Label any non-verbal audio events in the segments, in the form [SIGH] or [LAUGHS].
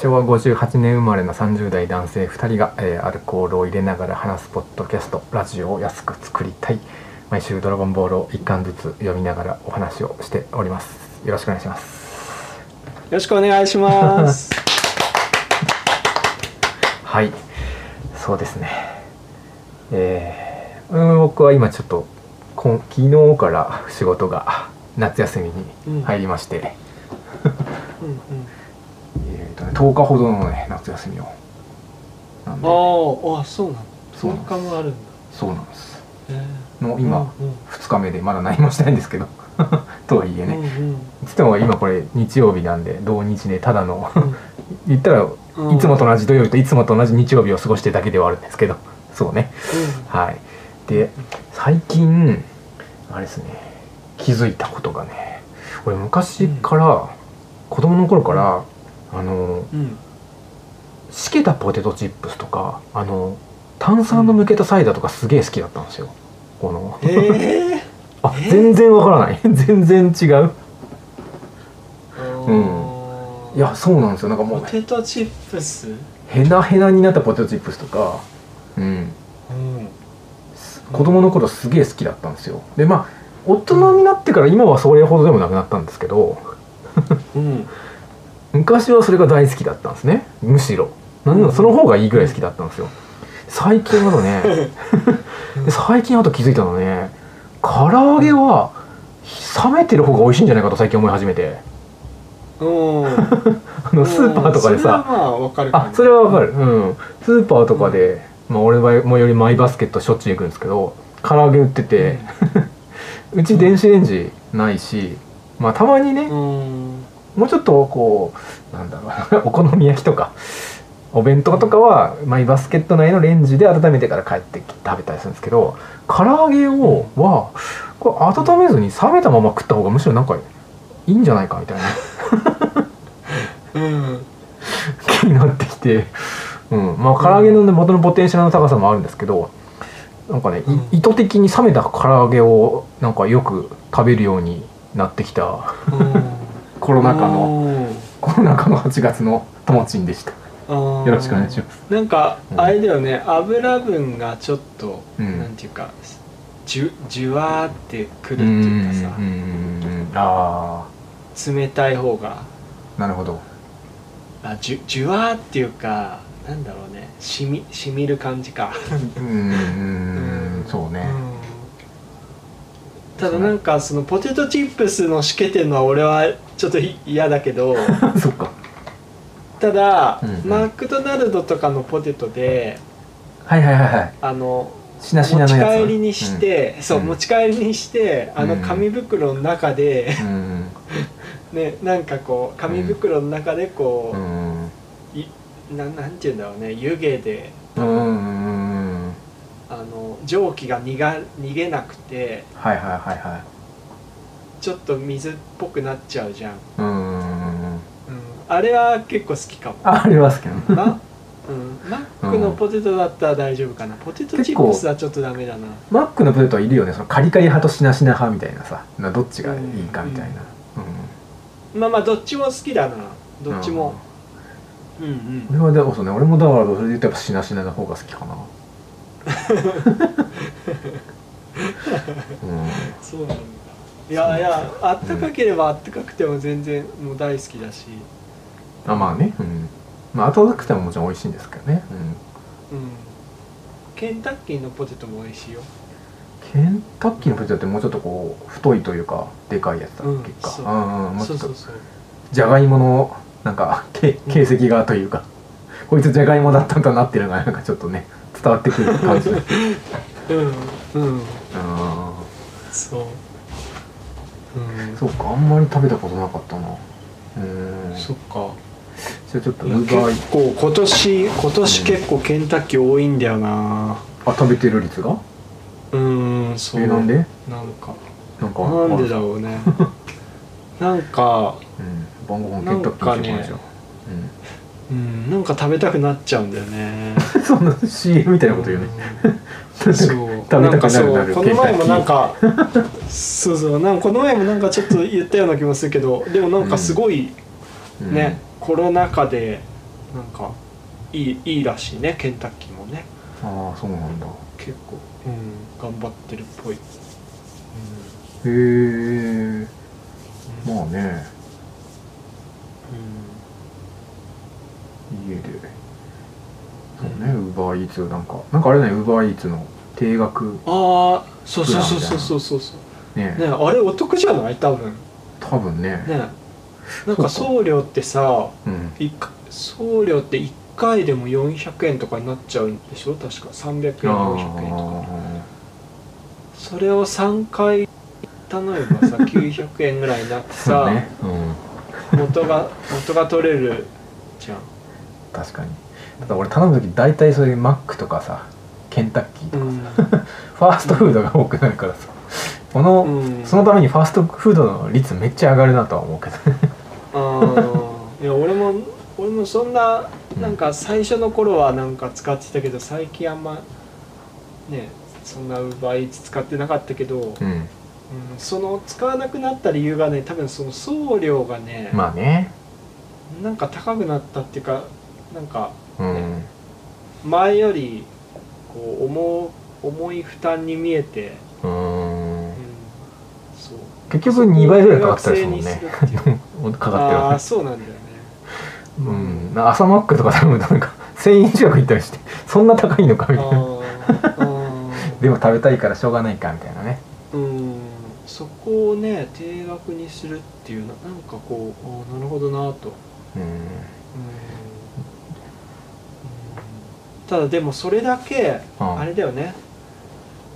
昭和58年生まれの30代男性2人が、えーアルコールを入れながら話すポッドキャストラジオを安く作りたい毎週「ドラゴンボール」を1巻ずつ読みながらお話をしております。よろしくお願いします。よろしくお願いします。はい。そうですね。えーうん僕は今ちょっと今昨日から仕事が夏休みに入りまして、うん。うんえーとね、10日ほどのね夏休みを。なんで。あーあそうなの。そうなんです。10日もあるんだ。そうなんです。えの今、ーうん。2日目でまだ何もしてないんですけど。[LAUGHS] とはいえうんね、うん。つっても今これ日曜日なんで同日でただの。うん。[LAUGHS] 言ったらうん。いつもと同じ土曜日といつもと同じ日曜日を過ごしてるだけではあるんですけど。そうね。はい。で最近あれですね。気づいたことがね。俺昔から、子供の頃から、あのうん。うんしけたポテトチップスとかあの炭酸の抜けたサイダーとかすげえ好きだったんですよ。この。え [LAUGHS] あえ全然わからない。[LAUGHS] 全然違う。ー。いやそうなんですよ。なんかもポうテトチップス？ヘナヘナになったポテトチップスとか。うん。うん。子供の頃すげえ好きだったんですよ。でまあ大人になってから今はそれほどでもなくなったんですけど。うん [LAUGHS] 昔はそれが大好きだったんですね。むしろ。なんならその方がいいぐらい好きだったんですよ。最近だとねで最近あと気づいたのはね。唐揚げは冷めてる方が美味しいんじゃないかと最近思い始めて。うん [LAUGHS] あのスーパーとかでさ。まあそれはわかる。うん。スーパーとかで、まあ、俺はもうよりマイバスケットしょっちゅう行くんですけど唐揚げ売ってて、[LAUGHS] うち電子レンジないしまあたまにね、うんもうちょっとこうなんだろうお好み焼きとかお弁当とかはマイバスケット内のレンジで温めてから帰ってきて食べたりするんですけど唐揚げをはこれ温めずに冷めたまま食った方がむしろなんかいいんじゃないかみたいな。うん。気になってきて、うん、まあ唐揚げのね元のポテンシャルの高さもあるんですけどなんかね、いうん。意図的に冷めた唐揚げをなんかよく食べるようになってきたコロナ禍のコロナ禍の8月のともちんでした。よよろしくお願いします。なんかうん。あれだよね。油分がちょっと、うん。なんていうかじゅじゅわーってくるってうんいうかさあ冷たい方が。あなるほど。あじゅじゅわーっていうかなんだろうね。しみしみる感じか、うんうんうんそうね、ただなんかそのポテトチップスのしけてるのは俺はちょっとい嫌だけど [LAUGHS] そっか。ただ、うんうん。マクドナルドとかのポテトではいはいはいはい。あのしなしな持ち帰りにして、そううん。持ち帰りにしてあのうん。紙袋の中で、うんうん。[LAUGHS] ねなんかこう紙袋の中でこうう、ん。いななんて言うんだろうね湯気で。うんうんうんあの蒸気が逃が逃げなくてはいはいはいはい。ちょっと水っぽくなっちゃうじゃん、うん。あれは結構好きかも。あありますけどマ,、うん、マックのポテトだったら大丈夫かな。ポテトチップスはちょっとダメだな。マックのポテトはいるよね。そのカリカリ派としなしな派みたいなさ。などっちがいいかみたいな、まあまあどっちも好きだな。どっちも。うん。うん俺はでもそうね。俺もだからそれで言うとやっぱしなしなの方が好きかな。うんそうなんだ。いやいやあったかければあったかくても全然もう大好きだし。あまあね。うん。まあ後くてももちろん美味しいんですけどね、うん、うん。ケンタッキーのポテトも美味しいよ。ケンタッキーのポテトってもうちょっとこう太いというかでかいやつだっけか、そううんうん。もうちょっとそうそうそう。じゃがいものなんかけ形跡がというか、こいつじゃがいもだったんだなっていうのがなんかちょっとね伝わってくる感じ。うんうん。うんそう。うん。そうかあんまり食べたことなかったな。うんそっか。じゃあちょっと結構今年今年結構ケンタッキー多いんだよな。あ食べてる率が？うんそう。えなんで？なんか。なんか。なんでだう、ろうね。[LAUGHS] なんか。うん、晩ご飯ケンタッキーしてこないじゃん、うんなんか食べたくなっちゃうんだよね。うん、そんな CM みたいなこと言うね。[LAUGHS] 食べたくなるなる。この前もなんかそうそうなんかこの前もなんかちょっと言ったような気もするけどでもなんかすごいうん。ね、コロナ禍でなんかいいいいらしいねケンタッキーもね。ああそうなんだ。結構、うん、頑張ってるっぽい、へえまあね家で。そうねウーバーイーツなんかなんかあれねウーバーイーツの定額ああそうそうそうそうそう。そうそうね。ね。あれお得じゃない？多分。多分ね。ね。なんか送料ってさうん。送料って1回でも400円とかになっちゃうんでしょ？確か。300円400円とか。あそれを3回頼めばさ [LAUGHS] 900円ぐらいになってさ、ね。うん。元が元が取れるじゃん確かに。ただ俺頼む時大体そういうマックとかさケンタッキーとかうん。[LAUGHS] ファーストフードが多くなるからさ。この、うん。そのためにファーストフードの率めっちゃ上がるなとは思うけどあー。いや俺も俺もそんなうん。なんか最初の頃はなんか使ってたけど最近あんまねそんなウーバーイーツ使ってなかったけど、うん。うんその使わなくなった理由がね多分その送料がね、まあね。なんか高くなったっていうかなんかうん。前よりこう重重い負担に見えて、ううんんそう。結局2倍ぐらいかかったですもんね。[LAUGHS] かかってるああそうなんだよね。うん。朝マックとか頼むとなんか1000円近くいったりしてそんな高いのかみたいな。でも食べたいからしょうがないかみたいなね。うん。そこをね定額にするっていうななんかこうなるほどなと、うん。うんただでもそれだけうん。あれだよね。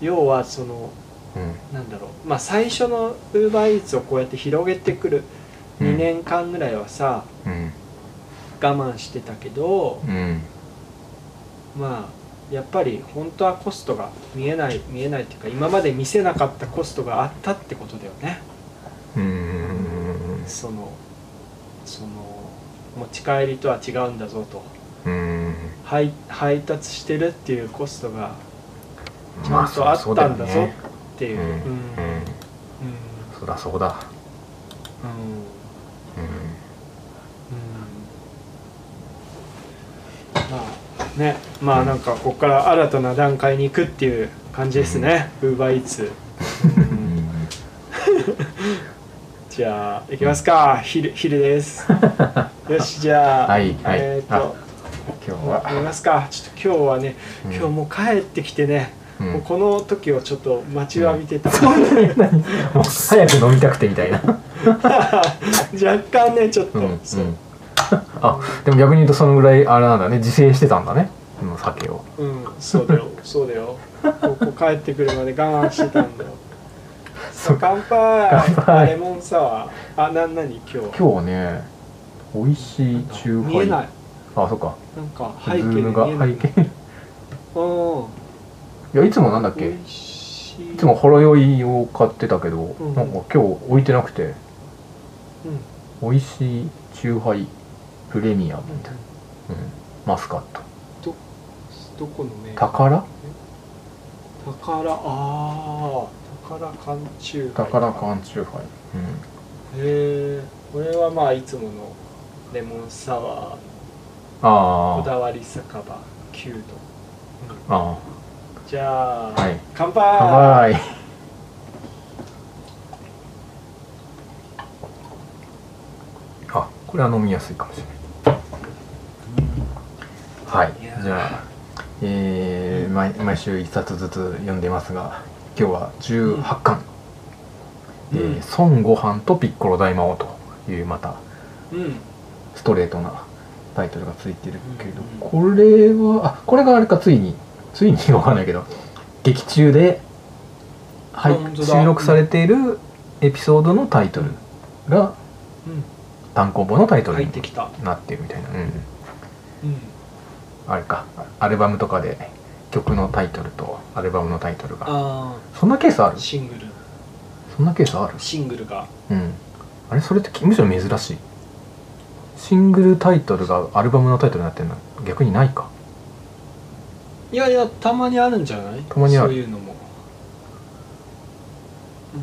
要はそのうん。なんだろう。まあ最初のウーバーイーツをこうやって広げてくるうん。2年間ぐらいはさうん。我慢してたけどうん。まあやっぱり本当はコストが見えない見えないっていうか今まで見せなかったコストがあったってことだよね。うん。そのその持ち帰りとは違うんだぞと。うん配配達してるっていうコストがちゃまあんとあったんだぞっていう。う、ん。うん。うん。そりゃそうだ。うん。うん。まあね。まあなんかここから新たな段階に行くっていう感じですね。ウーバーイーツじゃあ行きますか。昼昼です。よしじゃあ、はいはい。えっ、と今日は。ますか。ちょっと今日はね、うん。今日もう帰ってきてね、うん。もうこの時をちょっと待ちわびてた、もう早く飲みたくてみたいな。[LAUGHS] 若干ねちょっと、うんうん。あでも逆に言うとそのぐらいあれなんだね。自制してたんだね。この酒を。うん、そうだよ。そうだよ。ここ帰ってくるまで我慢してたんだよ。[LAUGHS] そう。乾杯。乾杯。レモンサワー。あな何？今日今日はね美味しい中華見えないあそっか。なんかズ背景でームが背景。いうんやいつもなんだっけ？美い。つもほろ酔いを買ってたけど、ん。なんか今日置いてなくて。うん。美味しいチューハイプレミアム。みたいな、うん、マスカット。どどこのメーカー宝？宝。ああ。宝缶中華宝缶チューハイ、へえ。これはまあいつものレモンサワーこだわり酒場9度、ああじゃあ、はい。乾杯。あはいあこれは飲みやすいかもしれない。はい。いやー。じゃあえー毎毎週1冊ずつ読んでますが今日は18巻「うん。えー孫悟飯とピッコロ大魔王」というまたうん。ストレートなタイトルがついてるけど、うんこれはあこれがあれかついについにわかんないけど劇中で、はい収録されているエピソードのタイトルがうん。単行本のタイトルに入ってきたな。ってるみた。いな、うん、うん。あれか。アルバムとかで曲のタイトルとアルバムのタイトルが。あそんなケースある？あシングル。そんなケースある？シングルが。うん。あれそれってむしろ珍しいシングルタイトルがアルバムのタイトルになってるの逆にないか。いやいやたまにあるんじゃない？たまにある。そういうのも。う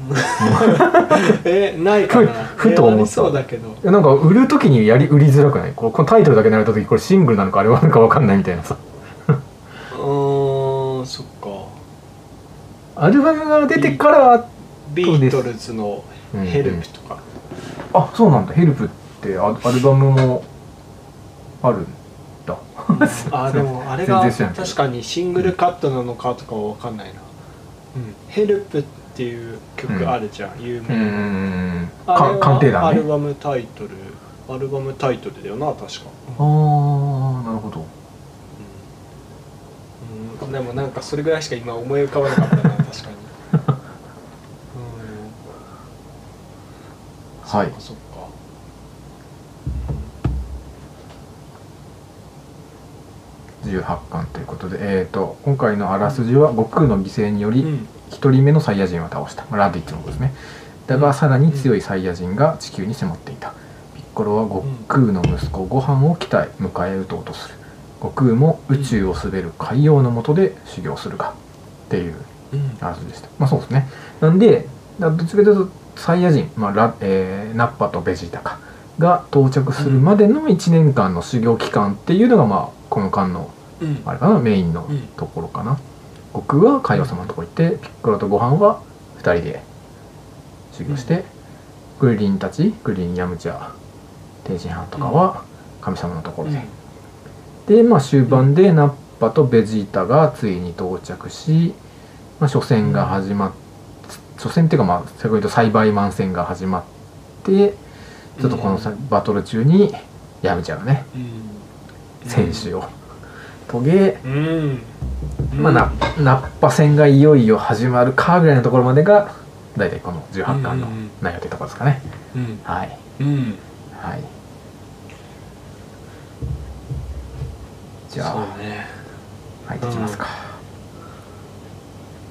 えないかな。ふふと思った。えありそうだけど。いやなんか売る時にやり売りづらくない？こうこのタイトルだけなれた時これシングルなのかあれはなんか分かんないみたいなさ。うーんそっか。アルバムが出てからビートルズの「ヘルプ」とか、あそうなんだ。ヘルプってアアルバムもあるんだ。あでも [LAUGHS] あれが確かにシングルカットなのかとかは分かんないな「うん、ヘルプ」っていう曲あるじゃん、有名うな、んあれ鑑定団ね。アルバムタイトルアルバムタイトルだよな確か、ああなるほど。うん、でもなんかそれぐらいしか今思い浮かばなかったな確かに、[LAUGHS] うん、はい。そっかそっか18巻ということで、えー、と今回のあらすじは悟空の犠牲によりうん。一人目のサイヤ人を倒した、まあラディッチのことですね。だがさらに強いサイヤ人が地球に迫っていた。ピッコロは悟空の息子ご飯を鍛え迎え撃とうとする。悟空も宇宙を滑る海洋の下で修行するがっていううん。あらすじでした。まあそうですね。なんでだどっちかというとサイヤ人、まあラえーナッパとベジータかが到着するまでの1年間の修行期間っていうのがまあこの間のうんあれかなメインのうん。ところかな、悟空は海王様のとこ行ってピッコロとご飯は2人で修行して、グリリンたちグリリンヤムチャ天津飯とかは神様のところで、でまあ終盤でナッパとベジータがついに到着し、まあ、初戦が始まっ初戦っていうかまあ先ほど言った栽培マン戦が始まってちょっとこのさバトル中にヤムチャがねうん。戦士を遂げ、うん。まあ、なナッパ戦がいよいよ始まるかぐらいのところまでが大体この18巻のうん。内容ってところですかね、うん。はい。うん。はい。じゃあね入っていきますか。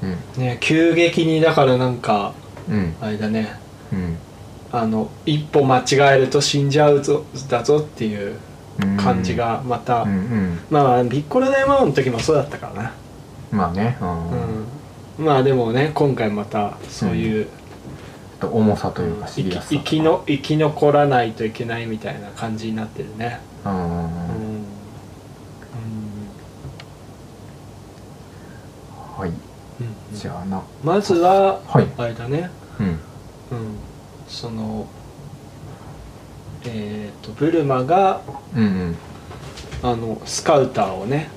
うん。ね急激にだからなんかうん。あれだね。うん。あの一歩間違えると死んじゃうぞだぞっていう。うん感じがまた、うんうん。まあピッコロ大魔王の時もそうだったからな、まあねうん、うん、まあでもね今回またそういう、重さというかシ生きリアスさ。生きの生き残らないといけないみたいな感じになってるね。うんうん、はい。うん。じゃあな。まずははい。あれだね。うん。うん。そのえっ、とブルマがうんうん。あのスカウターをね。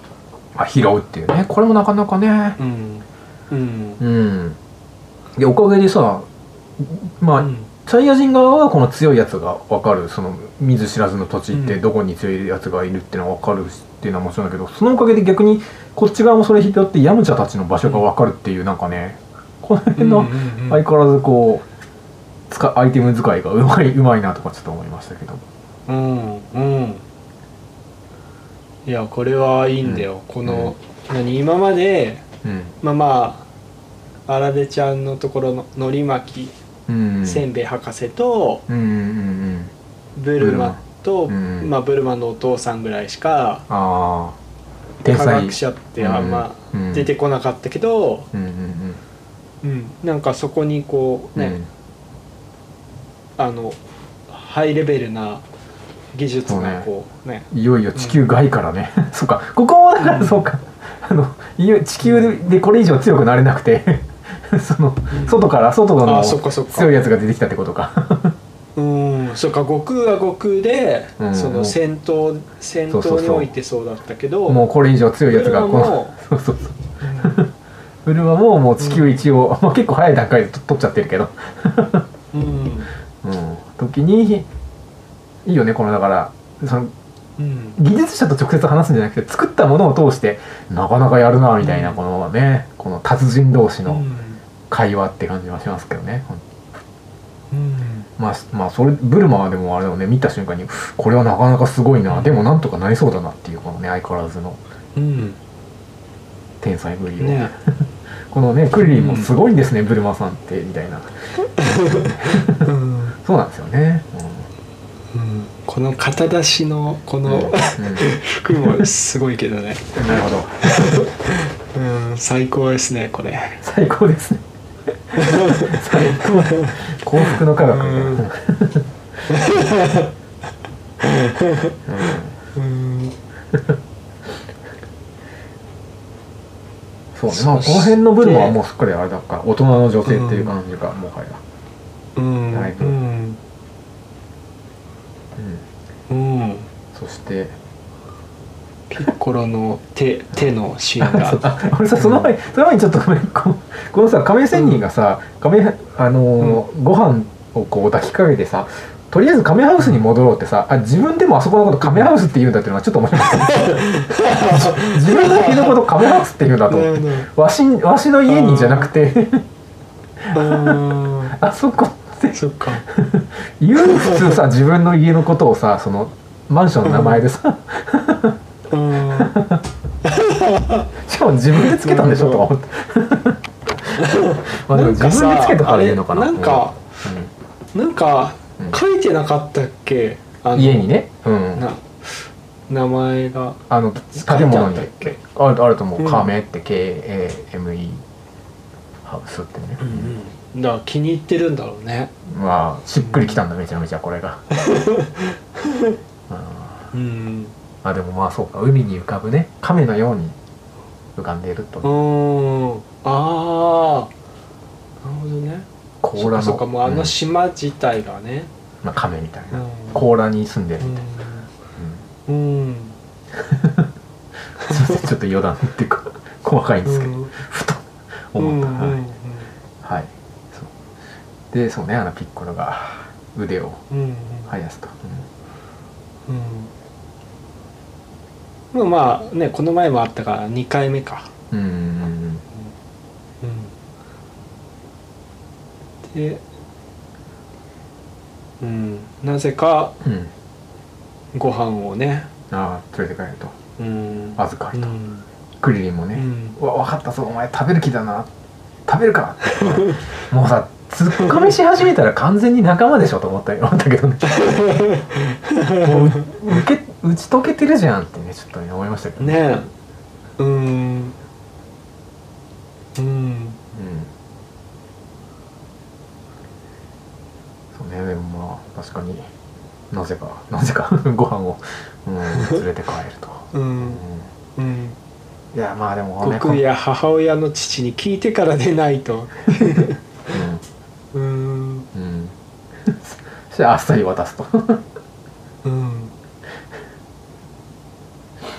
あ拾うっていうね。これもなかなかね。うん。うん。うん。でおかげでさまあ、うん。サイヤ人側はこの強いやつが分かる。その見ず知らずの土地ってうん。どこに強いやつがいるっていうのは分かるしっていうのはもちろんだけどそのおかげで逆にこっち側もそれ引っ張ってヤムチャたちの場所が分かるっていうなんかねこの辺の相変わらずこう使アイテム使いがうまいうまいなとかちょっと思いましたけど。うんうん。いやこれはいいんだよ、この、何今までうん。まあまああられちゃんのところののり巻きうん。せんべい博士とうんうんうんブルマと、うんまあ、ブルマのお父さんぐらいしかああ天科才学者ってあんまうん出てこなかったけど、うんうんうん。なんかそこにこううん。ね、あのハイレベルな技術がこうね。いよいよ地球外からね、[LAUGHS] そっか。ここもだからそうか、あのいよ地球でこれ以上強くなれなくて。[LAUGHS] その外から外の強いやつが出てきたってことか。[LAUGHS] うん。そうか悟空は悟空で、うん。その戦闘戦闘においてそうだったけどもうこれ以上強いやつがこのそうそうそう。ブルマももう地球一を、まあ、結構早い段階でと取っちゃってるけど、うんうん、時にいいよねこのだからそのうん。技術者と直接話すんじゃなくて作ったものを通してなかなかやるなみたいな、うん。このねこの達人同士のうん。会話って感じはしますけどね、うん。まあ、まあそれブルマはでもあれをね見た瞬間にこれはなかなかすごいなでもなんとかなりそうだなっていうこのね相変わらずのうん。天才ぶりを、ね [LAUGHS] このねクリリンもすごいんですね、ブルマさんってみたいな。うん。そうなんですよね、うん。この肩出しのこうんうん。の服もすごいけどね。なるほど。うん。最高ですねこれ。最高ですね。最高。幸福の科学。みたいな、うんうんうんそうね。まあこの辺のブルマはもうすっかりあれだか大人の女性っていう感じか、もはや。うん。だいぶ。うん。うん。うん。そして。ピッコロの手 [LAUGHS] 手のシーンが。[LAUGHS] あ俺さその前、その前にちょっとごめんここのさ亀仙人がさ亀あのーご飯をこう抱きかけてさとりあえず亀ハウスに戻ろうってさあ自分でもあそこのこと亀ハウスって言うんだっていうのはちょっと面白かった自分の家のこと亀ハウスって言うんだと。思ってわしわしの家にじゃなくて。うん。あそこって。そっか。言う普通さ自分の家のことをさそのマンションの名前でさ。うん。しかも自分でつけたんでしょとか思って。[LAUGHS] まあでも自分でつけたから言うのかな。なんかなん。かうん書いてなかったっけ？あの家にね、うん、な名前が。あの建物に。あるあると思う「うん。カメ」って KAME ハウスってね、うんだから気に入ってるんだろうね。まあしっくりきたんだめちゃめちゃこれが。あ [LAUGHS] うんあでもまあそうか。海に浮かぶね。亀のように浮かんでいると、うん。ああなるほどね甲羅の。そうかもうあのうん島自体がね。まあ、亀みたいな、うん。甲羅に住んでるみたいな、うん。うん。すいません [LAUGHS] ちょっと余談っていうか細かいんですけど、うん。ふと思った、うんうんはい、はい、そう。でそうねあのピッコロが腕をうんうん。生やすと、うん。まあねこの前もあったから2回目か。うん、うんうんうんでうんなぜかうん。うんご飯をねああ連れて帰ると。うん。預かると、うん。クリリンもね、うん。うわ分かったぞお前食べる気だな。食べるか。っ [LAUGHS] てもうさツッコミし始めたら完全に仲間でしょと思ったよ思ったけどね。[LAUGHS] もうう受け打ち解けてるじゃんってねちょっとね思いましたけどねえ。うん。うんうんそうねでもまあ確かに。なぜかなぜか [LAUGHS] ご飯を、うん、連れて帰ると、ううん。んうん。いやまあでもね僕や母親の父に聞いてからでないと。うん。うん、うん、そしてあっさり渡すと。うん。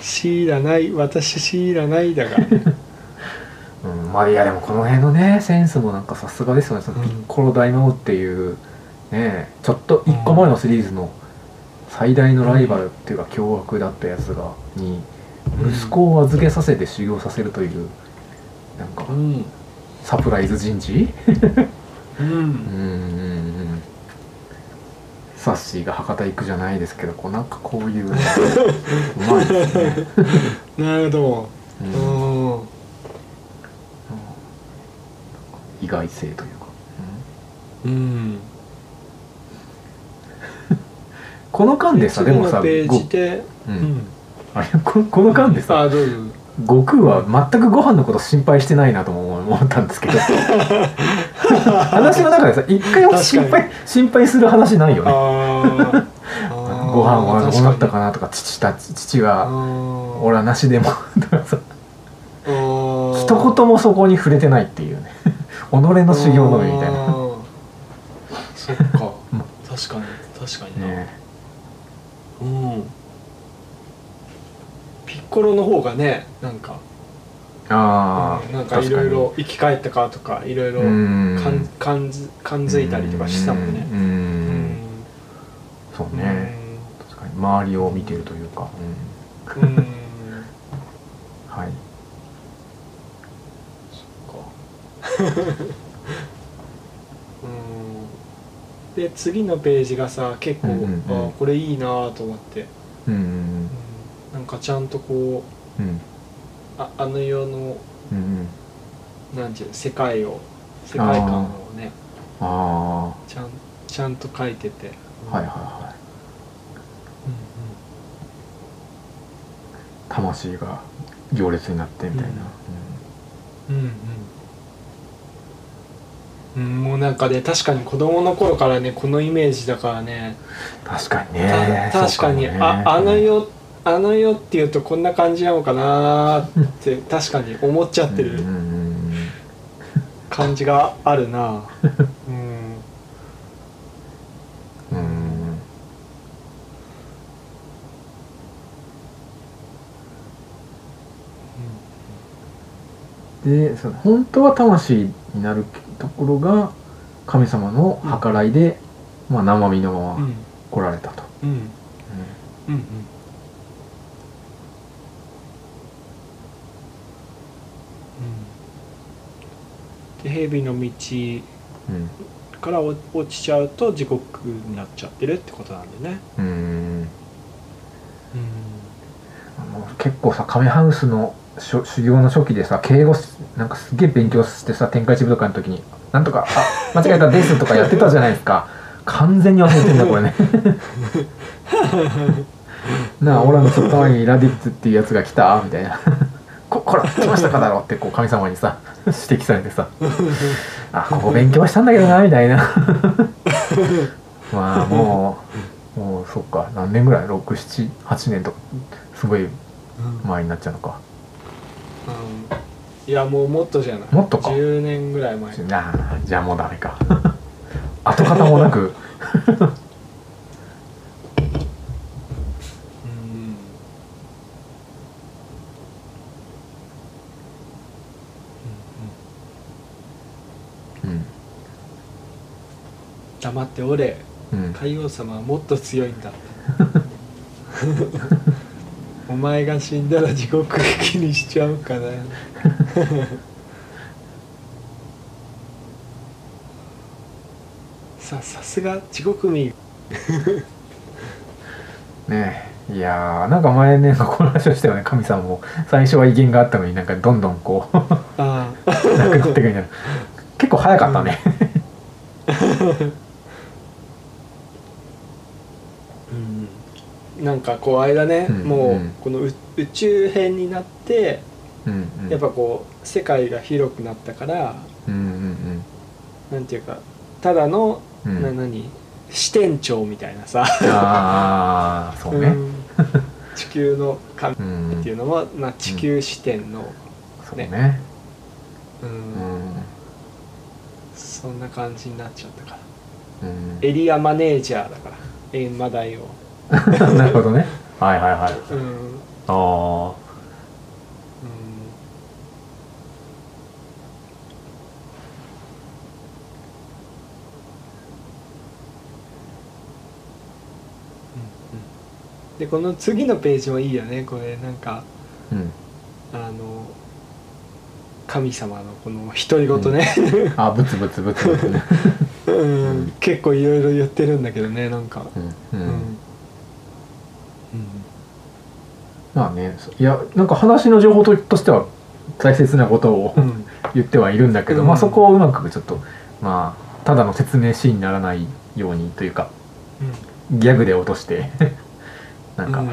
強いらない私強いらないだが。うん、まあいやでもこの辺のねセンスもなんかさすがですよね。そのうん。ピッコロ大魔王っていうねちょっと一個前のシリーズの最大のライバルっていうか凶悪だったやつがに息子を預けさせて修行させるというなんかうん。サプライズ人事？[LAUGHS] うん。うんうんうんサッシーが博多行くじゃないですけどこうなんかこういううまいですね、[LAUGHS] なるほど。うん。うん。意外性というか、うんこの間でさでもさ次のペーごジで？ううん。ん。あれ？[LAUGHS] ここの間でさ悟空は全くご飯のこと心配してないなとも思ったんですけど。[LAUGHS] 話の中でさ一回も心配心配する話ないよあね [LAUGHS] ー。ご飯はどうなったかななとか父たち父は俺俺はなしでも。とかさ一一言もそこに触れてないっていうね。己の修行のみみたいな。そっか。確かに。確かにな、ねうん。ピッコロの方がねなんかああうんなんかいろいろ生き返ったかとかいろいろうん。感感づ感づいたりとかしたもんね。うんうん。そうね。確かに。周りを見てるというか、うん。[LAUGHS] はい。そっか [LAUGHS] うんで次のページがさ結構、うんうんうん。あこれいいなと思って、うんうんなんかちゃんとこううん。うんああの世のうんうん。なんていうの世界を世界観をねあちゃんちゃんと書いてて、あはいはいはい。魂が行列になってみたいな、うんうん。うんうんもうなんかね確かに子供の頃からねこのイメージだからね確かにたね確かにそうもね。ああの世あの世っていうとこんな感じなのかなーって [LAUGHS] 確かに思っちゃってるうんうんうん感じがあるな。うんうんうん。でその本当は魂になるところが神様の計らいで、まあ、生身のままうん。来られたと、うん。うんううん。で蛇の道んうん。から落落ちちゃうと地獄になっちゃってるってことなんでね。うん。うん。あの結構さ亀ハウスのし修行の初期でさ敬語すなんかすげえ勉強してさ天下一武道会の時になんとか「あ間違えたです」とかやってたじゃないですか。完全に忘れてんだこれね。[LAUGHS] なあオラのちょっと前にラディッツっていうやつが来たみたいな「ここら来ましたかだろ」ってこう神様にさ指摘されてさ「あここ勉強したんだけどな」みたいな。[LAUGHS] まあもうもうそっか。何年ぐらい？678年とかすごい前になっちゃうのか。いやもうもっとじゃない。もっとか。10年ぐらい前。なあじゃあもうダメか。跡形もなく。うん。うん。黙っておれ。うん。海王様はもっと強いんだ [LAUGHS] お前が死んだら地獄行きにしちゃうかな。ささすが地獄民。ねえ。いやーなんか前ねこの話をしたよね。神様も。最初は威厳があったのになんかどんどんこう [LAUGHS] なくなってくみたいな結構早かったね、う [LAUGHS] んなんかこう間ね、うんもううんこの宇宇宙編になってうんうん、やっぱこう世界が広くなったからうんうんなんていうかただの、うん。うんな何？支店長みたいなさ。ああそうね。うん。地球の神うんっていうのも、まあ、地球視点の、そうね。うん。うん。そんな感じになっちゃったから。うん。エリアマネージャーだから閻魔大王 [LAUGHS] なるほどね。はいはいはい。うん、うん、ああでこの次のページもいいよね。これなんかうん。あの神様のこの独り言ね、あブツブツブツブツね。[LAUGHS] うん。結構いろいろ言ってるんだけどねなんか、うん、ううんんまあねいやなんか話の情報ととしては大切なことをうん。言ってはいるんだけど、うん。まあそこをうまくちょっとまあただの説明シーンにならないようにというかギャグで落として [LAUGHS] なんかうん。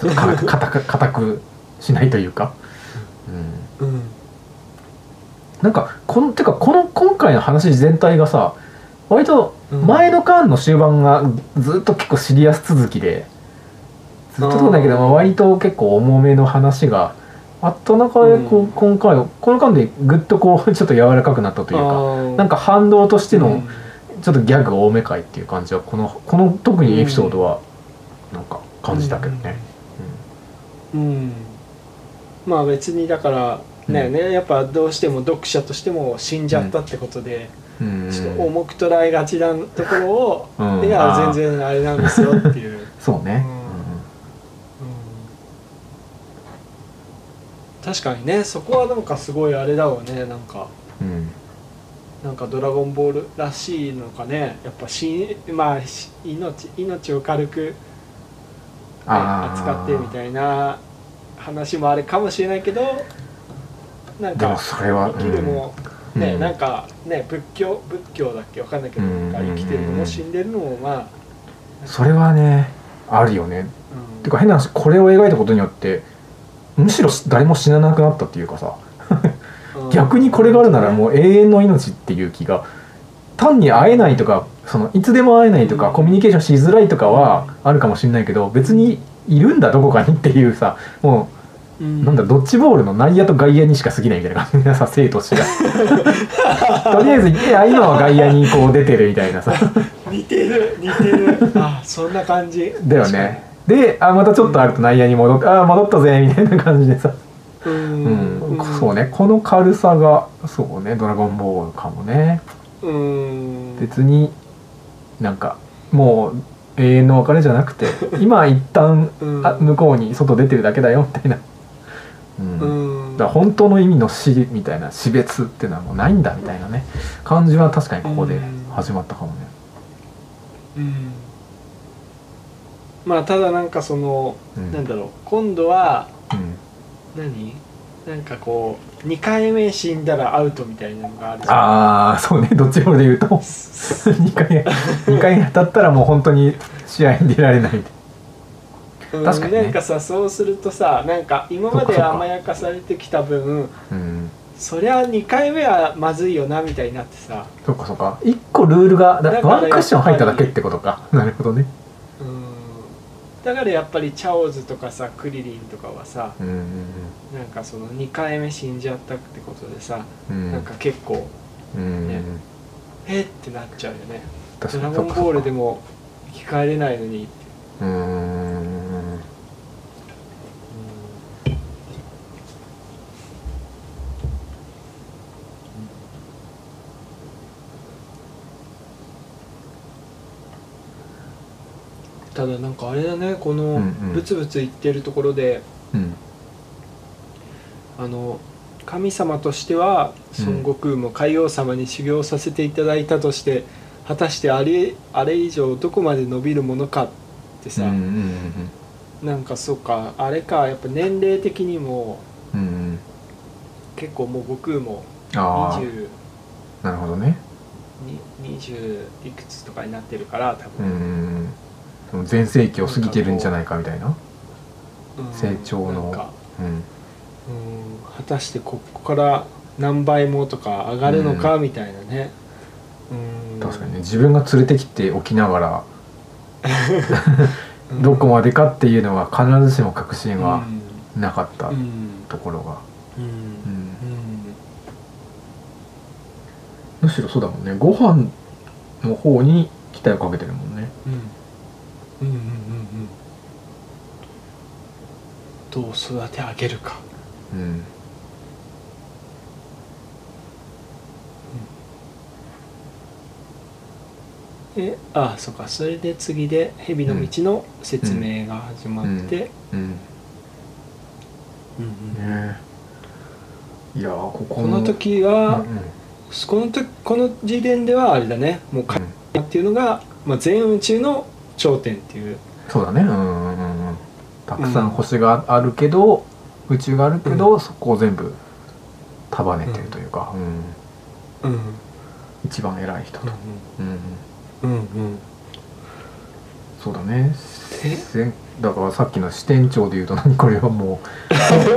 ちょっとか [LAUGHS] 硬く硬くしないというか、うん、うん。なんかこのてかこの今回の話全体がさ割と前の巻の終盤がずっと結構シリアス続きでずっとそうだけど、まあ、割と結構重めの話があった中でこう、うん。今回この巻でぐっとこうちょっと柔らかくなったというかなんかか反動としてのちょっとギャグ多め回っていう感じはこのこの特にエピソードはなんか感じたけどね。うん。まあ別にだからね,、ね。やっぱどうしても読者としても死んじゃったってことで、うん。うんちょっと重く捉えがちなところを、うん。いや全然あれなんですよっていう、[LAUGHS] そうね。確かにねそこはなんかすごいあれだわねなんか。うん。うんなんか「ドラゴンボール」らしいのかねやっぱしまあし命命を軽く、ね、扱ってみたいな話もあるかもしれないけどなんでもかそれは、生きるも、ね、うん。なんかね仏教仏教だっけわかんないけど、うんなんか生きてるのも死んでるのもまあ、それはねあるよね。うん。てか変な話これを描いたことによってむしろ誰も死ななくなったっていうかさ。うん。逆にこれがあるならもう永遠の命っていう気が。単に会えないとかそのいつでも会えないとか、うん。コミュニケーションしづらいとかはあるかもしれないけど別にいるんだどこかにっていうさもう、なんだドッジボールの内野と外野にしか過ぎないみたいな感じでさ生と死が。[LAUGHS] とりあえずいや今は外野にこう出てるみたいなさ。似てる似てる。あそんな感じ。だよねであまたちょっとあると内野に戻って、ああ戻ったぜみたいな感じでさ、うん。うん。そうね。この軽さがそうね「ドラゴンボール」かもね。うん。別になんかもう永遠の別れじゃなくて [LAUGHS] 今一旦うん。あ向こうに外出てるだけだよみたいな、うん。うん。だから本当の意味の死みたいな死別っていうのはもうないんだみたいなね。感じは確かにここで始まったかもね。うんまあただなんかその、うん。なんだろう今度はうん。何？なんかこう2回目死んだらアウトみたいなのがあるああそうね。どっちもで言うと。2 [LAUGHS] 回二回当たったらもう本当に試合に出られない。うん確かにね。なんかさそうするとさなんか今まで甘やかされてきた分うん。そりゃ2回目はまずいよなみたいになってさ。そっかそっか。1個ルールがだワンクッション入っただけってことか。なるほどね。うんだからやっぱりチャオズとかさクリリンとかはさうんうんなんかその2回目死んじゃったってことでさ、うん。なんか結構うんねえってなっちゃうよね「確ドラゴンボール」でも生き返れないのにってただなんかあれだねこのうんうん。ブツブツ言ってるところで、うん。あの神様としてはうん孫悟空も海王様に修行させていただいたとして、果たしてあれあれ以上どこまで伸びるものかってさ、うんうんなんかそうかあれかやっぱ年齢的にもうんうん。結構もう悟空もあ20あなるほどね。に20いくつとかになってるから多うんう分、ん全盛期を過ぎてるんじゃないかみたいな？うん。成長の。うん。うん。果たしてここから何倍もとか上がるのかみたいなね、うん。確かにね。自分が連れてきておきながら。うん。[LAUGHS] どこまでかっていうのは必ずしも確信はなかったところが、うん。うん。うん。むしろそうだもんね。ご飯の方に期待をかけてるもんね。うんうんうんうんうん。どう育て上げるか。うん。であそうか。それで次で蛇の道の説明が始まって、うんうんうん。ねいやーこここの時うんは、うん。この時この時点ではあれだね。もう海うん。っていうのが、まあ、全宇宙の頂点っていう。そうだね。うんうんうん。うんたくさん星があるけど、宇宙があるけど、そこを全部束ねてるというか、うん。うん。うん。一番偉い人と、うんうん。うんそうだね。だからさっきの支店長でいうと何？これはも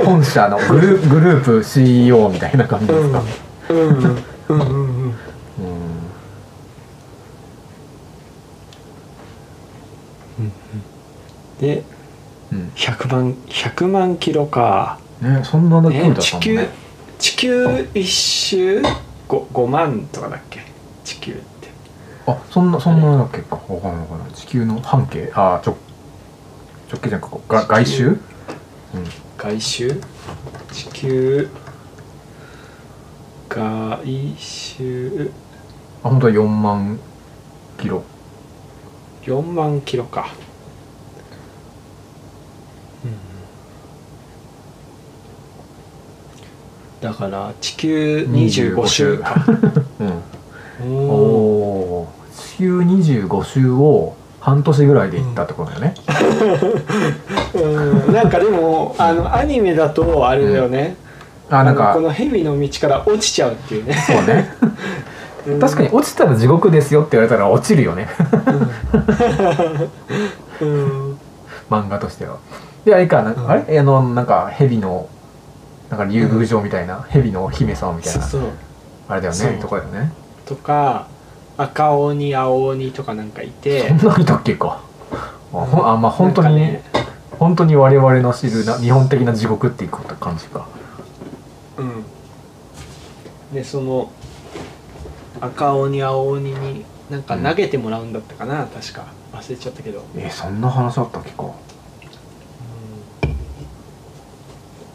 う本社のグルグループ CEO みたいな感じですか、うんうんうんうんうんうんでうん100万100万キロか、ねそんなだけだったね。地球地球一周 5, 5万とかだっけ？地球って。あそんなそんなだっけか？わかんないわかんない。地球の半径？あ直直径じゃなくてが外周？うん。外周？地球。外周。あ本当は4万キロ4万キロか、だから地球25周か。うん。おお地球25周を半年ぐらいで行ったってことだよね、うん。なんかでもあのアニメだとあれだよね、あなんかのこの蛇の道から落ちちゃうっていうね。そうね [LAUGHS] 確かに落ちたら地獄ですよって言われたら落ちるよね。うん。[LAUGHS] 漫画としては。であれかな、うん。あれ？あのなんか蛇のなんか竜宮城みたいな、蛇のお姫様みたいな。そうそう。あれだよね。とこだよね。とか赤鬼青鬼とかなんかいて。そんなにいたっけか。あほんあまあ本当に、ね。本当に我々の知るな日本的な地獄っていう感じか。うん。でその赤鬼青鬼になんか投げてもらうんだったかな、確か。忘れちゃったけど、えそんな話あったっけか、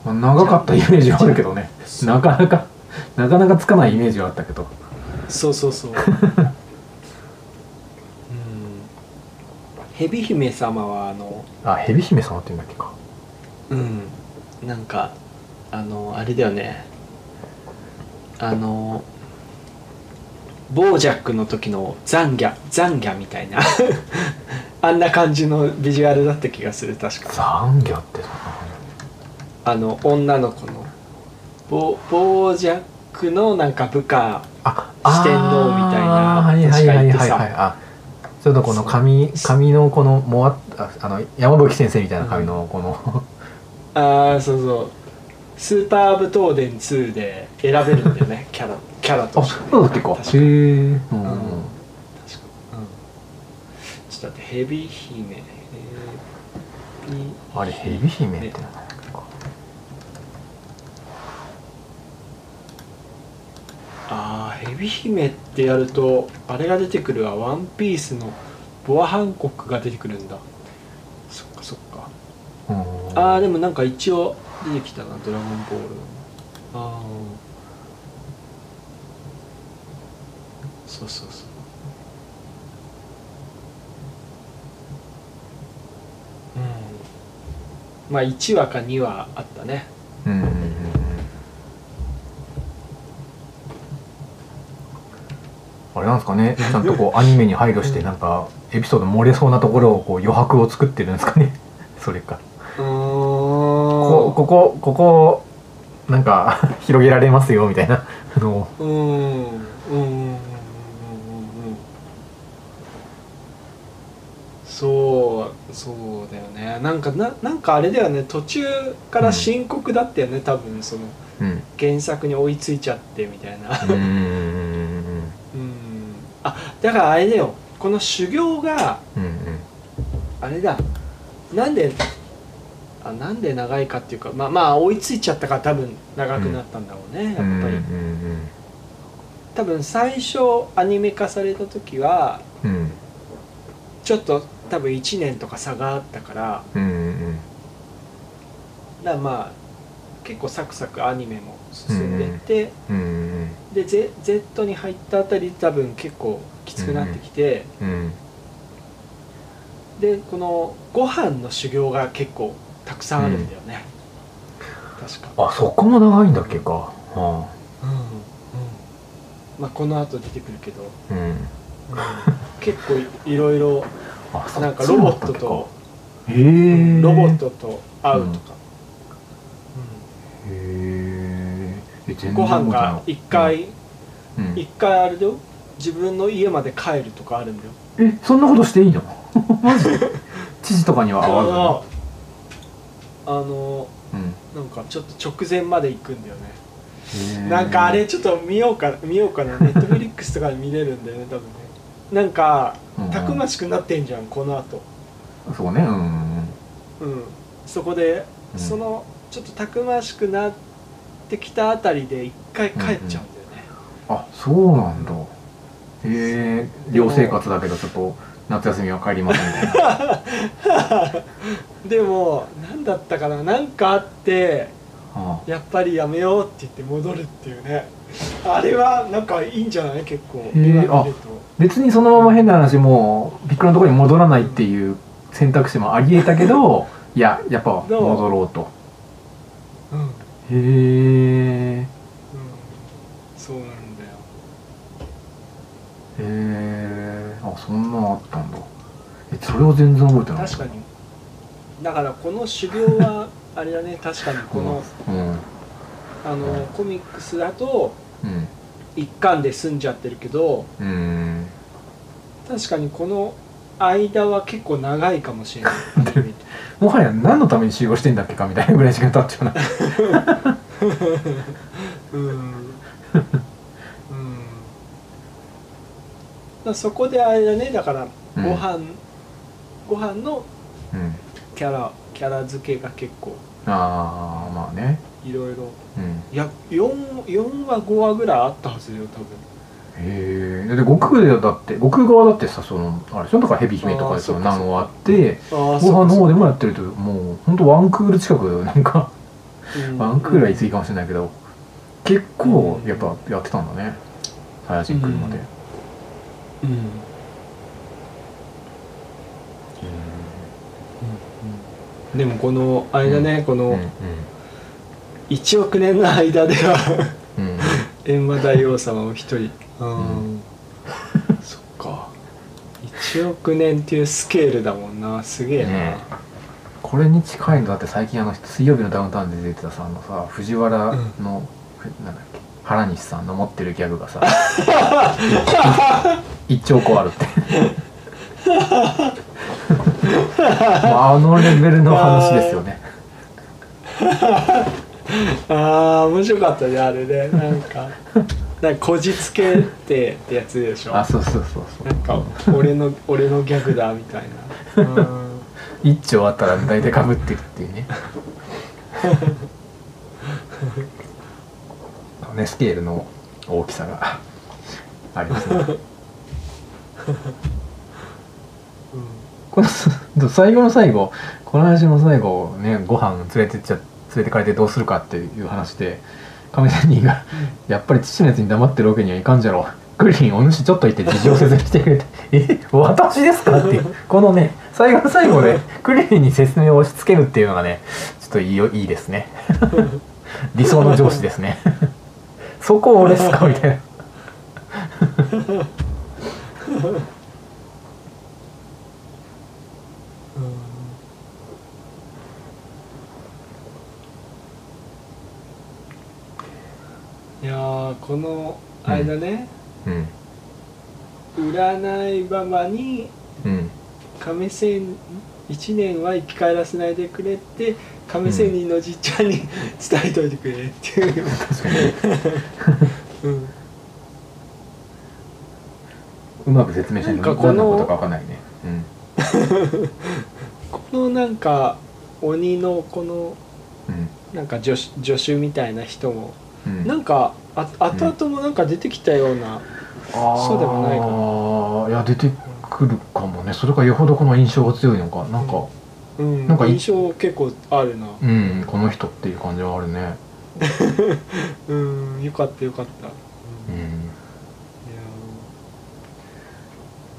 まあ、長かったイメージはあるけどね。なかなかなかなかつかないイメージはあったけど。そうそうそう。[LAUGHS] うん。蛇姫様はあのあ蛇姫様って言うんだっけか。うん。なんかあのあれだよね。あのボージャックの時のザンギャザンギャみたいな。[LAUGHS] あんな感じのビジュアルだった気がする確か。ザンギャってあの女の子の。ボボージャックのなんか部下。あ四天王みたいなはいはいはいはいあちょっとこの髪髪のこのもわっああの山吹先生みたいな髪のこの、ああそうそうスーパーブトーデン2で選べるんだよね [LAUGHS] キャラキャラとあして。そうだっけかへえうん、確かうん。ちょっと待ってヘビ姫ヘビあれ蛇姫って名前だっけ。かああヘビ姫ってやるとあれが出てくるわ。ワンピースのボアハンコックが出てくるんだ。そっかそっか。うん。ああでもなんか一応出てきたなドラゴンボールああそうそうそう。うん。まあ1話か2話あったね。うんうんうん。あれなんですかね？ちゃんとこうアニメに配慮してなんかエピソード漏れそうなところをこう余白を作ってるんですかね？[LAUGHS] それか。こここここなんか [LAUGHS] 広げられますよみたいな。のをうんうんうんうん。うんうんうんそうそうだよね。なんかななんかあれだよね。途中から深刻だったよね、多分そのうん。原作に追いついちゃってみたいな。うんうんうん。[LAUGHS] うん。あだからあれだよ。この修行がうんうん。あれだ。なんであなんで長いかっていうかまあまあ追いついちゃったから多分長くなったんだろうね、やっぱり、うんうん多分最初アニメ化された時はうん。うんちょっと多分1年とか差があったからうんうんだまあ結構サクサクアニメも進んでって、うんうんで Z, Z に入ったあたり多分結構きつくなってきて、うん。でこのご飯の修行が結構たくさんあるんだよね、確か、あそこも長いんだっけか。はうんうん。まあこの後出てくるけど、あうん。うん。結構いいろいろなんかロボットとへえ。ロボットと会うとか、へえ。え全然ご飯が覚え一回うん。一回あれだよ。自分の家まで帰るとかあるんだよ。えそんなことしていいの？[LAUGHS] マジ [LAUGHS] 知事とかには会わああのずになんかちょっと直前まで行くんだよね。なんかあれちょっと見ようか見ようかな。ネットフリックスとかで見れるんだよね多分ね。なんかうんたくましくなってんじゃんこの後。そうねうんうんうん。そこで、うん。そのちょっとたくましくなってきたあたりで一回帰っちゃうんだよね、あそうなんだ。へえ寮生活だけどちょっと夏休みは帰りますみたいな。[LAUGHS] でも何だったかな。何かあってあやっぱりやめようって言って戻るっていうね。あれはなんかいいんじゃない？結構へー今見ると。別にそのまま変な話もうピックのところに戻らないっていう選択肢もありえたけど [LAUGHS] いややっぱ戻ろうと。うん、うん、へえそうなんだよ。へえあそんなのあったんだ。えそれを全然覚えてない。確かに。だからこの修行はあれだね。[LAUGHS] 確かにこのうん。あのコミックスだとうん。一巻で済んじゃってるけどうん。確かにこの間は結構長いかもしれない。[LAUGHS] もはや何のために使用してんだっけかみたいなぐらい時間経っちゃうな [LAUGHS] うんうんらそこであれだねだからうん。ご飯、ご飯のうん。キャラキャラ付けが結構ああまあね。いろいろうん。いや 4, 4話5話ぐらいあったはずよ多分。へえで悟空でだって悟空側だってさそのあれでしょ？だから蛇姫とかでそのあーそっかそっか。何話あってああご飯の方でもやってるともうほんとワンクール近くなんかワンクールは言い過ぎかもしれないけど結構やっぱやってたんだね。サイヤ人来るまでうん、うん。でもこのあれだね、このうん。1億年の間ではうん。う [LAUGHS] ん閻魔大王様を一人。うん、ん。そっか。1億年っていうスケールだもんな。すげえな、ねこれに近いのだって最近あの水曜日のダウンタウンで出てたさあのさ藤原の、ふなんだっけ原西さんの持ってるギャグがさ [LAUGHS] 一兆個あるって。[LAUGHS] まああのレベルの話ですよね。[LAUGHS] ああ面白かったねあれね。なんかなんかこじつけてってやつでしょ。あそうそうそうそう。なんか俺の俺のギャグだみたいな。うん。一丁あったら大体かぶってるっていうね。[LAUGHS] ねスケールの大きさがありますね [LAUGHS] この [LAUGHS] 最後の最後この話の最後ねご飯連れてっちゃ連れてかれてどうするかっていう話で亀仙人が「やっぱり父のやつに黙ってるわけにはいかんじゃろクリリンお主ちょっといて事情説明してくれて「[LAUGHS] え私ですか?」っていうこのね最後の最後でクリリンに説明を押し付けるっていうのがねちょっといいよいいですね。理想の上司ですね。そこ俺っすか？みたいないやーこのあれだね、うん。占いババにうん。亀仙1年は生き返らせないでくれって亀仙人のじっちゃんに [LAUGHS] 伝えといてくれっていう、[LAUGHS] うん、うまく説明しないとこのことか分かんないね。[LAUGHS] このなんか鬼のこのうん。なんか助手助手みたいな人もうん。うんなんかあ後々もなんか出てきたような、そうでもないかな。いや出てくるかもね。それかよほどこの印象が強いのか。なんかうん、なんかい印象結構あるな。うん。この人っていう感じはあるね。[LAUGHS] うん。よかったよかった、ううんいや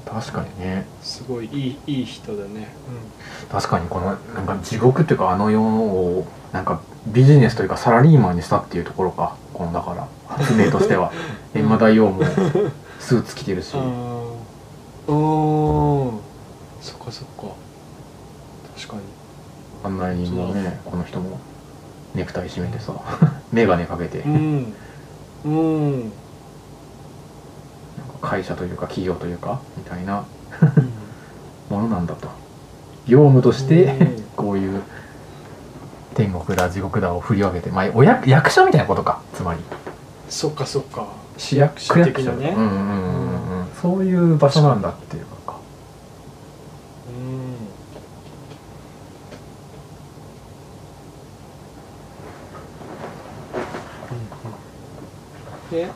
ん確かにね。ーすごいいいいい人だね、確かにこのなんか地獄っていうかあの世をなんかビジネスというかサラリーマンにしたっていうところか。このだから発明としては。閻魔大王もスーツ着てるし。うん、ああうんそっかそっか。確かに。案内人もねこの人もネクタイ締めてさ [LAUGHS] 眼鏡かけて。うん。うん会社というか企業というかみたいなものなんだと。業務としてうん。こういう天国だ地獄だを振り分けてまあお役役所みたいなことかつまり。そっかそっか。市役所的なねうんうんうんうんうんそういう場所なんだっていうかうんで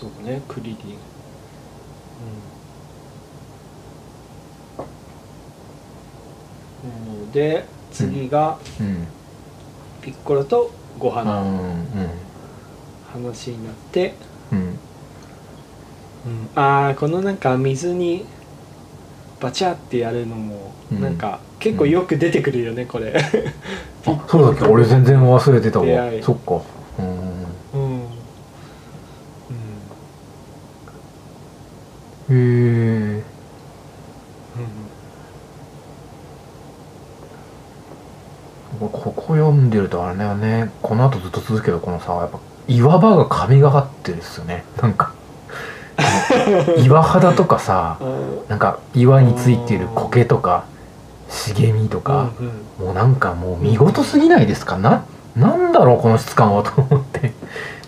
そうねクリリン。うん、うん、で次がうん。ピッコロとご飯。うのん。話になって、うん。うん。ああこのなんか水にバチャってやるのもうん。なんか結構よく出てくるよねこれ。あそうだっけ？俺全然忘れてたわ。そっかへえここ読んでるとあれだよね。この後ずっと続くけどこのさやっぱ岩場が神がかってるっすよね。なんか。[LAUGHS] 岩肌とかさうん。なんか岩についてる苔とか茂みとか、うんうん。もうなんかもう見事すぎないですか？ななんだろうこの質感はと思って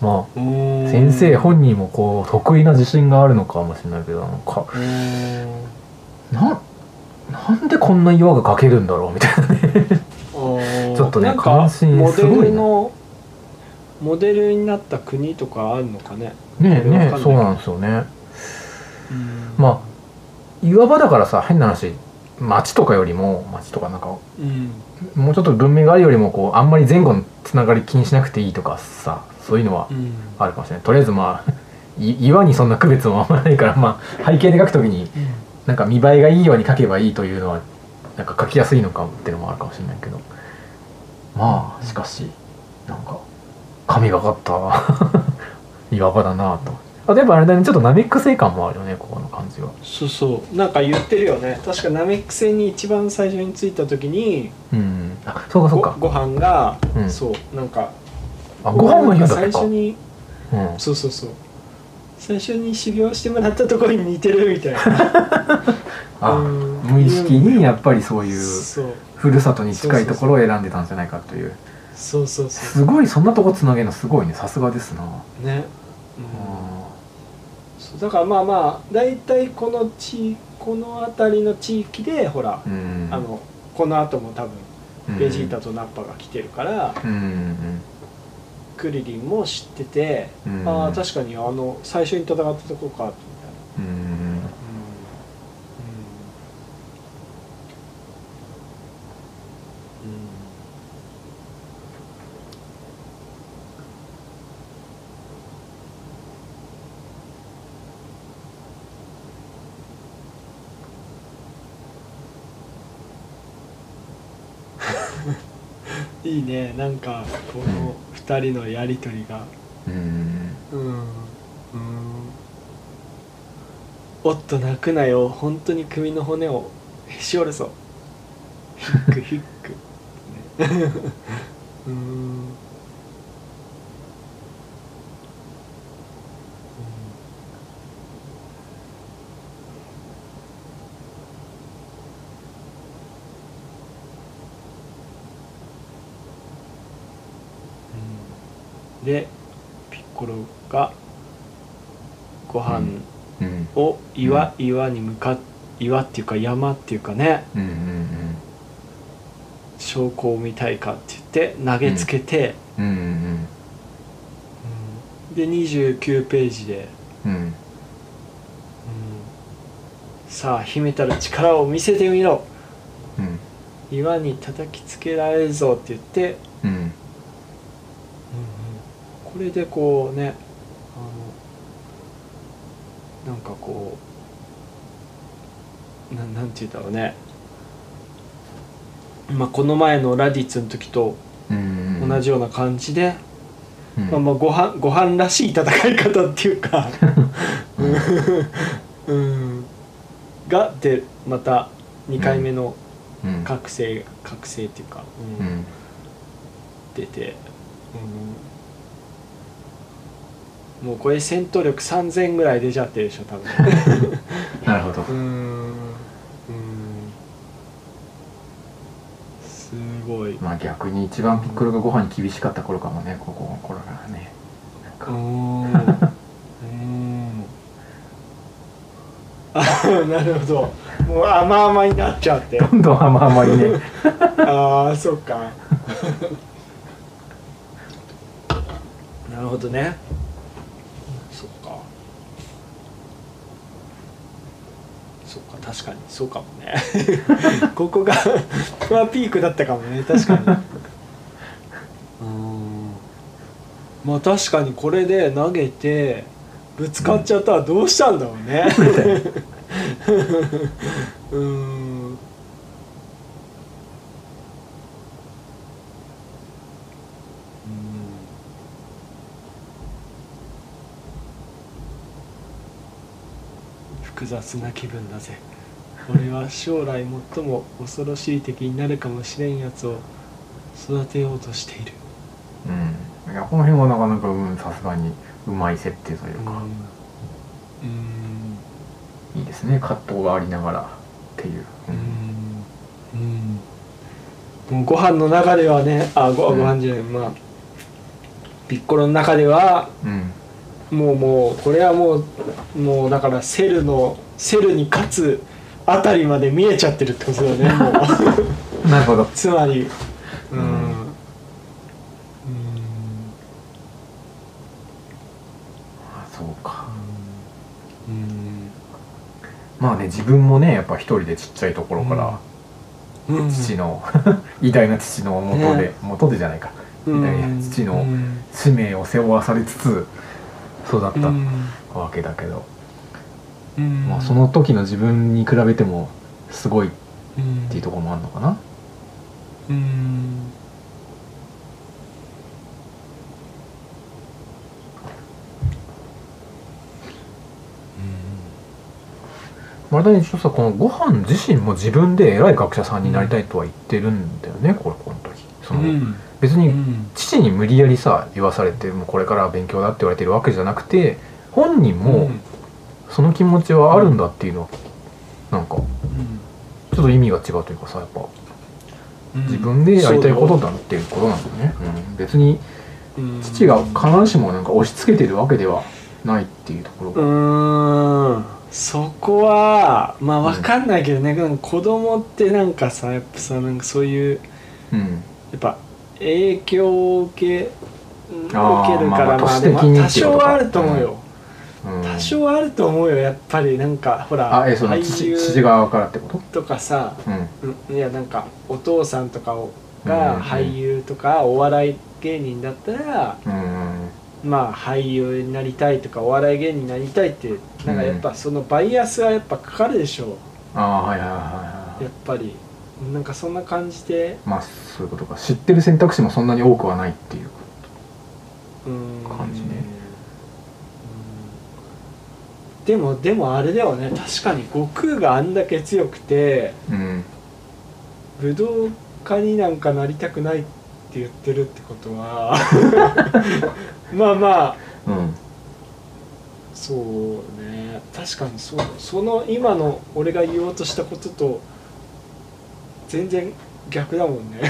まあ先先生本人もこう得意な自信があるのかもしれないけどなんかななんでこんな岩が描けるんだろうみたいなね。ちちょっとね関心すごいねルのモデルになった国とかあるのかね。ねえねえそうなんですよね。まあ岩場だからさ変な話町とかよりも町とかなんかうん。もうちょっと文明があるよりもこうあんまり前後のつながり気にしなくていいとかさそういうのはうん。あるかもしれない。とりあえずまあ [LAUGHS] い岩にそんな区別もあんまないからまあ背景で描くときになんか見栄えがいいように描けばいいというのはなんか描きやすいのかっていうのもあるかもしれないけど。まあしかしなんか神がかった。[LAUGHS] 岩場だなとあでもあれだねちょっとナメック星感もあるよねここの感じはそうそう。なんか言ってるよね。確かナメック星に一番最初に着いた時にうん。あそうかそうか。ごご飯が、うん。そうなんかあご飯の日だった。最か初にうん。そうそうそう。最初に修行してもらったところに似てるみたいな。[LAUGHS] あうん。無意識にやっぱりそういうふるさとに近いところを選んでたんじゃないかという。そうそうそすごいそんなとこつなげるのすごいね。さすがですな、うね、うん。うそうだからまあまあ大体この地この辺りの地域でほら、ん。あのこの後も多分うん。ベジータとナッパが来てるから、うんうんクリリンも知ってて、うん。ああ確かにあの最初に戦ったとこかみたいな。いいね。なんかこの2人のやり取りが。うん。うん。うん。おっと泣くなよ。本当に首の骨をへし折るぞ。ヒックヒック、ね、[LAUGHS] うんでピッコロがご飯うん。を岩,、岩に向かっ岩っていうか山っていうかねうんうん証拠を見たいかって言って投げつけて、うん。うんで29ページで、うん。うん。さあ秘めたる力を見せてみろ。うん。岩に叩きつけられるぞって言って、うんこれでこうねあのなんかこうななんて言うんだろうね。まあこの前のラディッツの時とうん同じような感じで、うん。まあ、まあご飯ご飯らしい戦い方っていうか [LAUGHS] うん。がでまた2回目のうん。覚醒覚醒っていうか、うん。うん。出て、うんもうこれ戦闘力3000ぐらい出ちゃってるでしょ多分。[LAUGHS] なるほど。うん。うん。すごい。まあ逆に一番ピッコロがご飯に厳しかった頃かもねここの頃からね。なんか。うんうん。あ [LAUGHS] なるほど。もう甘々になっちゃって。どんどん甘々にね。[LAUGHS] ああそっか。なるほどねそっかそっか確かにそうかもね。[LAUGHS] ここがここはピークだったかもね確かに。[LAUGHS] うん。まあ確かにこれで投げてぶつかっちゃったらどうしたんだろうね。うん [LAUGHS] 複雑な気分だぜ。俺は将来最も恐ろしい敵になるかもしれんやつを育てようとしている。うん。いやこの辺はなかなかうんさすがにうまい設定というか、うん。いいですね葛藤がありながらっていう、うん。うん。もうご飯の中ではねあごうん。ご飯じゃない、まあピッコロの中ではうんもうもうこれはもうもうだからセルのセルに勝つあたりまで見えちゃってるってことだよねもう。[LAUGHS] なるほど。つまり。うん。うん。あそうか。まあね自分もねやっぱ一人でちっちゃいところから、うん。父の [LAUGHS] 偉大な父のもとで、ね。元でじゃないか。偉大な父のうん。使命を背負わされつつ育ったうん。わけだけど、うん。まあ、その時の自分に比べてもすごいっうん。ていうところもあるのかな。うん。まだ一応さこのご飯自身も自分で偉い学者さんになりたいとは言ってるんだよね、これこの時。その、うん別にうん。父に無理やりさ言わされてもうこれからは勉強だって言われてるわけじゃなくて本人もその気持ちはあるんだっていうのはなんかちょっと意味が違うというかさやっぱ。うん。自分でやりたいことだっていうことなんだよね、うん、別にうん。父が必ずしもなんか押し付けてるわけではないっていうところうが、ーん。そこはまあ分かんないけどね、なん。か子供ってなんかさやっぱさなんかそういううん、やっぱ影響を受け受けるからまあでも多少はあると思うよ、うん、多少あると思うよやっぱり。なんかほらあえその俳父優父側からってこと？とかさうん。うんいやなんかお父さんとかが俳優とかお笑い芸人だったら、うんまあ俳優になりたいとかお笑い芸人になりたいってなんかやっぱそのバイアスはやっぱかかるでしょああはいはいはいはい。やっぱりなんかそんな感じで。まあそういうことか。知ってる選択肢もそんなに多くはないっていううん。感じね。うん。でもでもあれだよね。確かに悟空があんだけ強くてうん。武道家になんかなりたくないって言ってるってことは [LAUGHS] まあまあ。うん。そうね。確かにそう。その今の俺が言おうとしたことと全然逆だもんね。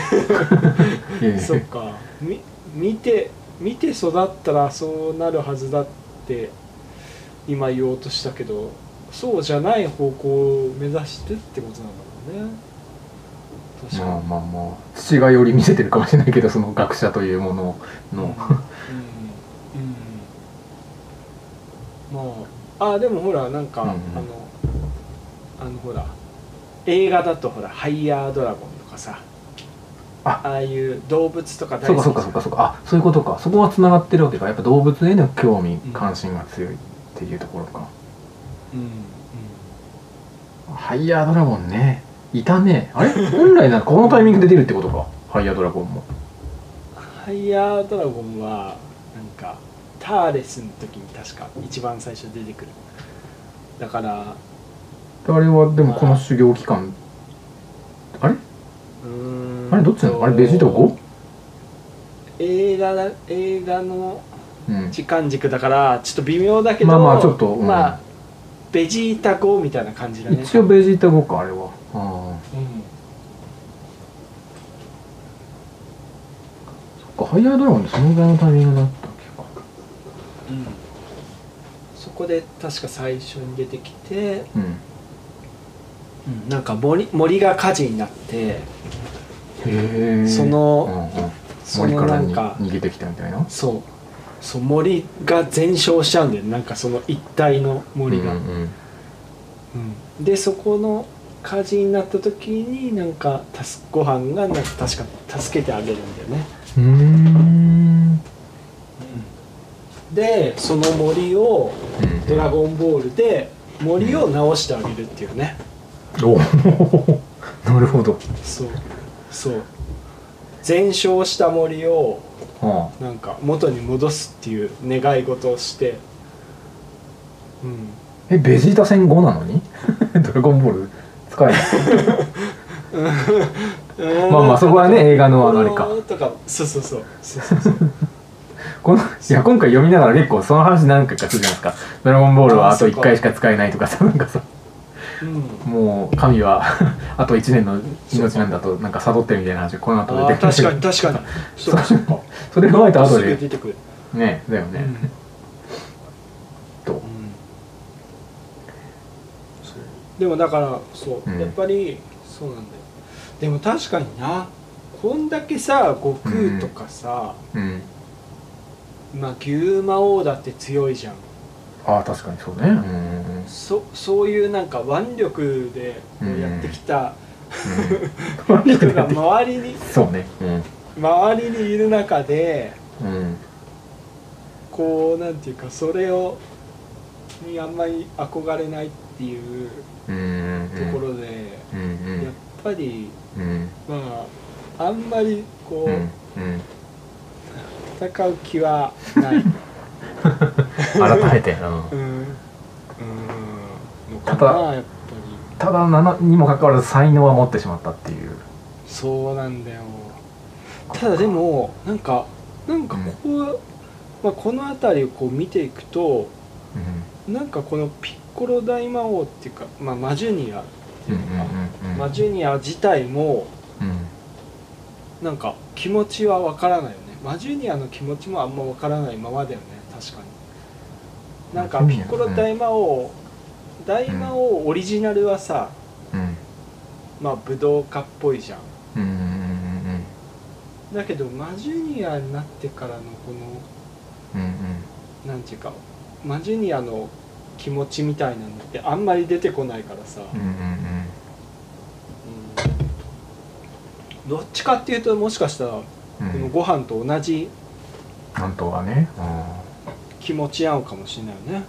[LAUGHS] そっか。み見て見て育ったらそうなるはずだって今言おうとしたけどそうじゃない方向を目指してってことなんだろうね。確かに、まあまあまあ父がより見せてるかもしれないけどその学者というものの。うん。うん。まああでもほらなんか、うんうん。あのあのほら映画だとほら「ハイヤードラゴン」とかさあ。ああいう動物とかそうかそうかそうかそうか。あそういうことか。そこはつながってるわけか。やっぱ動物への興味うん関心が強いっていうところか、うんうん。ハイヤードラゴンね。いたね。あれ？本来なんかこのタイミングで出るってことか。ハイヤードラゴンも。ハイヤードラゴンはなんかターレスの時に確か一番最初出てくる。だからあれはでもこの修行期間あれ？あれどっちなの？あれベジータ 5? 映画だ映画のうん。時間軸だからちょっと微妙だけどまあまあちょっとうん。まあベジータ5みたいな感じだね。一応ベジータ5かあれは。ああ。うん。そっかハイヤードラゴンってそのぐらいのタイミングだったっけか。うん。そこで確か最初に出てきて、うんなんか森森が火事になってそのうんうん、そ森からにのなんか逃げてきたみたいな？そう。そう森が全焼しちゃうんだよねなんかその一帯の森が、うんうん。うん。でそこの火事になった時になんかたすご飯がなんか確か助けてあげるんだよね、うーん。でその森をうん「ドラゴンボール」で森を直してあげるっていうね、おお [LAUGHS] なるほど。そう。そう。全焼した森をはなんか元に戻すっていう願い事をして。うん。あえベジータ戦5なのに？[LAUGHS] ドラゴンボール使えない。まあまあそこはね映画のあれか。とかそうそうそう。そうそうそう。[LAUGHS] このいや今回読みながら結構その話何回かするじゃないですか「ドラゴンボールはあと1回しか使えない」とかさなんかさうん。もう神は [LAUGHS] あと1年の命なんだとなんか悟ってるみたいな話がこの後あ出てくる。ー確かに確かに。[LAUGHS] そうかそうか。それ踏まえた後で。出てくる、ねだよね、うん。と。でもだからそう、うん。やっぱりそうなんだよ。でも確かにな。こんだけさ悟空とかさ、うん。まあ牛魔王だって強いじゃんああ確かにそうね。うん。うんそそういうなんか腕力でこうやってきたうん。[LAUGHS] 人が周りにそうね。周りにいる中でうん。うんこうなんていうかそれをにあんまり憧れないっていううん。ところで、うん。やっぱりうん。まああんまりこう、うん。うん。戦う気はない。[LAUGHS] 改めて、うん。うん。ただやっぱり。ただなのにもかかわらず才能は持ってしまったっていうそうなん。だよ。ただでもなん。かなん。かここう、まあこの辺りをこう見ていくとうなん。かこのピッコロ大魔王っていうかまあマジュニアっていうのか、うん。うん。マジュニア自体もうん。なん。か気持ちはわからないよね。マジュニアの気持ちもあん。まわからないままだよね確かに。なんかピッコロ大魔王、大魔王オリジナルはさ、うん。まあ武道家っぽいじゃん。うんうんうんだけどマジュニアになってからのこのうんうん。なんていうかマジュニアの気持ちみたいなのってあんまり出てこないからさ、うんうんうん。うん。どっちかっていうともしかしたらこうん。のご飯と同じ本当はね、気持ちなのかもしれないよね。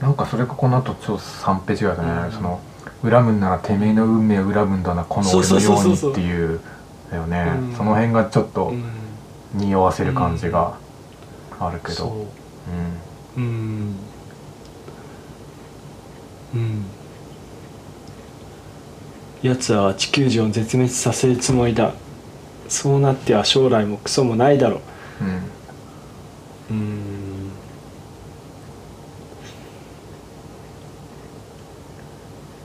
うん、なんかそれがこの後超3ページぐらいだね、うん。その恨むんならてめえの運命を恨むんだなこの俺のようにっていうだよね、うん。その辺がちょっうとん。匂わせる感じがあるけど、そううん。う。ん。うん。奴らは地球人を絶滅させるつもりだ。そうなっては将来もクソもないだろうんううん。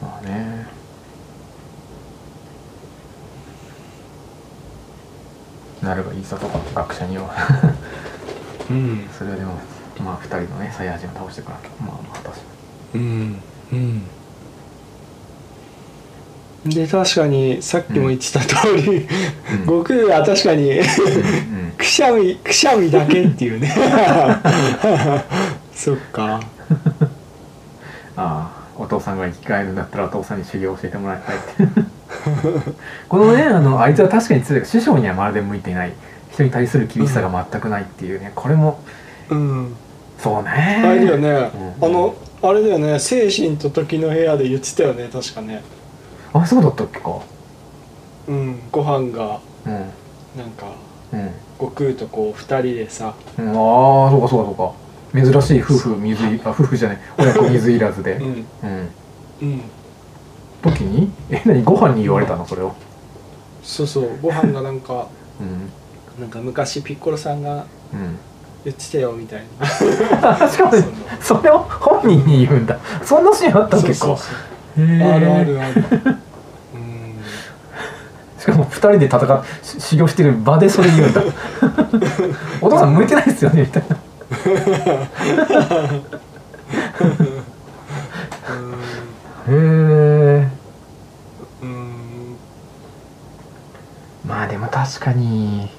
まあね。なればいいさとか学者には。うん。[LAUGHS] それはでもまあ2人のねサイヤ人を倒してからまあまあ確かうん。うんで確かにさっきも言ってた通り、悟空は確かにうん。[LAUGHS] くしゃみくしゃみだけっていうね。[LAUGHS] そっか。ああお父さんが生き返るんだったらお父さんに修行を教えてもらいたいって。[LAUGHS] このねあのあいつは確かに強い師匠にはまるで向いていない。人に対する厳しさが全くないっていうね。これもうん。そうね。あれだよね、うん。あのあれだよね。精神と時の部屋で言ってたよね確かねあそうだったっけか。うんご飯がうん。なんかうん、悟空とこう二人でさ。うん、ああそうかそうかそうか。珍しい夫婦水いあ夫婦じゃない。親子水いらずで。うん。うん。うん。時に？え何？ご飯に言われたの？それを。そうそう。ご飯がなんか [LAUGHS] うん。なんか昔ピッコロさんがうん。言ってたよみたいな。しかもそれを本人に言うんだ。そんなシーンあったっけか。そうそうへーあるあるある。[LAUGHS] うん。しかも二人で戦っし修行してる場でそれ言うんだ。[LAUGHS] お父さん向いてないですよねみたいな。[LAUGHS] へえうん。まあでも確かに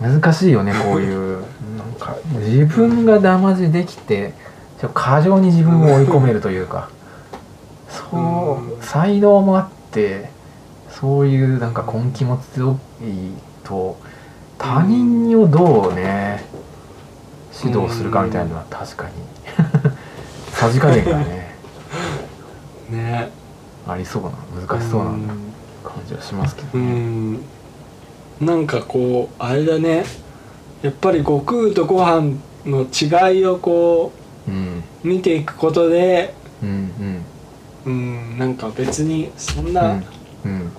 難しいよねこういう。なんか自分がダマじできて過剰に自分を追い込めるというかそううん。才能もあってそういうなんか根気も強いと他人をどうね指導するかみたいなのは確かに。[LAUGHS] さじ加減がね。[LAUGHS] ね。ありそうな難しそうな感じはしますけどうね。ん。なんかこうあれだね。やっぱり悟空とご飯の違いをこうん。う見ていくことでうんうんうんなんか別にそんうな、んうんうん。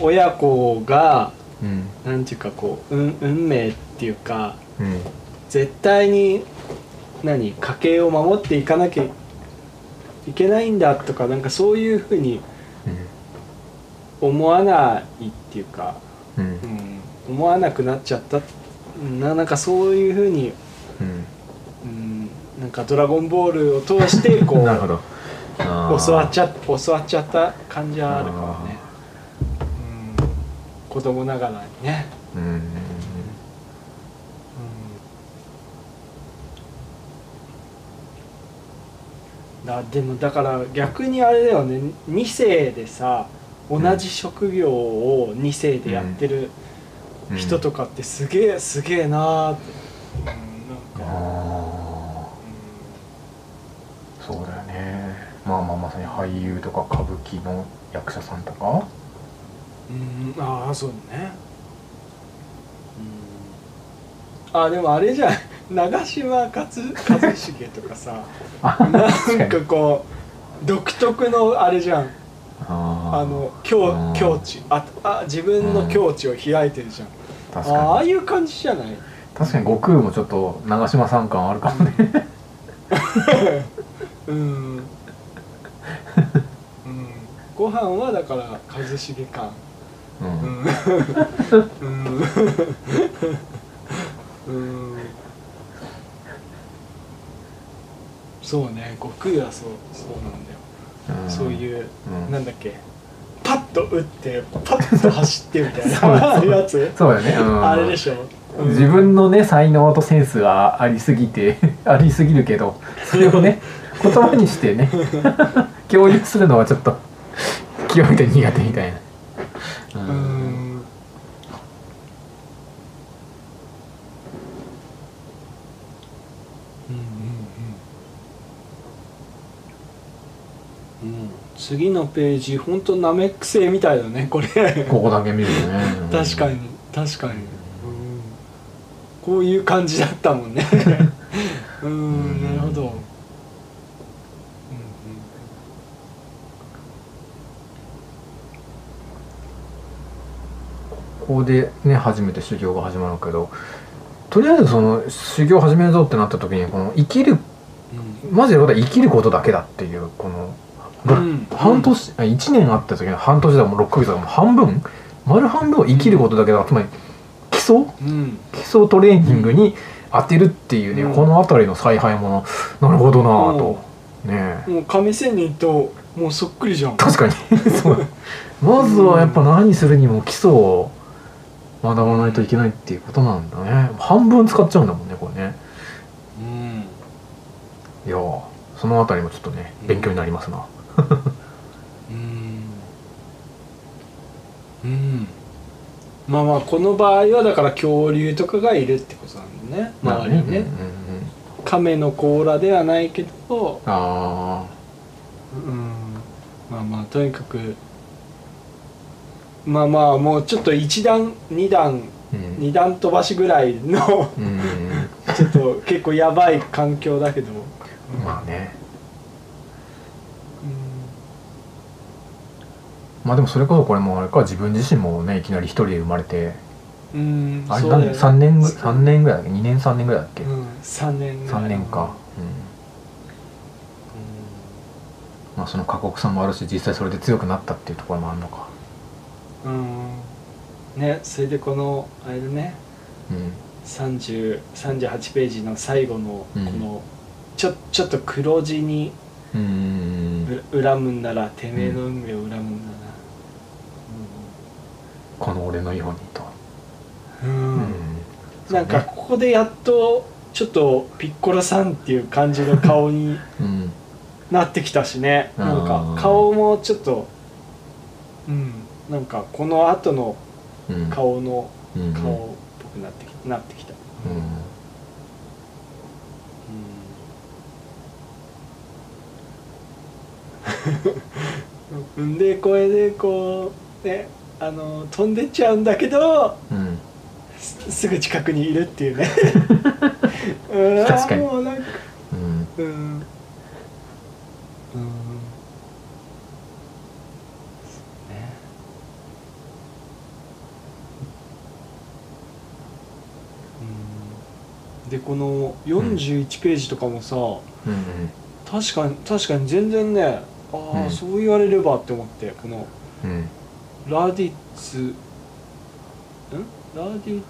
親子がうん。なんていうかこう、うん、運命っていうかうん。絶対に何家計を守っていかなきゃいけないんだとかなんかそういうふうに思わないっていうか、うん。うんうん、思わなくなっちゃった。ななんかそういうふうに、うん。うん、なんか「ドラゴンボール」を通してこ [LAUGHS] なるほう教わっちゃ教わっちゃった感じはあるからね、うん、子供ながらにね。うん。うんだでもだから逆にあれだよね。2世でさ同じ職業を2世でやってるうん。人とかってすげえすげえなーって、うん、なんか、あーそうだよねまあまあまさに俳優とか歌舞伎の役者さんとか？うん、ああそうね、うん、あでもあれじゃん。[LAUGHS] 長嶋勝一茂とかさあなんかこう独特のあれじゃん。あの境うん。境地。ああ自分の境地を開いてるじゃん、確ああかにいう感じじゃない？確かに悟空もちょっと長嶋さん感あるかもね。うん、うん、ご飯はだから一茂感うん。うん。うん。うん。そうね悟空はそうそうなんだよ、んそういう、うん。なんだっけ。パッと打ってパッと走ってみたいな。[LAUGHS] そうやつ。そうだよね、うん、あれでしょ、うん。自分のね才能とセンスがありすぎて [LAUGHS] ありすぎるけどそれをね言葉にしてね [LAUGHS] 共有するのはちょっと極めて苦手みたいな。ううん。うん。うん。うん。次のページ本当ナメック星みたいだねこれここだけ見るとね確かに確かに、うん、こういう感じだったもん。ねうん。なるほど、うんうん、ここでね初めて修行が始まるけどとりあえずその修行始めるぞってなった時にこの生きるまずやることは生きることだけだっていうこの、うん。半年、あ1年あった時の半年だもん6ヶ月だもん半分丸半分を生きることだけだ。つまり基礎？うん。基礎トレーニングに当てるっていうね、うん。この辺りの采配もなるほどなぁと、ねえ。もう亀仙人ともうそっくりじゃん。確かに。[LAUGHS] そう。まずはやっぱ何するにも基礎を学ばないといけないっていうことなんだね。半分使っちゃうんだもんねこれね。うん。いやーその辺りもちょっとね勉強になりますな、うん。うん。まあまあこの場合はだから恐竜とかがいるってことなんだね。周りにね、うんうんうん。亀の甲羅ではないけど。あうん。まあまあとにかくまあまあもうちょっと1段2段あうん。2段飛ばしぐらいのちょっと結構やばい環境だけど、うんまあね。まあでもそれこそこれもあれか自分自身もねいきなり一人で生まれて。うん、うん、あれ何3年ぐ三年ぐらいだっけ？2年3年ぐらいだっけ、うん、3年ぐらい3年か、うん。まあその過酷さもあるし実際それで強くなったっていうところもあるのかうん、うんねそれでこのあれだねうん。30 38ページの最後のこうん。の、ちょちょっと黒字にうんうんう恨むんならてめえの運命を恨むんだな。この俺のようにと、うん、うん。なんかここでやっとちょっとピッコロさんっていう感じの顔に [LAUGHS] うん。なってきたしね。なんか顔もちょっとうんなんかこの後のうん。顔のうん顔っぽくなってきなってきた、うん。うん、[LAUGHS] でこれでこうねあの飛んでっちゃうんだけどうん。すすぐ近くにいるっていうね。[LAUGHS] うかに。もうなんかうん。うんうんそうねうんでこの41ページとかもさ、うん確かに確かに全然ねああ、うん。そう言われればって思ってこのうん。ラディッツん？ラディッツ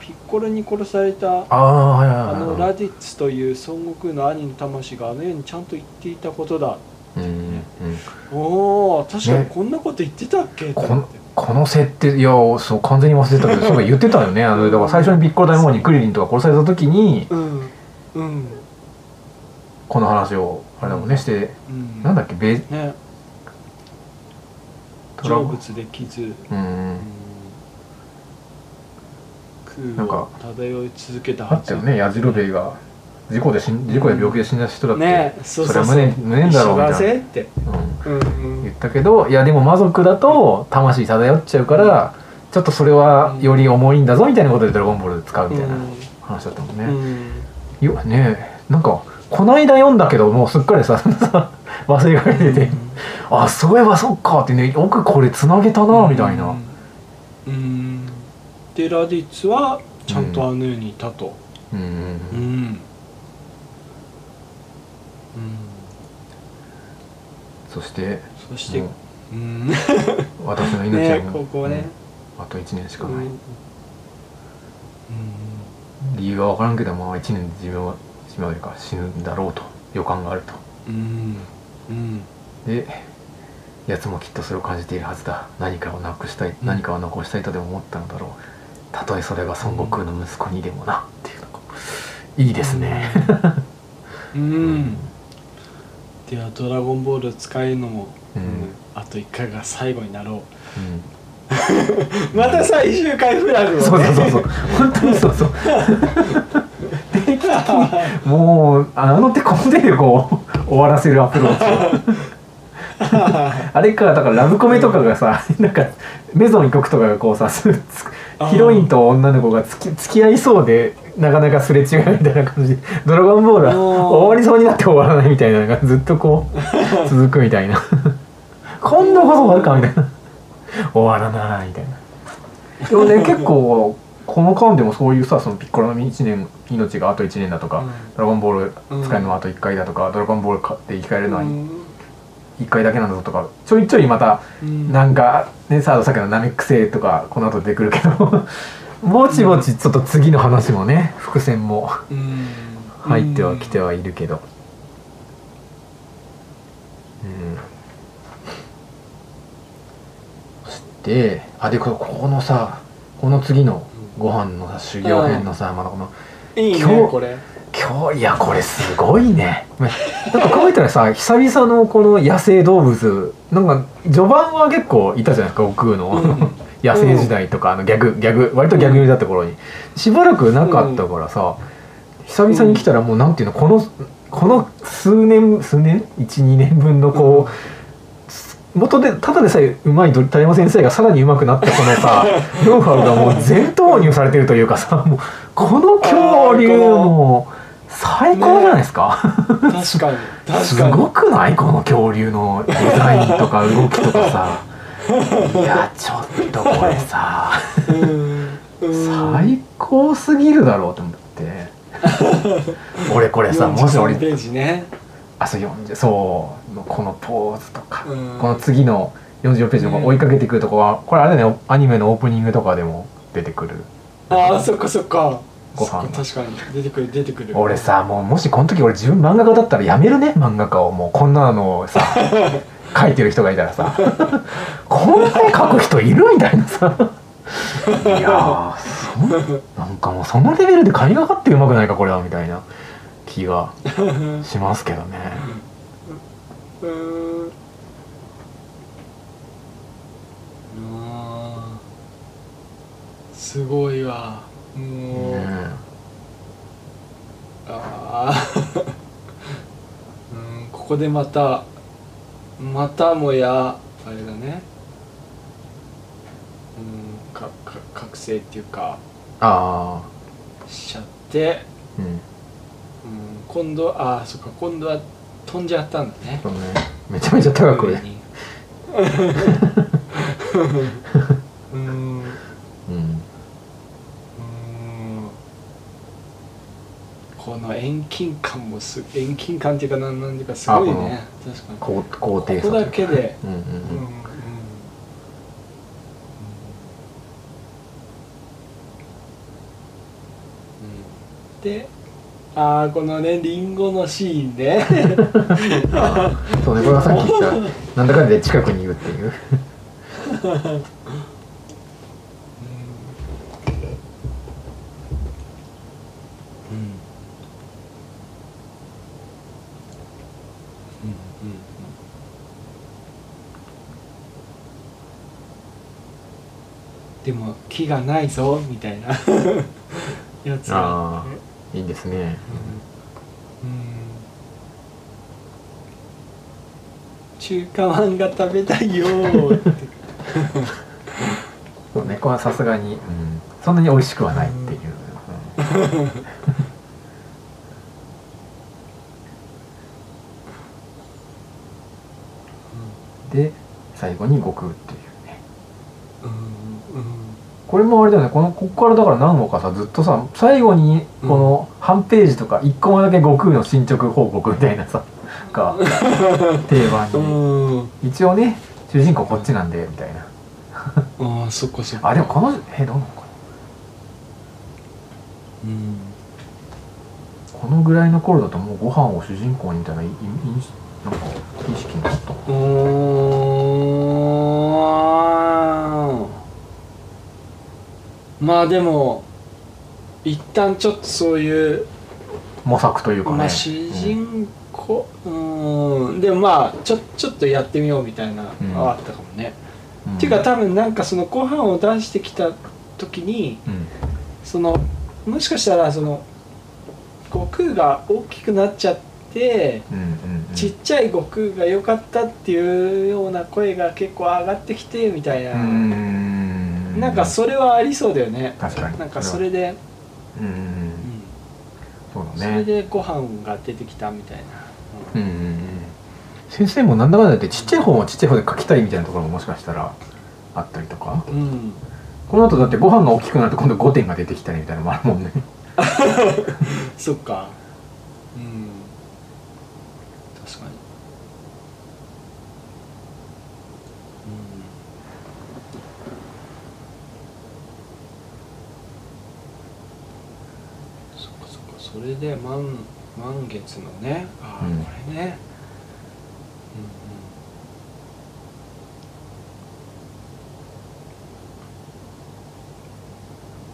ピッコロに殺されたあのラディッツという孫悟空の兄の魂があの世にちゃんと言っていたことだうんうんおお確かにねこんなこと言ってたっけこと思ってこの設定いやそう完全に忘れてたけどそう言ってたよね。あのだから最初にピッコロ大魔王にクリリンとか殺された時にうんうんこの話をあれだもんねしてうん。なんだっけベね。成仏できず、うん。うん。なんか空を漂い続けたあはず。ったよね矢印兵衛が事故で死ん事故で病気で死んだ人だって、ねそうそうそう。それは無念無念だろうみたいぜって。うん。うんうん。言ったけどいやでも魔族だと魂漂っちゃうからちょっとそれはより重いんだぞみたいなことで「ドラゴンボール」使うみたいな話だったもんね、うん。よねえなんかこないだ読んだけどもうすっかりささ [LAUGHS] 忘れかけてて、あそういえばそっかってねよくこれつなげたなみたいな、うんうん。でラディッツはちゃんとあの世にいたと。うん。うんそしてそしてもううん。[LAUGHS] 私の命はねもうねうんあと1年しかうん。ない、理由は分からんけどまあ1年で寿命は寿命というか死ぬんだろうと予感があると。うん。うん。で奴もきっとそれを感じているはずだ。何かをなくしたい、ん。何かを残したいとでも思ったのだろう。たとえそれが孫悟空の息子にでもなっていうのがいいですね。うん [LAUGHS] では「ドラゴンボール」使えるのも、うん。あと1回が最後になろう。うん。[LAUGHS] また最終回フラグをね。そうそうそうそう。本当にそうそう。定期的にもうあの手この手でこう終わらせるアプローチを。[LAUGHS] あれかだからラブコメとかがさなんかメゾン一国とかがこうさすつヒロインと女の子がつき付き合いそうでなかなかすれ違うみたいな感じ。で「ドラゴンボール」は終わりそうになって終わらないみたいなのがずっとこう [LAUGHS] 続くみたいな。こんなことがあるかみたいな。終わらないみたいな。でもね [LAUGHS] 結構この間でもそういうさそのピッコロの1年命があと1年だとか、うん。ドラゴンボール使えるのはあと1回だとか、ドラゴンボール買って生き返れるのは1回だけなんだぞとかちょいちょいまたうん。なんかねサードさっきのナメック星とかこの後出てくるけど [LAUGHS] ぼちぼちちょっと次の話もね伏線もうん。入ってはきてはいるけど。うん。そしてあでこここのさこの次のご飯のさ修行編のさまだこのいい今日ねこれ今日いやこれすごいね。なんか考えたらさ久々のこの野生動物なんか序盤は結構いたじゃないですか悟空の、うん。野生時代とかあのギャグギャグ割とギャグ寄りだった頃に。しばらくなかったからさ、久々に来たらもうなんていうのこのこの数年数年？12年分のこう、元でただでさえうまい鳥山先生がさらにうまくなったこのさノウハウがもう全投入されてるというかさもうこの恐竜も最高じゃないですか、[LAUGHS] 確かに。す確かに。ごくないこの恐竜のデザインとか動きとかさ。[LAUGHS] いやちょっとこれさ。最高すぎるだろうと思って。俺これさもし俺43ページね。あそう40そう。このポーズとか、うん。この次の44ページの追いかけてくるとこは、これあれだねアニメのオープニングとかでも出てくる。ああそっかそっかご飯。確かに出てくる出てくる。俺さもうもしこの時俺自分漫画家だったらやめるね漫画家をもう。こんなのをさ [LAUGHS] 書いてる人がいたらさ。こんなに書く人いるみたいなさ。いやーそなんかもうそのレベルで神がかってうまくないかこれはみたいな気がしますけどね。[LAUGHS] うん。すごいわもう、ねああうんここでまたまたもやあれだね。うんかか覚醒っていうか。あしちゃって、あうん。うん、今度ああそっか今度は飛んじゃったんだね。そうね。めちゃめちゃ高く上に。[LAUGHS] うんここの遠近感もす遠近感っていうかなんなんていうかすごいね。確かに。高高低差ここだけで。うんうんうん。でああこのねリンゴのシーンね [LAUGHS] そうねこれはさっき言った。[LAUGHS] なんだかんだで近くにいるっていうでも木がないぞみたいな。[LAUGHS] やつ。があいいですね。うん。中華まんが食べたいよーって。[LAUGHS] そうねこれはさすがに、うん、そんなに美味しくはないっていう、うん。で最後に悟空っていうねうんうんこれもあれだよねこのここからだから何話かさずっとさ最後にこの半ページとか1個目だけ悟空の進捗報告みたいなさが [LAUGHS] 定番に。うん。一応ね主人公こっちなんでみたいな。[LAUGHS] ああそっかそっか。あでもこのえどうなのかうん。なこのぐらいの頃だともうご飯を主人公にみたいないいいなんか意識になったうーんまあでも一旦ちょっとそういう模索というかね、まあ主人公うーん。でもまあちょちょっとやってみようみたいなのはあったかもね、うん。っていうか多分なんかそのご飯を出してきた時にうん。そのもしかしたらその悟空が大きくなっちゃってうんうんうん。ちっちゃい悟空が良かったっていうような声が結構上がってきてみたいな、うーんなんかそれはありそうだよね。確かに。なんかそれで、うんうんそうだね。それでご飯が出てきたみたいな、うんうんうん。先生もなんだかんだ言ってちっちゃい方はちっちゃい方で書きたいみたいなところももしかしたらあったりとか。うん。この後だってご飯が大きくなると今度5点が出てきたりみたいなのもあるもんね。そっか。うん。確かに。うんそっかそれで満満月のねああ、うん。これね。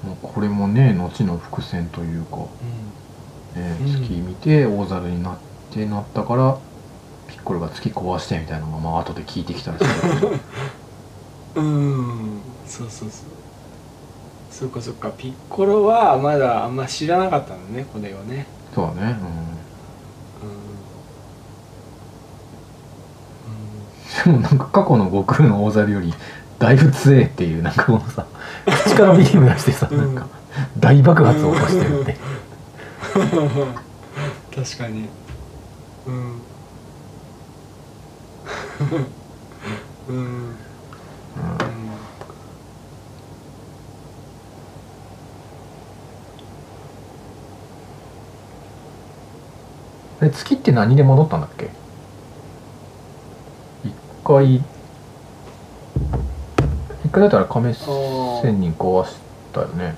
もうこれもね後の伏線というか、うん。うんねうん。月見て大猿になってなったからピッコロが月壊してみたいなのがまあ後で聞いてきたりする [LAUGHS] うん。そうそうそうそっかそっか。ピッコロはまだあんま知らなかったのねこれをね。そうだね。うん。うん。でもなんか過去の悟空の大猿よりだいぶ強えっていうなんかこのさ口からビーム出してさ、うん。なんか大爆発を起こしてるって、確かに。うん。[LAUGHS] うんえ月って何で戻ったんだっけ？一回一回だったら亀仙人壊したよね。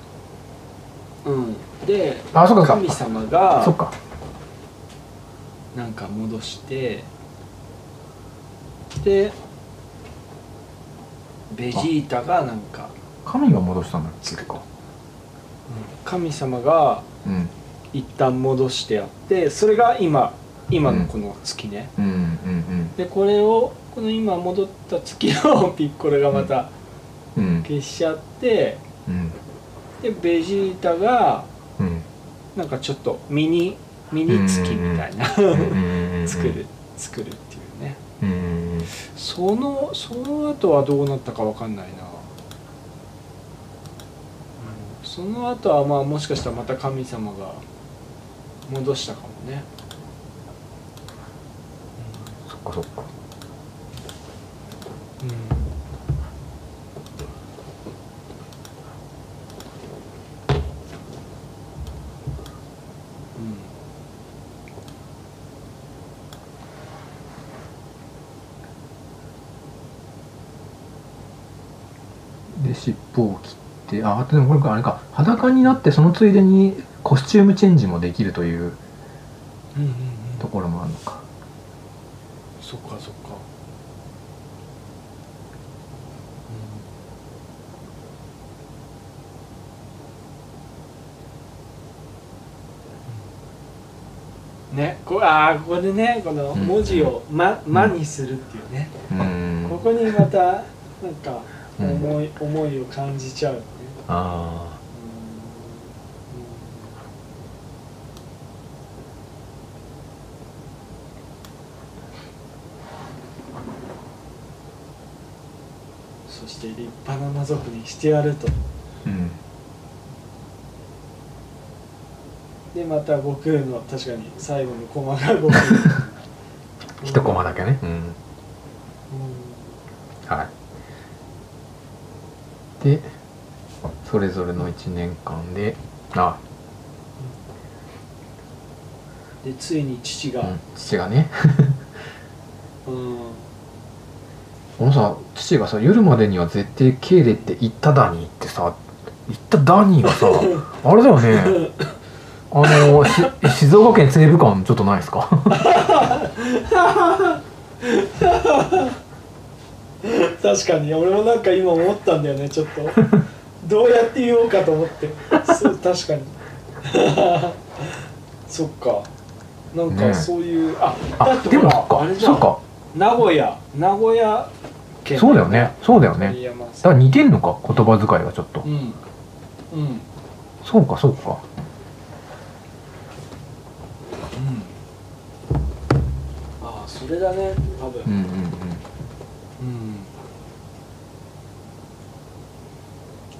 うん。であそっか神か。様がそっか。なんか戻してでベジータがなんか神が戻したんだっけ？か。神様がうん一旦戻してやってそれが今今のこの月ね、うん。うんでこれをこの今戻った月を [LAUGHS] ピッコロがまたうん。うん消しちゃってうん。でベジータがうん。なんかちょっとミニミニ月みたいなうん作る作るっていうね。うん。そのその後はどうなったかわかんないな、うん。その後はまあもしかしたらまた神様が戻したかもね、うん、そっかそっか。うん。で尻尾を切ってあでもこれあれか。裸になってそのついでにコスチュームチェンジもできるといううんうんうん。ところもあるのか。そっかそっか。うん。ねこあーここでねこの文字を「ま」まにするっていうね、うん。ここにまたなんかうん。思い、思いを感じちゃうあそして立派な魔族にしてやると。あうん。でまた悟空の確かに最後のコマが悟空 [LAUGHS] 一コマだけね。うん。うん。はい。でそれぞれの1年間であ、でついに父が、うん、父がね。[LAUGHS] うんこのさ父がさ夜までには絶対帰れって言ったダニーってさ言ったダニーがさ [LAUGHS] あれだよね。あのし静岡県西部館ちょっとないですか？[LAUGHS] 確かに。俺もなんか今思ったんだよねちょっと。どうやって言おうかと思って。そう確かに。[LAUGHS] そっか。なんねかそういう、あだあってほでもあれじゃかそうんか名古屋。名古屋県。そうだよね。そうだよね。だから似てんのか？言葉遣いがちょっと。うん。うん。そうかそうか。ああそれだね。多分。うんうんうん。うん。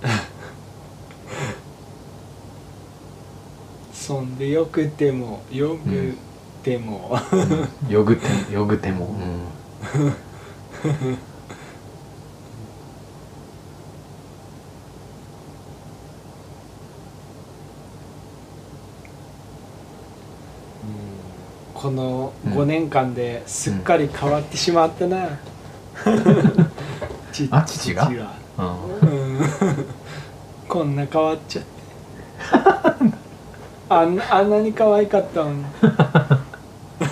[LAUGHS] そんでよくてもよくても、よぐてよぐても、うん、このうん。5年間ですっかり変わってしまったな、ちあ父が？うんうん。こんな変わっちゃって。あんあんなに可愛かったのに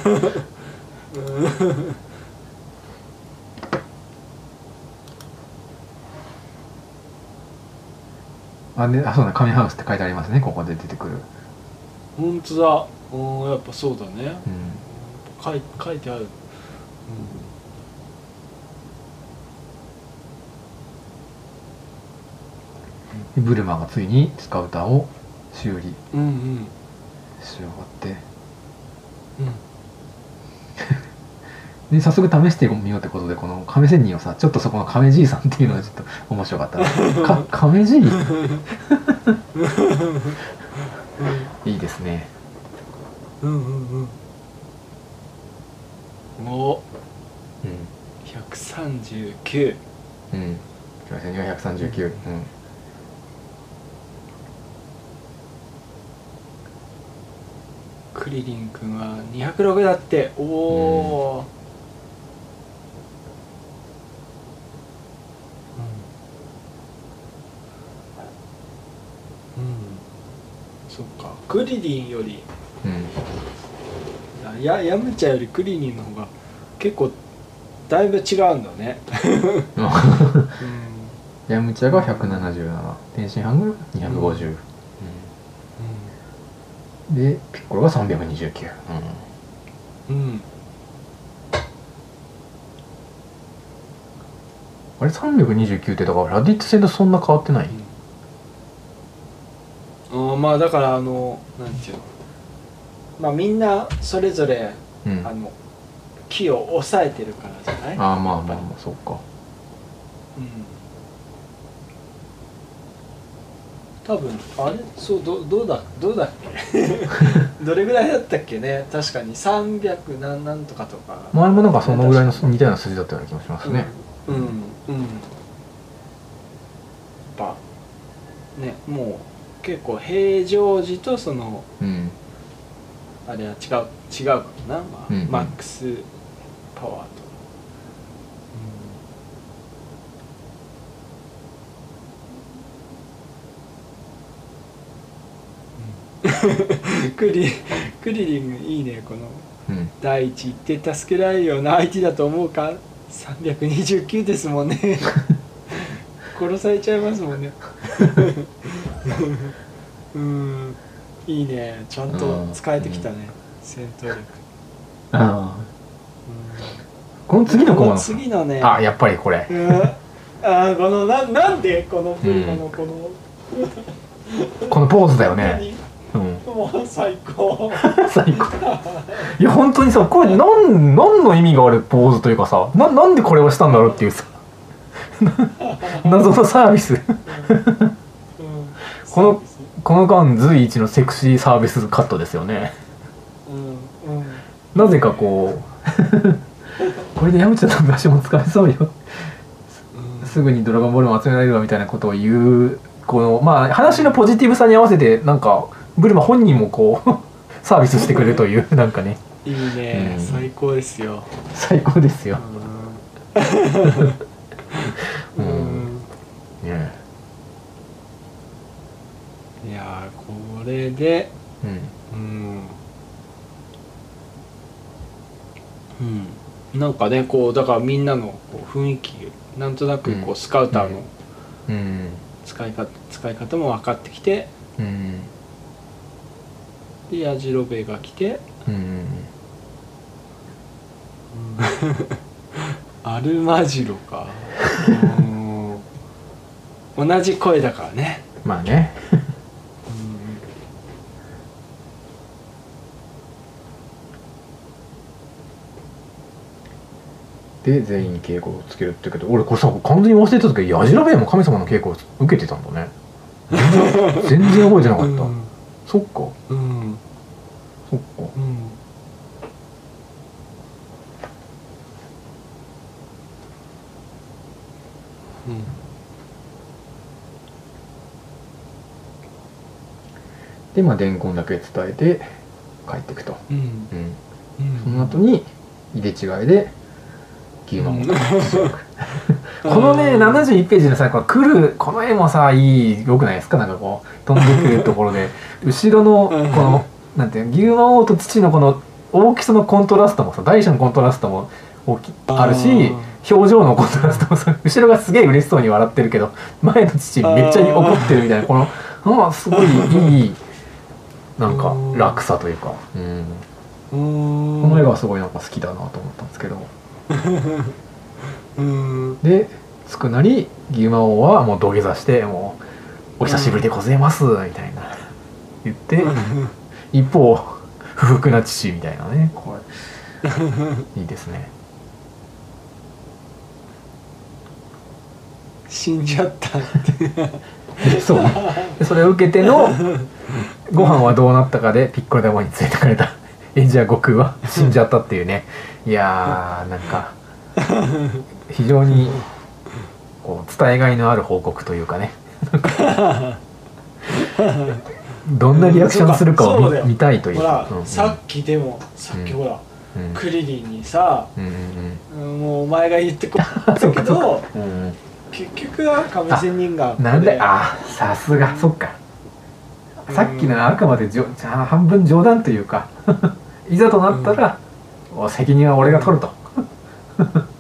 [LAUGHS] あねあそうだカメハウスって書いてありますねここで出てくる、本当だ。うんやっぱそうだね。うん、書い書いてある、でブルマがついにスカウターを修理うん、うんうん。し終わって。うんで早速試してみようってことでこの亀仙人をさちょっとそこの亀じいさんっていうのがちょっと面白かった [LAUGHS] か亀じいいいですね。うんうんうん。お。うん。139うん。亀仙人は139うん。クリリン君は206だって。おお、うん、クリリンよりうん。やヤムチャよりクリリンの方が結構だいぶ違うんだね、うん。ヤムチャが177天津飯が250、でピッコロが329、うん、うん、うん。あれ329ってだからラディッツ戦とそんな変わってない、まあだからあのなんていうの。まあみんなそれぞれ、うん。あの木を抑えてるからじゃない？ああまあまあまあそうか。うん。多分あれ？そうどどうだどうだっけ？[LAUGHS] どれぐらいだったっけね？確かに300何なんとかとか。前もなんかそのぐらいの似たような数字だったような気もしますね、うん。うん、うん、やっぱねもう結構平常時とその、うん、あれは違う違うかな、まあ、うんうん、マックスパワーと、うん、[LAUGHS] クリクリリンいいねこの、うん、第一言って助けられるような相手だと思うか？329ですもんね。[LAUGHS] 殺されちゃいますもんね。[LAUGHS] うん。いいね。ちゃんと使えてきたね。戦闘力。ああ。うこの次のコマのんこの次のね。あやっぱりこれ。うんあーこのななんでこのプーうん。マのこの、このポーズだよね。うん。何もう最高。[LAUGHS] 最高。いや本当にさこれなん何の意味があるポーズというかさななんでこれをしたんだろうっていうさ謎のサービス。うん。このこの間随一のセクシーサービスカットですよね。うん。うん。なぜかこうこれでヤムチャの場所も疲れそうよ。うん。すぐにドラゴンボールも集められるわみたいなことを言うこのまあ話のポジティブさに合わせてなんかブルマ本人もこうサービスしてくれるというなんかね。いいね、うん。最高ですよ。最高ですよ、ううん。いやーこれでうん。うん。うん。なんかねこうだからみんなのこう雰囲気なんとなくこううん。スカウターのうん。使い方使い方も分かってきてうん。でヤジロベが来てうんアルマジロか。うん。同じ声だからね、まあね。で全員稽古をつけるって言うけど俺これさ完全に忘れてたけどヤジラベエも神様の稽古を受けてたんだね。全然覚えてなかった、うん。そっか。うん。そっか。うんうんでまあ伝言だけ伝えて帰っていくと、うん。うん、うん。その後に入れ違いで牛魔王うん。と出力このね71ページのさこの来るこの絵もさいいよくないですか？なんかこう飛んでくるところで。[LAUGHS] 後ろのこのなんていうの牛魔王と父のこの大きさのコントラストもさ大小のコントラストも大きあるし表情のコントラストもさ後ろがすげえ嬉しそうに笑ってるけど前の父めっちゃ怒ってるみたいなこのあすごいいいなんか落差というか、うん、うん。この絵がすごいなんか好きだなと思ったんですけど。うん。で着くなり牛魔王はもう土下座してもう「お久しぶりでございます」みたいな。言って [LAUGHS] 一方不服な父みたいなね。これ [LAUGHS] いいですね。死んじゃったって。で [LAUGHS] そう。でそれを受けてのご飯はどうなったかでピッコロ玉に連れてかれた。[LAUGHS] エンジェア悟空は [LAUGHS] 死んじゃったっていうね。いやーなんか非常にこう伝えがいのある報告というかね。どんなリアクションするかを見見たいという。ほら、うん。うんさっきでもさっきうんほら、うん。クリリンにさ、うんうんうん。もうお前が言ってこったそうけどうか。うん結局は亀仙人がうんなんで？あさすが。そっか。さっきのはあくまでじょじゃあ半分冗談というか。[LAUGHS] いざとなったら、お責任は俺が取ると。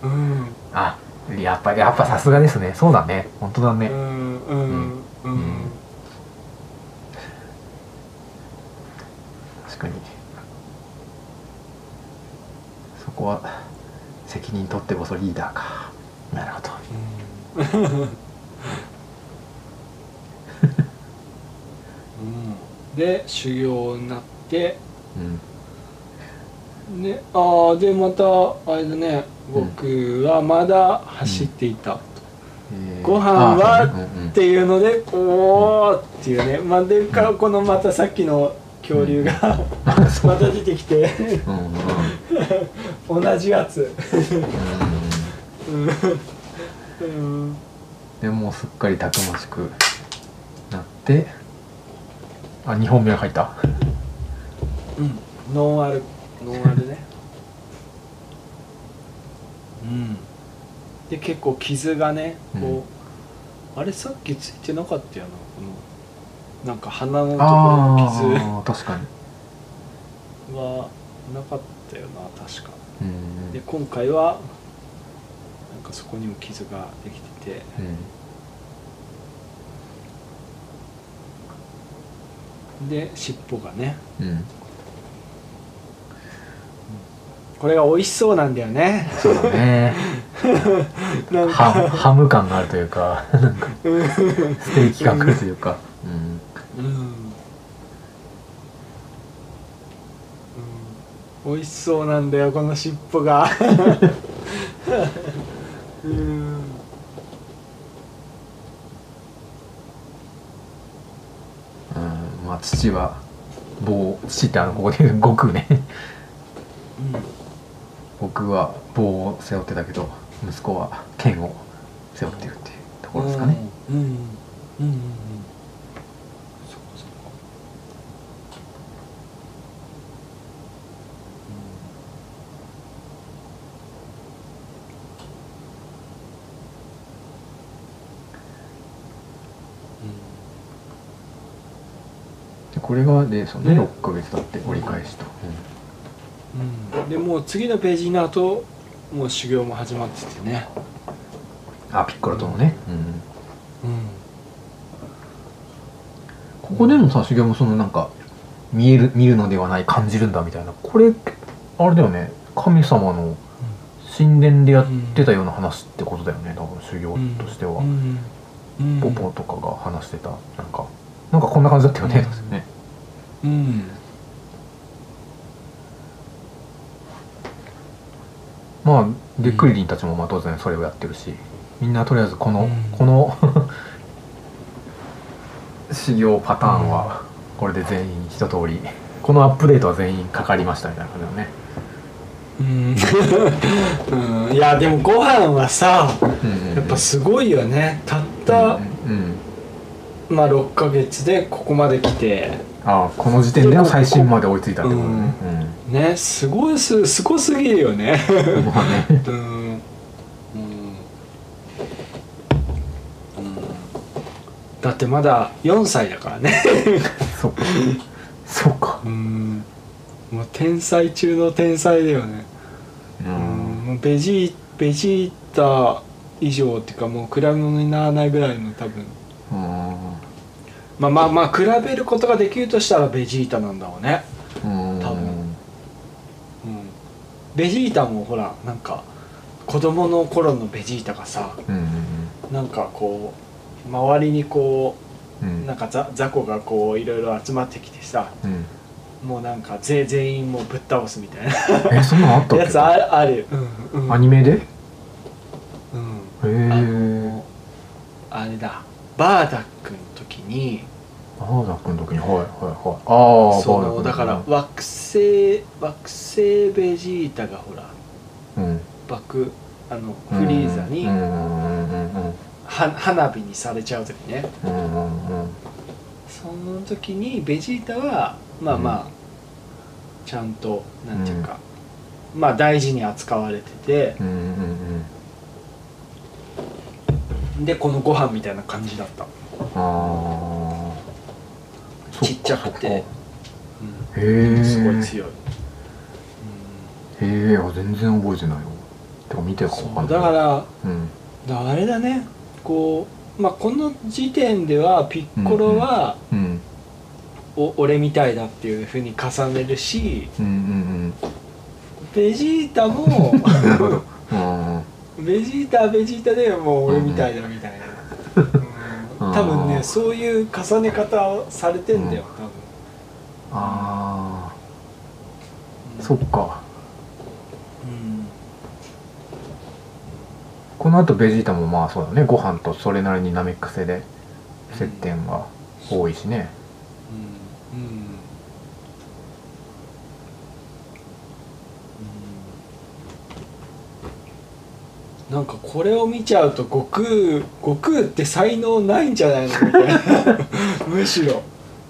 うん。[LAUGHS] あやっぱやっぱさすがですね。そうだね。本当だね、うんうん。うん、うん。確かに。そこは責任取ってこそリーダーか。なるほど。うんで修行になって。うん。ねああでまたあれだね。僕はまだ走っていた、えーご飯はあそうね。うんうん。っていうのでおーっていうね。まあでかこのまたさっきの恐竜が [LAUGHS] また出てきて。うんうん。[LAUGHS] 同じやつ。うんうん。うんでもうすっかりたくましくなってあ2本目が入った。うん。ノンアルノンアルね。[LAUGHS] うん。で結構傷がねこう、あれさっきついてなかったよなこのなんか鼻のところの傷。あ確かに。[LAUGHS] はなかったよな確か。うん。で今回はそこにも傷ができてて。で尻尾がね。うん。うんこれが美味しそうなんだよね。そうだね。[LAUGHS] なんハかハム感があるというかなんかステーキ感があるというか。うんうん、うん、美味しそうなんだよこの尻尾が [LAUGHS] うん。うんまあ父は棒父ってあのここで言う悟空ね。僕は棒を背負ってたけど息子は剣を背負ってるっていうところですかね。うん。うん。うん。うんうんそっかそっかでこれがでそのねね。6ヶ月経って折り返しと、うん。うんでもう次のページになるともう修行も始まっててね。あピッコロとのね、うん。うん。ここでのさ修行もそのなんか見える見るのではない感じるんだみたいな。これあれだよね。神様の神殿でやってたような話ってことだよね。多分修行としては、うん。うん。ポポとかが話してた。なんかなんかこんな感じだったよね、うん。ねうん。まあでクリリンたちもまあ当然それをやってるしみんなとりあえずこの、うん。この [LAUGHS] 修行パターンはこれで全員一通りこのアップデートは全員かかりましたみたいな感じだよね。うん、いやでもご飯はさうんうんやっぱすごいよね。たった、うんうんまあ6ヶ月でここまで来てああこの時点での最新まで追いついたってことね。ねすごいすすごすぎるよね。うん、うん。うん。うん。だってまだ4歳だからね。そっか。そっか。うん。もう天才中の天才だよね。ううん。んもうベジベジータ以上っていうかもう比べ物にならないぐらいの多分うんまあまあまあ比べることができるとしたらベジータなんだろうね。うん。多分。うん。ベジータもほらなんか子供の頃のベジータがさうんうんなんかこう周りにこうんううん。なんかざ雑魚がこういろいろ集まってきてさうん。もうなんか全全員もうぶっ倒すみたいな。えそんなのあったっけ？やつあるある、うんうん、アニメで？へうん。あえのあれだ。バーダックの時にバーダックの時にはいはいはい。ああそバーダックの時のだから惑星惑星ベジータがほらうん。爆あのフリーザに花火にされちゃう時ね。うんうんうん。うんその時にベジータはまあまあ、ちゃんとなんていうか、まあ大事に扱われてて。うんうんうん。でこのご飯みたいな感じだった、ああちっちゃくて。へうん。えすごい強い、へえあ全然覚えてないよてか見てるかそうわかんない。だからうん。だあれだね。こうまあこの時点ではピッコロは、うんお俺みたいだっていうふうに重ねるしうんうんベジータも [LAUGHS] ベジータはベジータでもう俺みたいだみたいな、うん多分ねそういう重ね方をされてんだよ多分、ああうんそっか。うん。この後ベジータもまあそうだね。ご飯とそれなりにナメック星で接点が多いしね。うんうんうんなんかこれを見ちゃうと悟空悟空って才能ないんじゃないのみたいな。むしろ。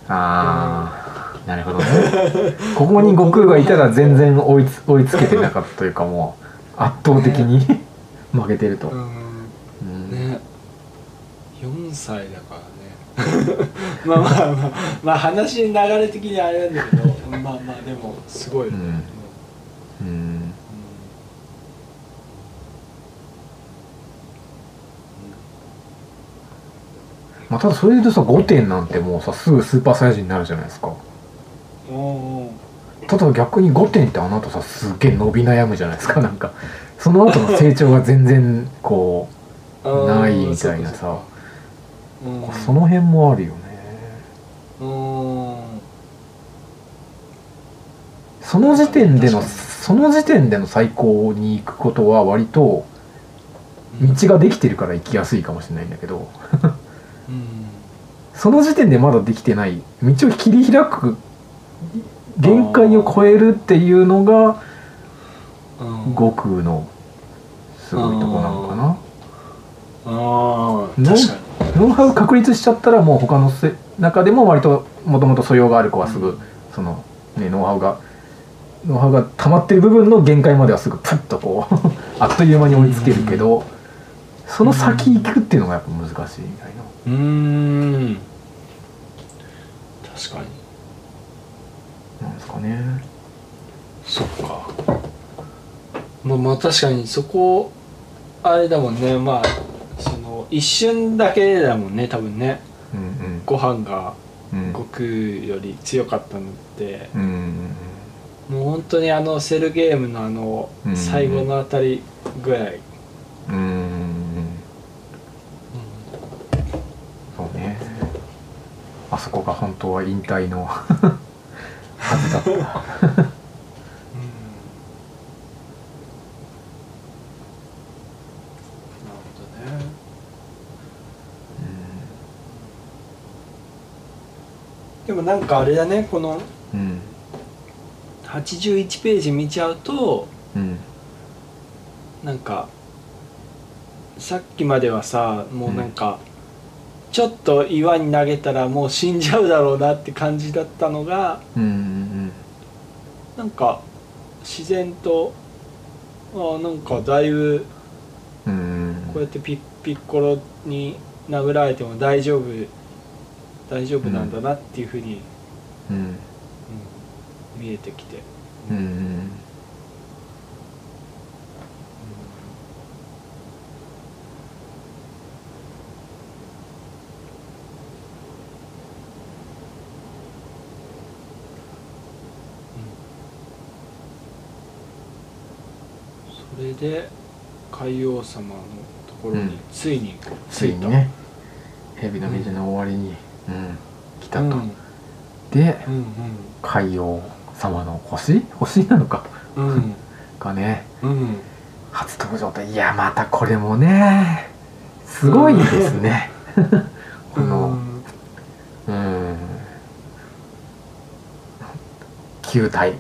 ああなるほどね。ここに悟空がいたら全然追いつ追いつけてなかったというかもう圧倒的に負けてると、うん。うん。ね。4歳だからね。[LAUGHS] まあまあまあまあ話流れ的にあれなんだけどまあまあでもすごいよね、うん。うんまあ、ただそれで言うとさ5点なんてもうさすぐスーパーサイヤ人になるじゃないですか。ただ逆に5点ってあの後さすっげえ伸び悩むじゃないですか。なんかその後の成長が全然こうないみたいなさ。うん。その辺もあるよね。うんその時点でのその時点での最高に行くことは割と道ができてるから行きやすいかもしれないんだけど。うんその時点でまだできてない。道を切り開く限界を超えるっていうのがうん悟空のすごいとこなのかな。あノウハウ確立しちゃったらもう他のせ中でも割ともともと素養がある子はすぐその、ね、ノウハウがノウハウが溜まってる部分の限界まではすぐプッとこう [LAUGHS] あっという間に追いつけるけどその先行くっていうのがやっぱ難しいみたいな。うーん。確かに。なんですかね。そっか。まあまあ確かにそこあれだもんね。まあその一瞬だけだもんね多分ね。うんご飯がうん。うん悟空より強かったのって。うんうんもう本当にあのセルゲームのあのうん最後のあたりぐらい、うんうんうんそうね。あそこが本当は引退のはずだった。なるほどね。でもなんかあれだね。このうん。81ページ見ちゃうとうん。なんかさっきまではさもうなんか、ちょっと岩に投げたらもう死んじゃうだろうなって感じだったのがうんうんなんか自然とあなんかだいぶこうやってピッピッコロに殴られても大丈夫大丈夫なんだなっていうふうに、うん。うん。見えてきて、うんれで海王様のところについについにね蛇の道の終わりに、うん、来たと、うん。でうん海王様の星？[LAUGHS] 星なのか。うん。うんがね。うん。初登場でいやまたこれもねすごいですね、このうん。[LAUGHS] 球体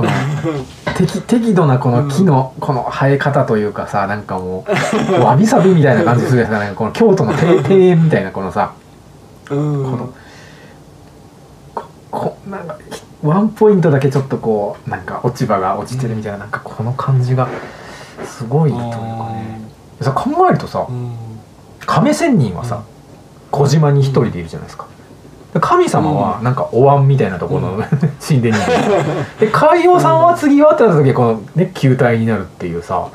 この適適度なこの木のこの生え方というかさなんかもうわびさびみたいな感じするやつがね。この京都の庭庭園みたいなこのさうん。このここなんかワンポイントだけちょっとこうなんか落ち葉が落ちてるみたいななんかこの感じがすごいというかね。さ考えるとさうん。亀仙人はさ小島に一人でいるじゃないですか。で神様はなんかお椀みたいなところの、うん。[LAUGHS] 神殿にで海王さんは次はってなった時このね球体になるっていうさ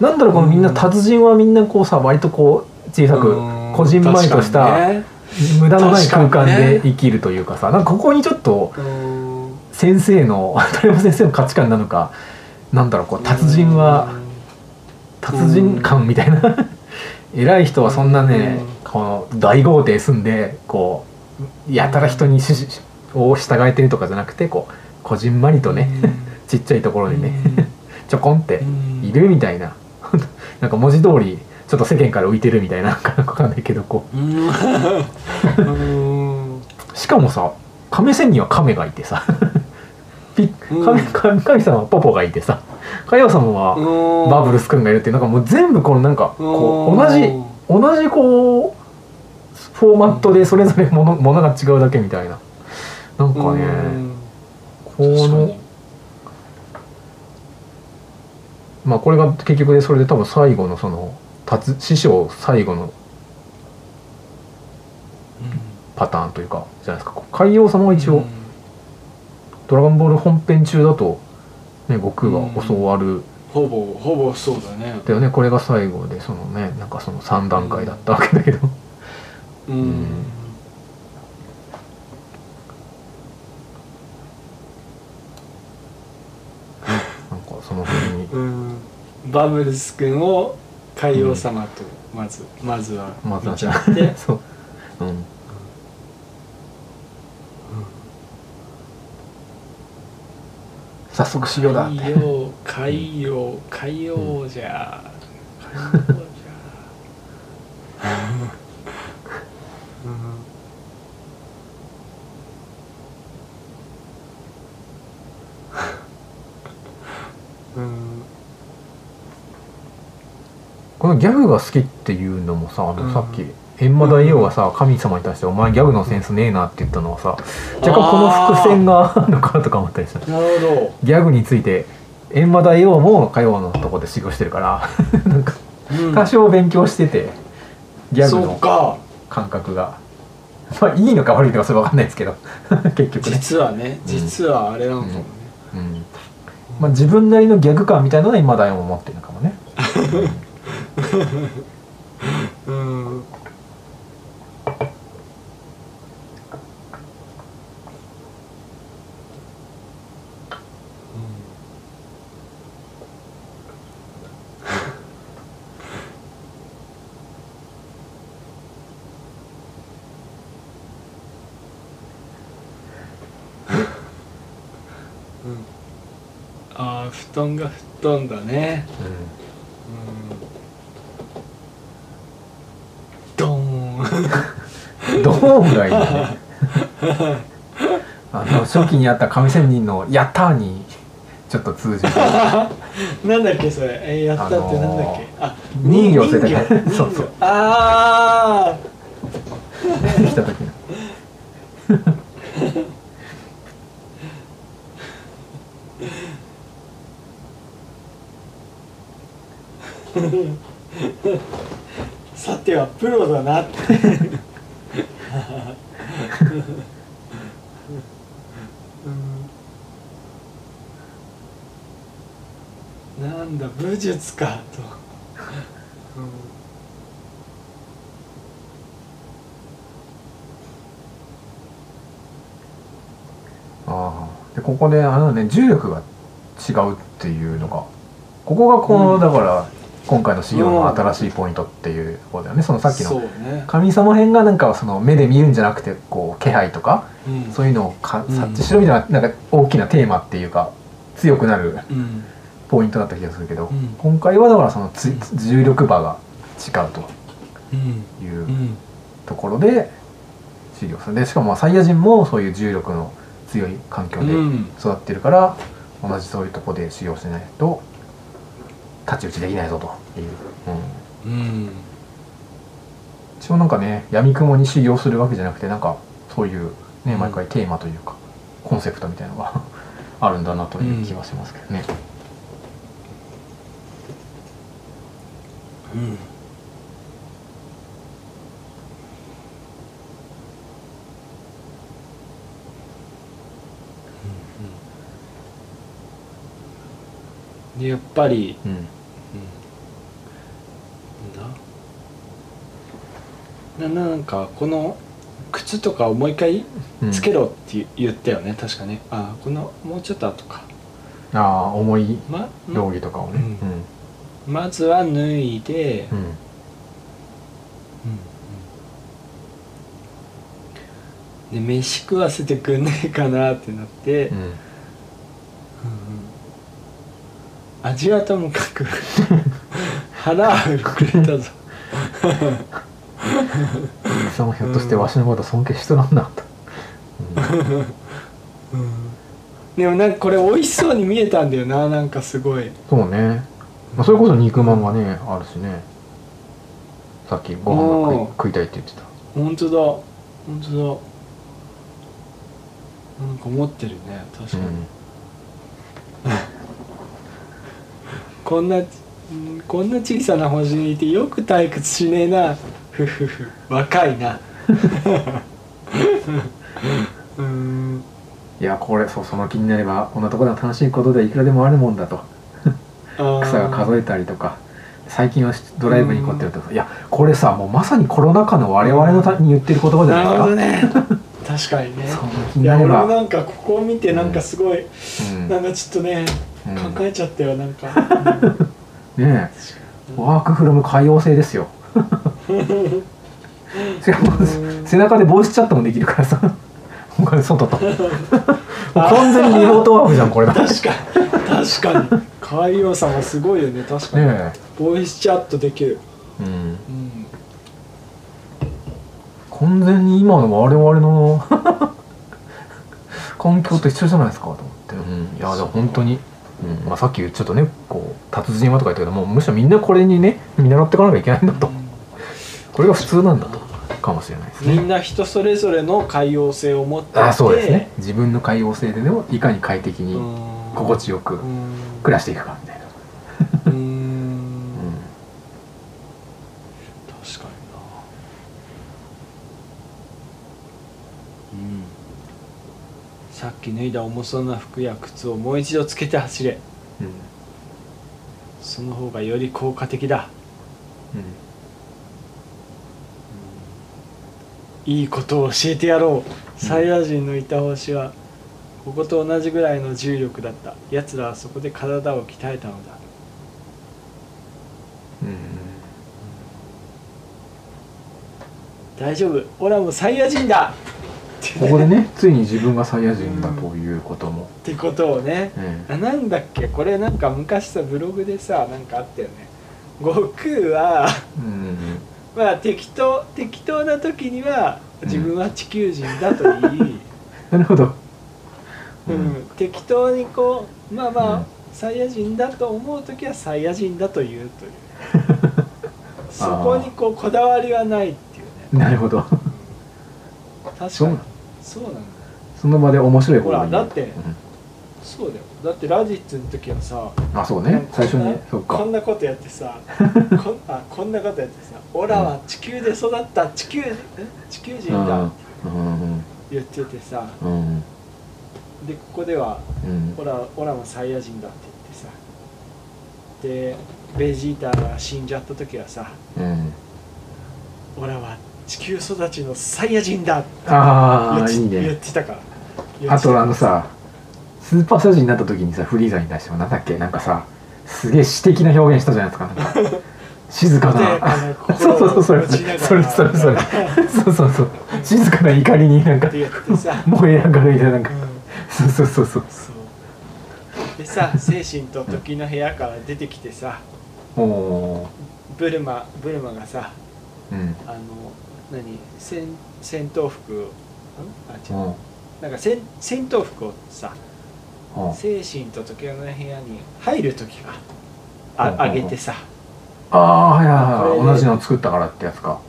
なんだろうこのみんな達人はみんなこうさ割とこう小さくうん。こじんまりとした無駄のない空間で生きるというかさなんかここにちょっとうん。先生の [LAUGHS] 鳥山先生の価値観なのかなんだろうこう達人は達人感みたいな。偉い人はそんなねこの大豪邸住んでこうやたら人にししを従えてるとかじゃなくてこうこじんまりとねちっちゃいところにねちょこんっているみたいな。[LAUGHS] なんか文字通りちょっと世間から浮いてるみたいななんかわかんないけどこう。ん。うん。うしかもさ亀仙人は亀がいてさ。[LAUGHS] 神神神様はポポがいてさ。海王様はバブルス君がいるっていうなんかもう全部このなんかこう同じ同じこうフォーマットでそれぞれもの [LAUGHS] ものが違うだけみたいな。なんかねこのまあこれが結局でそれで多分最後のその達師匠最後のパターンというかじゃないですか。海王様は一応、うん。ドラゴンボール本編中だと、ね、悟空が教わる、ほぼほぼそうだね。だよね。これが最後でそのねなんかその3段階だったわけだけど、うん、んなんかその辺に。うん。バブルス君を海王様とまず、まずはまずは見ちゃって。[LAUGHS] そう。うん。早速しようだ。って海洋海洋海洋じゃ、海洋じゃ [LAUGHS] うんうんこのギャグが好きっていうのもさあのうん。さっき閻魔大王がさ神様に対して「お前ギャグのセンスねえな」って言ったのはさ若干この伏線があるのかなとか思ったりした。なるほギャグについて閻魔大王も火曜のとこで修行してるから [LAUGHS] なんかど、うん。多少勉強しててギャグのか。感覚が。まあいいのか悪いのかそれ分かんないですけど [LAUGHS] 結局ね、実はね実はあれなのかもね、うん。まあ、自分なりのギャグ感みたいなのは閻魔大王も持ってるのかもね [LAUGHS] うん。ああ布団が吹っ飛んだね。うん。ドーンどうがいいね [LAUGHS] あの初期にあった上仙人の「やったー」にちょっと通じる。[LAUGHS] なんだっけそれ？えーやったってなんだっけ、あのーあ人魚世界人魚 [LAUGHS] そうそう。ああ出てきた時のさてはプロだな。ってうん。なんだ武術かと、ああでここであのね重力が違うっていうのが。ここがこの、うん。だから今回の仕様の新しいポイントっていうところだよね。そのさっきのね、神様編がなんかその目で見るんじゃなくてこう気配とかうん。そういうのをかうん察知しろみたいななんか大きなテーマっていうか強くなるうん。ポイントだった気がするけど、うん。今回はだからそのつ重力場が違うとうんいううん。ところで治療するでしかもまあサイヤ人もそういう重力の強い環境でうん。育ってるから、同じそういうとこで修行しないと太刀打ちできないぞと。いう、うん、うん。一応なんかね闇雲に修行するわけじゃなくてなんかそういうねうん。毎回テーマというか、コンセプトみたいのが [LAUGHS] あるんだなという気はしますけどね、うん。でやっぱり、うんうんなななんかこの靴とかをもう一回うん。つけろって言ったよね、確かね。あこのもうちょっと後か。ああ重いま道着とかをね、まずは脱いで、うん。うんで飯食わせてくんねえかなってなって、うん。味はともかく。[LAUGHS] 腹はくれたぞ [LAUGHS] おじさんはひょっとしてわしのこと尊敬しとらんなと、うん。でもなんかこれ美味しそうに見えたんだよななんかすごい。そうね、まあ、それこそ肉まんがねあるしね。さっきご飯が食いたいって言ってた。本当だ。本当だ。なんか持ってるね確かに、[LAUGHS] こんなうんこんな小さな星にいてよく退屈しねえなふふふ若いな。う [LAUGHS] んいやこれそうその気になればこんなところでは楽しいことでいくらでもあるもんだと。草が数えたりとか。最近はドライブに行こうって言うと。いやこれさもうまさにコロナ禍の我々のたに言ってる言葉じゃなるないですか。ほどね。確かにね。いや俺もなんかここを見てなんかすごい、うん。なんかちょっとね、うん。考えちゃったよなんか、[LAUGHS] ねえ。ワークフロム海洋性ですよしかもうん背中でボイスチャットもできるからさ。他で外ともう [LAUGHS] 完全にリモートワークじゃんこれだね確かに。確かに。海洋さんはすごいよね確かに、え。ボイスチャットできる、うん。うん、完全に今の我々の [LAUGHS] 環境と一緒じゃないですかと思って、うん、いやでも本当に、うん。まあ、さっきちょっとねこう達人はとか言ったけどもうむしろみんなこれにね見習っていかなきゃいけないんだとこれが普通なんだとかもしれないですね。みんな人それぞれの海洋性を持っていて。あそうですね。自分の海洋性ででもいかに快適にうん。心地よくうん。暮らしていくかみたいな、うん。うん確かにな。うん。さっき脱いだ重そうな服や靴をもう一度つけて走れ。うん。その方がより効果的だいいことを教えてやろう。サイヤ人のいた星はここと同じぐらいの重力だった。奴らはそこで体を鍛えたのだ。うん。うん大丈夫。オラもサイヤ人だ。ここでねついに自分がサイヤ人だということも、ってことをね。えあなんだっけ？これなんか昔さブログでさなんかあったよね。悟空はえうんまあ適当適当な時には自分は地球人だと言い、[LAUGHS] なるほど、うん。適当にこうまあまあ、うん。サイヤ人だと思う時はサイヤ人だと言うという。[LAUGHS] そこにこうこだわりはないっていうね。なるほど。確かに。そうなんだ。よその場で面白い。ほらだってうんそうだよ。だってラジッツの時はさあそうね。最初にこんなそっか。こんなことやってさ [LAUGHS] こんあこんなことやってさ「オラは地球で育った地球え？地球人だ」ってうん。言っててさ。うんうんでここではうん「オラオラもサイヤ人だ」って言ってさ。でベジータが死んじゃった時はさうん「オラは地球育ちのサイヤ人だ」って言ってたから。言あとあのさスーパーサイヤ人になった時にさフリーザに対してもなんだっけ？なんかさすげえ詩的な表現したじゃないですか。なんか静かな。なそうそうそう。そそれそれそれ。そうそうそう。静かな怒りになんか燃え上がるみたいななんか。うん。そうそうそうそう。でさ精神と時の部屋から出てきてさブルマブルマがさーうん。あの何？戦戦闘服ん？あ違う。うんなんか戦戦闘服をさうん精神と時の部屋に入る時がうんああげてさ。ああはいはいはい。同じの作ったからってやつか。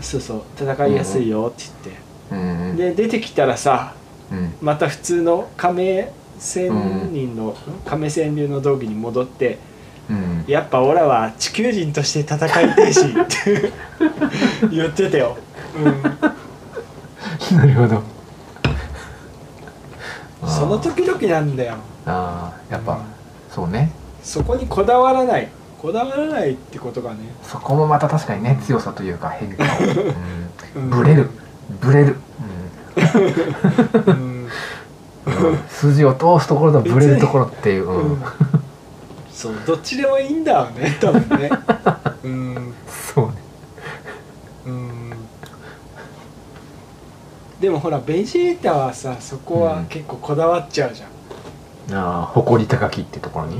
そうそう。戦いやすいよってうんうんうん。言ってで出てきたらさうん。また普通の亀仙人の、亀仙流の道着に戻ってうん。やっぱオラは地球人として戦いたいしって言ってたよ、[LAUGHS] なるほど。うん、その時々なんだよ。ああやっぱそうね。そこにこだわらない。こだわらないってことがね。そこもまた確かにね強さというか変化を、うん。うん、ブレる。ブレる、うん。うん。筋を通すところとブレるところっていう、うん。うん。そうどっちでもいいんだよね多分ね。[LAUGHS] うんでもほらベジータはさそこはうん。結構こだわっちゃうじゃん、ああ誇り高きってところに、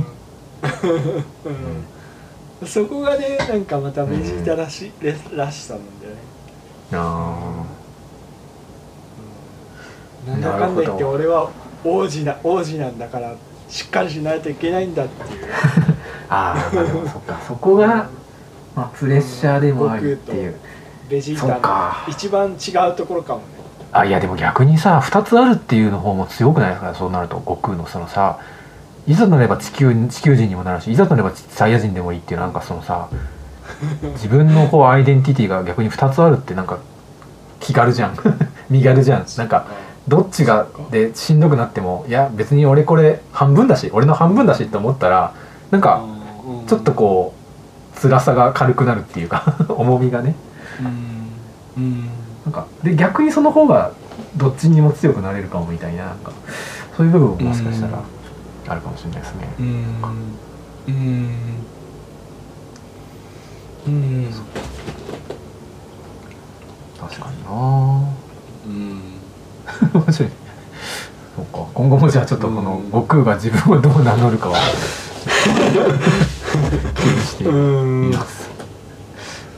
う [LAUGHS] んそこがねなんかまたベジータらし,、らしさなんだよね、あうん、なんだかんだ言って俺は王子な王子なんだからしっかりしないといけないんだっていう。[LAUGHS] ああそっか。そこが、まあ、プレッシャーでもありっていう。ベジータの一番違うところかもねあいやでも逆にさ2つあるっていうの方も強くないですか？そうなると悟空のそのさいざとなれば地球地球人にもなるしいざとなればサイヤ人でもいいっていうなんかそのさ自分のこうアイデンティティが逆に2つあるってなんか気軽じゃん。[LAUGHS] 身軽じゃん。なんかどっちがでしんどくなってもいや別に俺これ半分だし俺の半分だしって思ったらなんかうんちょっとこう辛さが軽くなるっていうか [LAUGHS] 重みがねなんかで逆にその方がどっちにも強くなれるかもみたいななんかそういう部分ももしかしたらあるかもしれないですね。うん。うん。うん。確かにな。うん。[LAUGHS] 面白い。そうか。今後もじゃあちょっとこのうん。悟空が自分をどう名乗るかは [LAUGHS] 気にしてうんみます。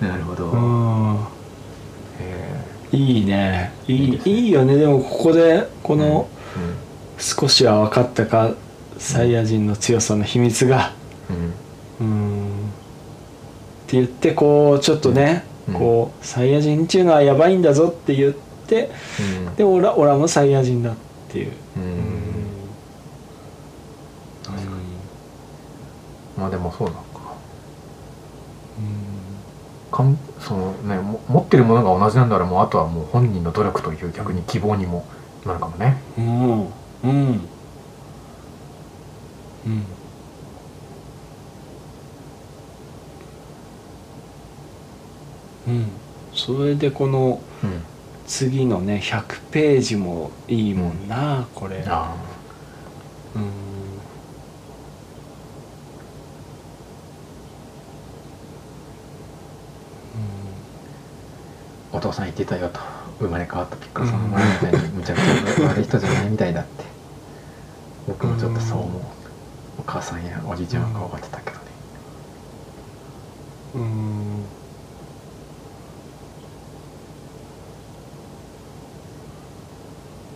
なるほど。いいね。いいいいよね。でもここでこの少しは分かったかサイヤ人の強さの秘密がうん。うん。って言ってこうちょっとね、うん。こうサイヤ人っていうのはやばいんだぞって言ってうん。でオラオラもサイヤ人だっていう。まあでもそうなのかかんそのねも持ってるものが同じなんだらもうあとはもう本人の努力という逆に希望にもなるかもね。うん。うん。うん。うん。うんそれでこのうん。次のね100ページもいいもんな、これ。あ。うんお父さん言ってたよと。生まれ変わったピッコロさんの前みたいにむちゃくちゃ悪い人じゃないみたいだって僕もちょっとそう思う。お母さんやおじいちゃんが分かってたけどね。うん。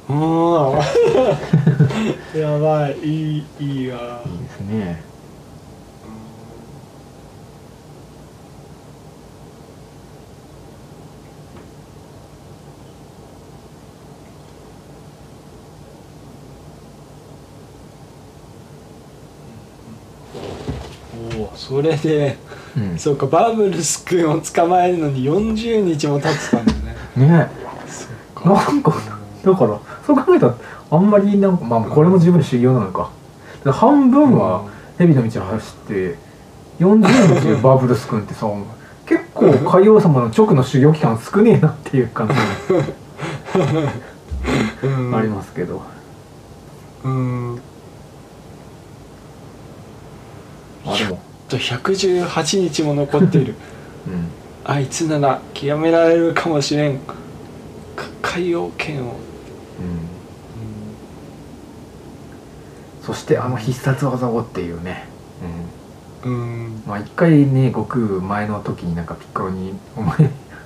うん。[LAUGHS] やばい。いいいいわ。いいですねそれでうん。そうかバブルス君を捕まえるのに40日も経ってたんだねねそうなんかだからそう考えたらあんまりなんかまあこれも十分修行なのか。半分は蛇の道を走って40日でバブルス君ってさ結構海王様の直の修行期間少ねえなっていう感じうん。ありますけど、うん。あでもと118日も残っている。うん。あいつなら極められるかもしれん。か海洋圏を、うん。そしてあの必殺技をっていうね、うん。うん。まあ一回ね悟空前の時になんかピッコロに「お前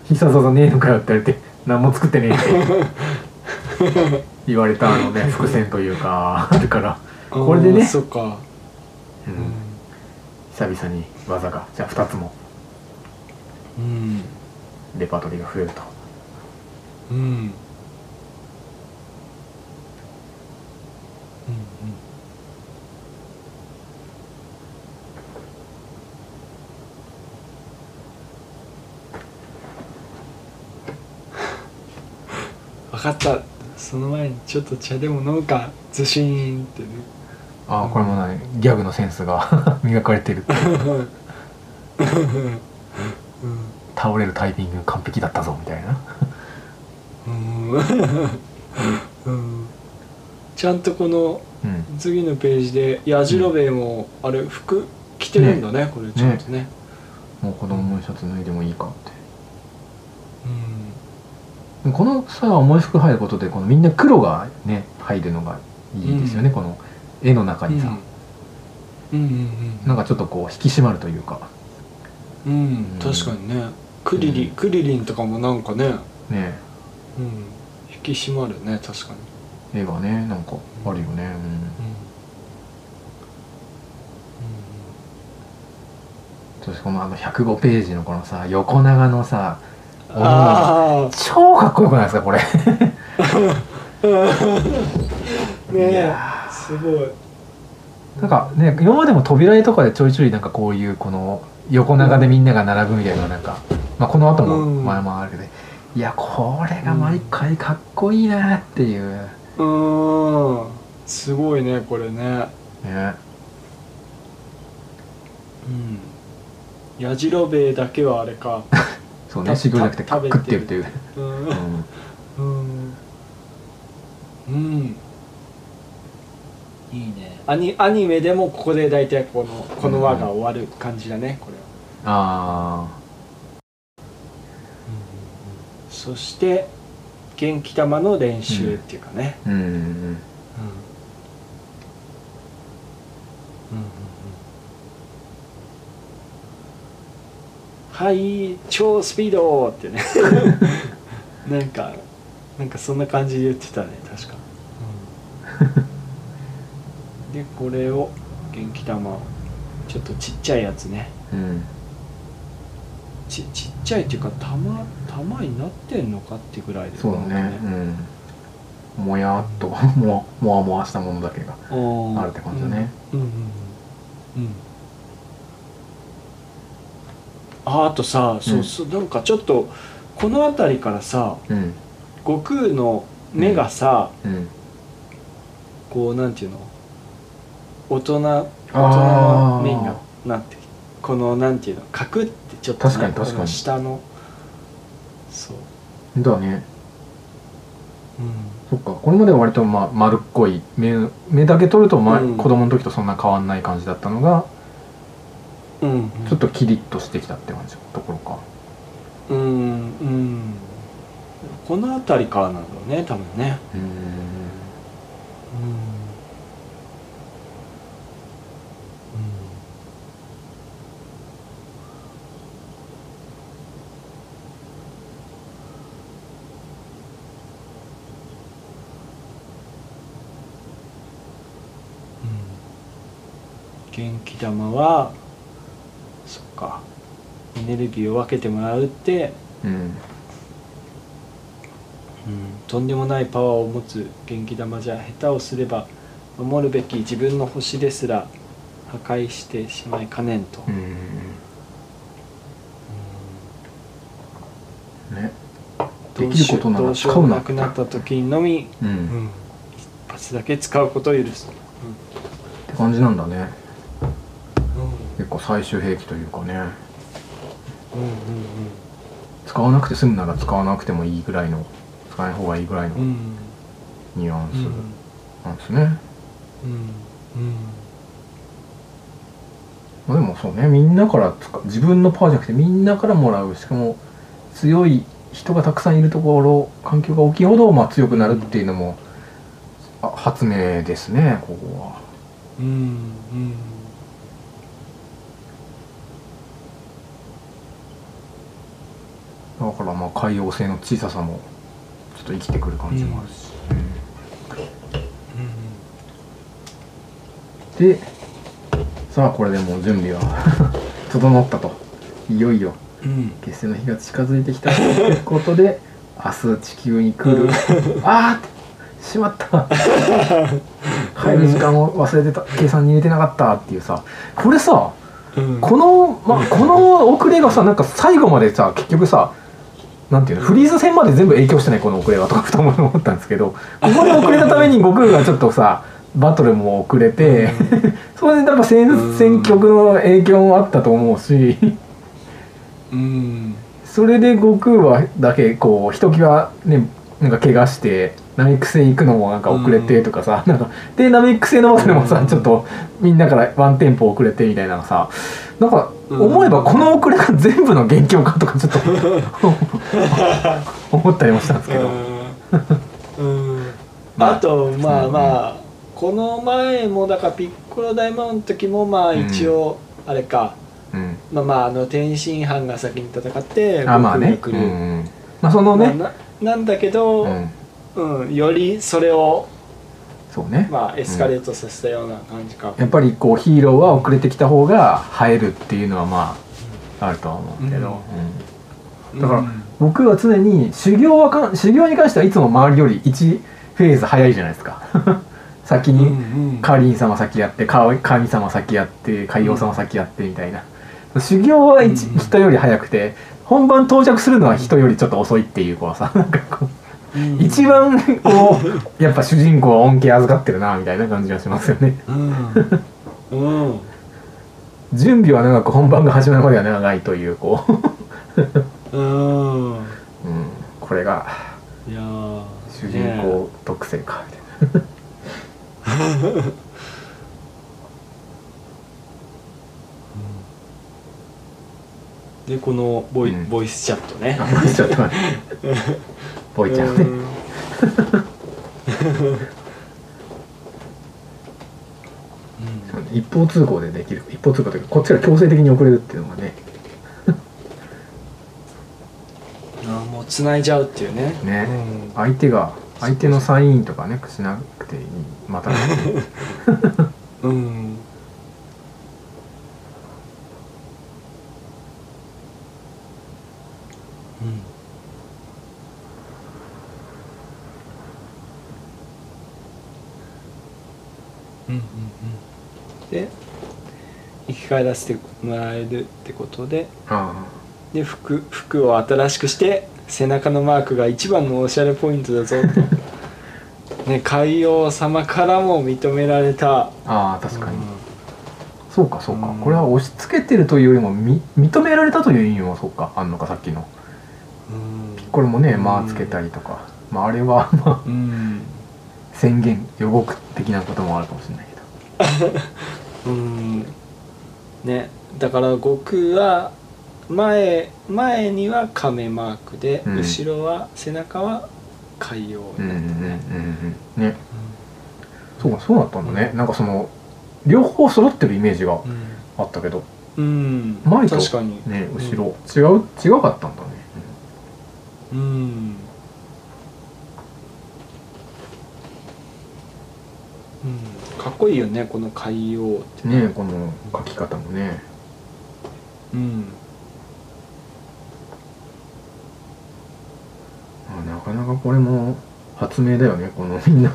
必殺技ねえのかよ」って言われて「何も作ってねえ」って [LAUGHS] 言われたあのね伏線というかあるから、これでね。そっか、うんうん久々に技がじゃあ2つも。うん。レパートリーが増えると。うん。うんうん。[LAUGHS] 分かった。その前にちょっと茶でも飲むか。ズシーンってねああこれもねギャグのセンスが [LAUGHS] 磨かれてる倒れるタイミング完璧だったぞみたいな。ちゃんとこのうん。次のページでヤジロベエもあれ服着てるんだねこれちゃんとね。もう子供のシャツ脱いでもいいかって。うん。このさ重い服入ることでこのみんな黒がね入るのがいいですよね、うん。この絵の中にさ、うん。うんうんなんかちょっとこう引き締まるというか。うん、うん、確かにね。クリリン、うん。クリリンとかもなんかね、ね。うん、引き締まるね確かに、絵がねなんかあるよね、うん、そしてこのあの105ページのこのさ横長のさうん、あ超かっこよくないですかこれ。あ [LAUGHS] ねいえやすごい。なんかね今までも扉絵とかでちょいちょいなんかこういうこの横長でみんなが並ぶみたいななんか、まあ、この後もうん。前もあるけど、いやこれが毎回かっこいいなっていう、うーん。すごいねこれね。ね。うん。やじろべえだけはあれか。[LAUGHS] そうねた修行じゃなくてた食ってるという、うんうん。うん。うんいいね。アニアニメでもここで大体このこの輪が終わる感じだねこれは。あそして元気玉の練習っていうかね、あうん。うんうんうん。うん。うんはい超スピードってね。[LAUGHS] なんかなんかそんな感じで言ってたね確か、[LAUGHS] でこれを元気玉。をちょっとちっちゃいやつね。うん。ちちっちゃいっていうか玉玉になってんのかってぐらいで。そうだね。うん。もやっと [LAUGHS] ももわもわしたものだけがうんあるって感じだね。うんうんうんうん。ああとさ、そうそうなんかちょっとこの辺りからさうん。悟空の目がさ、うん。こうなんていうの？大人大人あー。の目にななってこのなんていうのカクってちょっと、ね、確かに確かに。下のそう。だね。うん。そっか。これまでは割とまあ丸っこい目目だけ取ると、まうん。子供の時とそんな変わんない感じだったのがうんちょっとキリッとしてきたって感じのところか。うんうん。この辺りからなんだろうね多分ね。うんうん玉はそっかエネルギーを分けてもらうって、うん。とんでもないパワーを持つ元気玉じゃ下手をすれば守るべき自分の星ですら破壊してしまいかねんと、うん。ね。できることなどらうしようもな使うな。くなった時にのみ、ううん。ん、一発だけ使うことを許す、って感じなんだね結構最終兵器というかね。うんうんうん。使わなくて済むなら使わなくてもいいぐらいの使わない方がいいぐらいのうん。うんニュアンうん。スなんですね、うんまあ、でもそうね。みんなから自分のパワーじゃなくてみんなからもらう。しかも強い人がたくさんいるところ環境が大きいほどまあ強くなるっていうのも、あ発明ですねここは。うんうんだからまあ海洋性の小ささもちょっと生きてくる感じもあるし、でさあこれでもう準備は [LAUGHS] 整ったと。いよいよ。うん。決戦の日が近づいてきたということで [LAUGHS] 明日地球に来る、[LAUGHS] ああしまった。帰る時間を忘れてた。計算に入れてなかったっていうさ。これさうん。この、まあ、この遅れがさなんか最後までさ結局さなんていうのフリーズ戦まで全部影響してないこの遅れはとかふと思ったんですけどここで遅れたために悟空がちょっとさバトルも遅れて、それでやっぱ戦戦局の影響もあったと思うしうん。それで悟空はだけこうひときわねなんか怪我してナメック星行くのもなんか遅れてとかさ、なんかでナメック星のバトルもさ、うんちょっとみんなからワンテンポ遅れてみたいなのさなんかうん思えばこの遅れが全部の元凶かとかちょっと [LAUGHS] 思ったりもしたんですけど、あ。あとまあうん。まあこの前もだからピッコロ大魔王の時もまあ一応あれか、うん、まあまああの天津飯が先に戦ってあまあね、うんまあそのね、まあななんだけど、ううんん、よりそれをそうね、まあエスカレートさせたような感じか、やっぱりこうヒーローは遅れてきた方が映えるっていうのはまああるとは思うけど、うん。うん。だから僕は常に修行はかん修行に関してはいつも周りより1フェーズ早いじゃないですか。[LAUGHS] 先うんにうん。カーリン様先やってか神様先やって海王様先やってみたいな、修行は人より早くて本番到着するのは人よりちょっと遅いっていうこうさ。なんかこう。うん一番こう [LAUGHS] やっぱ主人公は恩恵預かってるなみたいな感じがしますよね。うん。うん。準備は長く本番が始まるまでは長いというこう、[LAUGHS] うん。うん、これが主人公特性かみたい [LAUGHS] でこのボイ,、うん。ボイスチャットね。なあちょっと待ってボイちゃん。ねうん。[LAUGHS] 一方通行でできる。一方通行というかこっちが強制的に遅れるっていうのがね。[LAUGHS] あーもう繋いじゃうっていうね。ね。うん。相手が相手のサインとかねしなくていい。またね。[LAUGHS] うん。うんうんうんうん。で生き返らせてもらえるってことで。あで服服を新しくして背中のマークが一番のおしゃれポイントだぞと。[LAUGHS] ね海王様からも認められた。あ確かに、うそうかそうか、うん。これは押し付けてるというよりもみ認められたという意味もそうか。あんのかさっきの。ん。これもねうんまあつけたりとか、まあ、あれはまあ。うん宣言予告的なこともあるかもしれないけど。[LAUGHS] うん。ね。だから悟空は前前には亀マークで、うん。後ろは背中は海洋。ね、うんうんね。そうかそうだったんだね、なんかその両方揃ってるイメージがあったけど。うん、前と確かに。ね後ろ、違う違かったんだね、うん、うんかっこいいよねこの海洋ってね。この書き方もね。うん。あなかなかこれも発明だよね。このみんな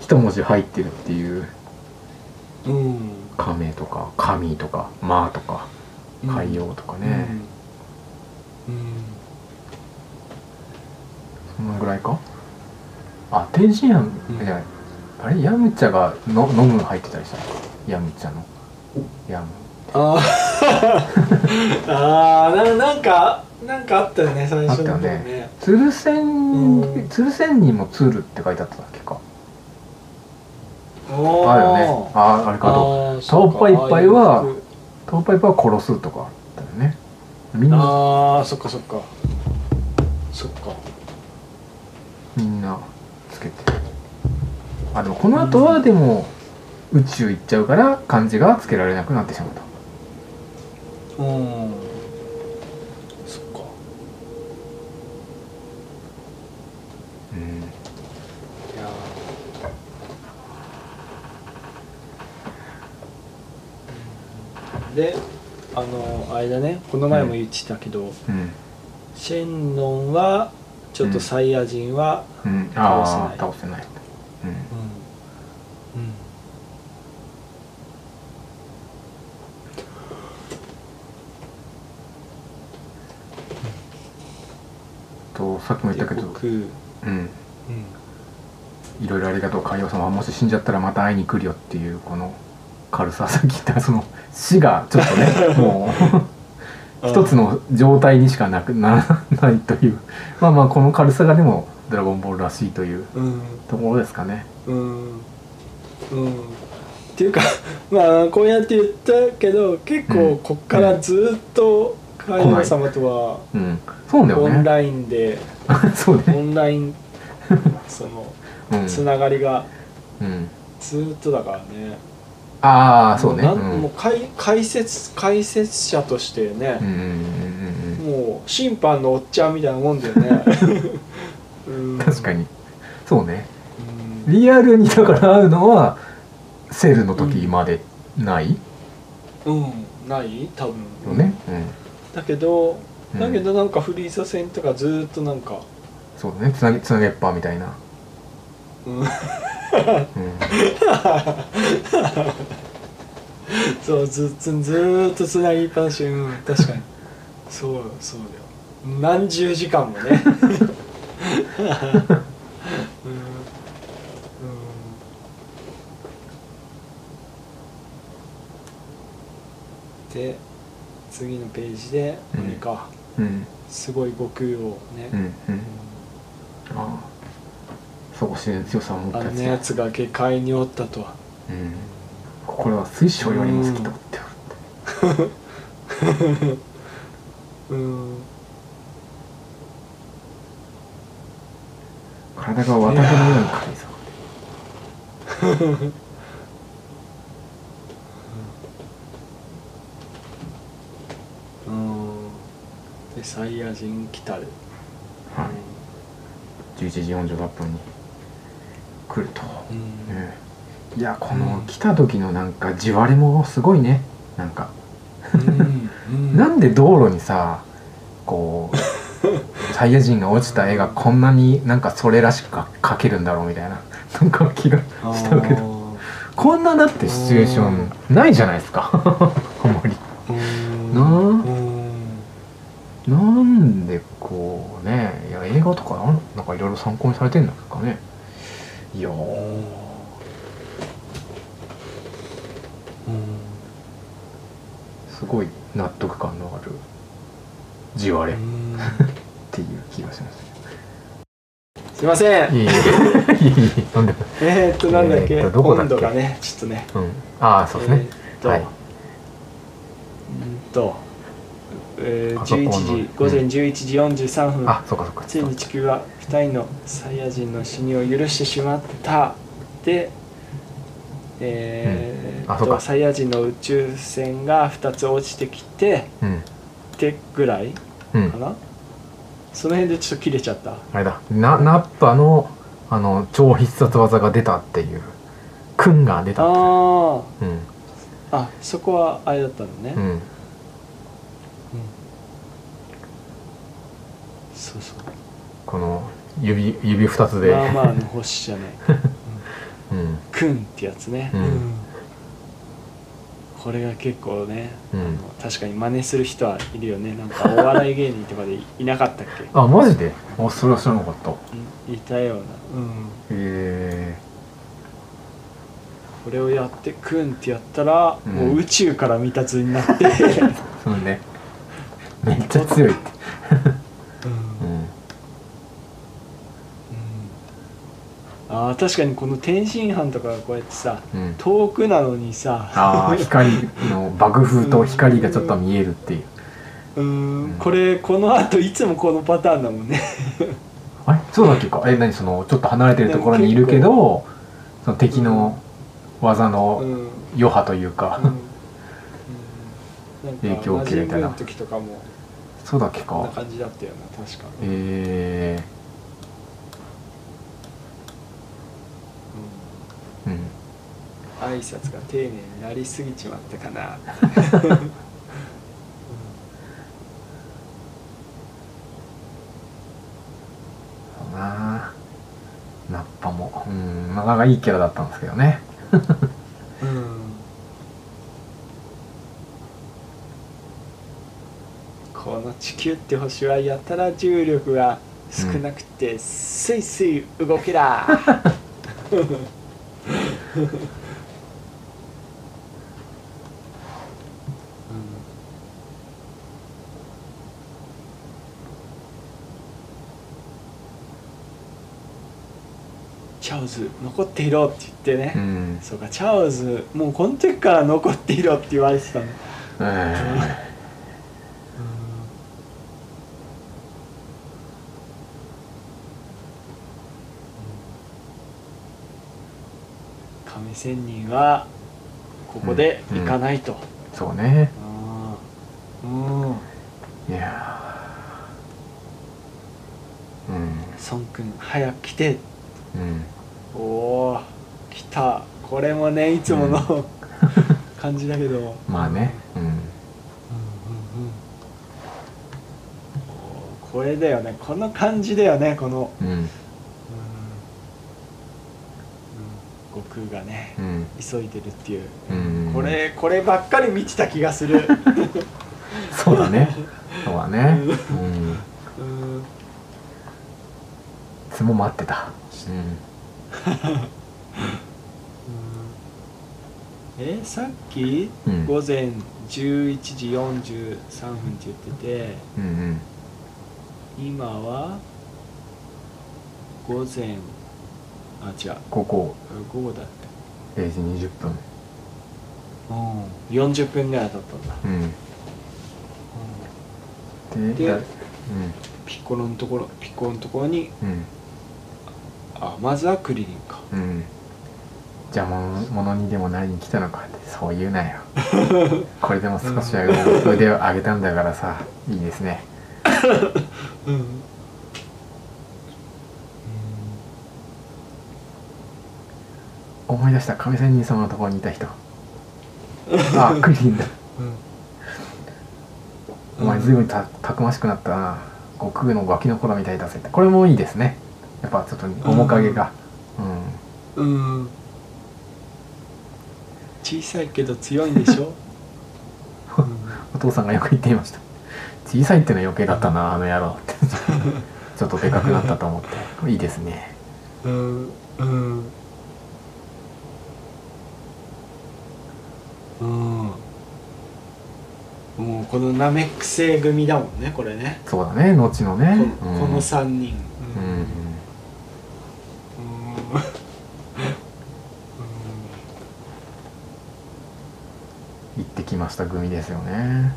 一文字入ってるっていう。うん。亀とか神とか魔とか海洋とかね、うん、そのぐらいか？あ天津飯。うん。じゃないあれヤムチャがの飲む入ってたりした？のヤムチャの。ヤム。あー。あーななんかなんかあったよね最初の方あったよね。鶴仙うん。鶴仙にも鶴って書いてあったっけか？あるよね。ああれかとあーパイパイはトーパイパーは殺すとかあったよね。みんな。あーそっかそっか。そっか。みんなつけてあでもこの後はでも宇宙行っちゃうから漢字がつけられなくなってしまったうんそっか。うん。いやーであのあれだね。この前も言ってたけど、うん。シェンロンはちょっとサイヤ人は、うん。倒せない。倒せないうんうんうんとさっきも言ったけど。僕、うん、うん。いろいろありがとう海洋様もし死んじゃったらまた会いに来るよっていうこの軽ささっき言ったその死がちょっとねもう [LAUGHS] 一つの状態にしかなくならないという。まあまあこの軽さがでも「ドラゴンボール」らしいといううん。ところですかね。うん。うん。っていうかまあこうやって言ったけど結構こっからずっと海王様とはうん。そうだよね。オンラインで、[LAUGHS] そうね。オンライン [LAUGHS] そのうん、つながりがうん、ずっとだからね、ああそうね。もううんなん。もう解解説解説者としてねうん、うんうんうんもう審判のおっちゃんみたいなもんだよね。[LAUGHS] うん。確かに。そうね。うん。リアルにだから会うのはセールの時までない？うん。ない？多分。よね、だけどうん、だけどなんかフリーザ戦とかずーっとなんか、そうだね。つなげつなげっぱみたいな、うん、うん、そうずずずーっとつなぎっぱなし。うん。確かに。そうそうだよ。何十時間もね。うん。うん。で次のページであれか、うん。すごい悟空をね、うんうん。ああ。そう自然強さを持ったやつあんなやつが下界におったと。はうん。これは水晶よりも好きとってうん。体が綿毛のように軽いぞ [LAUGHS] でサイヤ人来たる、はい。11時46分に来ると、うん。ね。いやこの来た時のなんか地割れもすごいね。なんか。うんうん。[LAUGHS] なんで道路にさこう [LAUGHS] サイヤ人が落ちた絵がこんなになんかそれらしく描けるんだろうみたいな。なんか気がしたけど。こんなだってシチュエーションないじゃないですか。[LAUGHS] あんまり。うん。なあ。うんなんでこうねいや映画とかなんかいろいろ参考にされてんですかね。いやー。すごい納得感のある。地割れ。っうん。ていう気がします。すいません。いえいえ。っとなんだっけ、えーどこだっけ？温度がねちょっとね。うん。ああそうですね、えーはい。うんと、えー、パソコンの11時午前11時43分、あそうかそうかついに地球は2人のサイヤ人の死にを許してしまった。でえーうん。あそうか。とサイヤ人の宇宙船が2つ落ちてきてうん。ってぐらいうん。かな、その辺でちょっと切れちゃった。あれだ。なナッパのあの超必殺技が出たっていう。クンが出たってあうん。ああそこはあれだったのね、うんそうそう。この指指二つで、まあまあの星じゃない。[LAUGHS] うん。クンってやつね、うん。これが結構ね、うん。あの確かに真似する人はいるよね。なんかお笑い芸人とかでいいなかったっけ？あマジで？あそれは知らなかった。へうんいたような、うん、え。これをやってクンってやったら、うん。もう宇宙から見た図になって、[LAUGHS] そうね。めっちゃ強いって [LAUGHS] あー確かにこの天津飯とかがこうやってさうん。遠くなのにさああ光の爆風と光がちょっと見えるっていう。うーんうん。これこのあといつもこのパターンだもんね。[LAUGHS] あれ？そうだっけか？え何？そのちょっと離れてるところにいるけどその敵の技うの余波というか、影響を受けるみたいな。そうだっけこんなか感じだったよな確か、えー、うんうん挨拶が丁寧になりすぎちまったかな。そうなナッパも。うんなかなかいいキャラだったんですけどね。うん。この地球って星はやたら重力が少なくてスイスイ動けら、[LAUGHS] チャオズ残っていろって言ってね、うん。そうかチャオズもうこの時から残っていろって言われてたの。え亀仙人はここで行かないと、ーそうね。うん。いやー。うん。孫君早く来て。うんおお来た。これもねいつもの、[LAUGHS] 感じだけど。まあね。うん。うんうんうん。これだよね。この感じだよねこの、うん。うん。うん、悟空がねうん。急いでるっていう、うんこれこればっかり見てた気がする。[LAUGHS] そうだね。そうだね。ううん。つも待ってた、[LAUGHS] えさっきうん。午前11時43分って言っててうん、うん。うん今は午前あ違う。ここ午後だっ0時20分。たうん。40分ぐらいだったんだ、でうん。でだピッコロのところピッコロのところにうんうんあまずはクリリンか。うん。邪魔者にでもなりに来たのかってそう言うなよ。[LAUGHS] これでも少しは腕を上げたんだからさいいですね。うん。思い出した亀仙人様のところにいた人。あクリリンだ。お前随分たたくましくなったな。悟空のガキの頃みたいだぜって。これもいいですねやっぱちょっと面影が。うん。うん。小さいけど強いんでしょ、[LAUGHS] お父さんがよく言っていました。小さいってのは余計だったなあの野郎って。[LAUGHS] ちょっとでかくなったと思って。いいですね。うん。うん。うん。もうこのナメック星組だもんねこれね。そうだね後のね。こうん。この3人。うん。うんました組ですよね。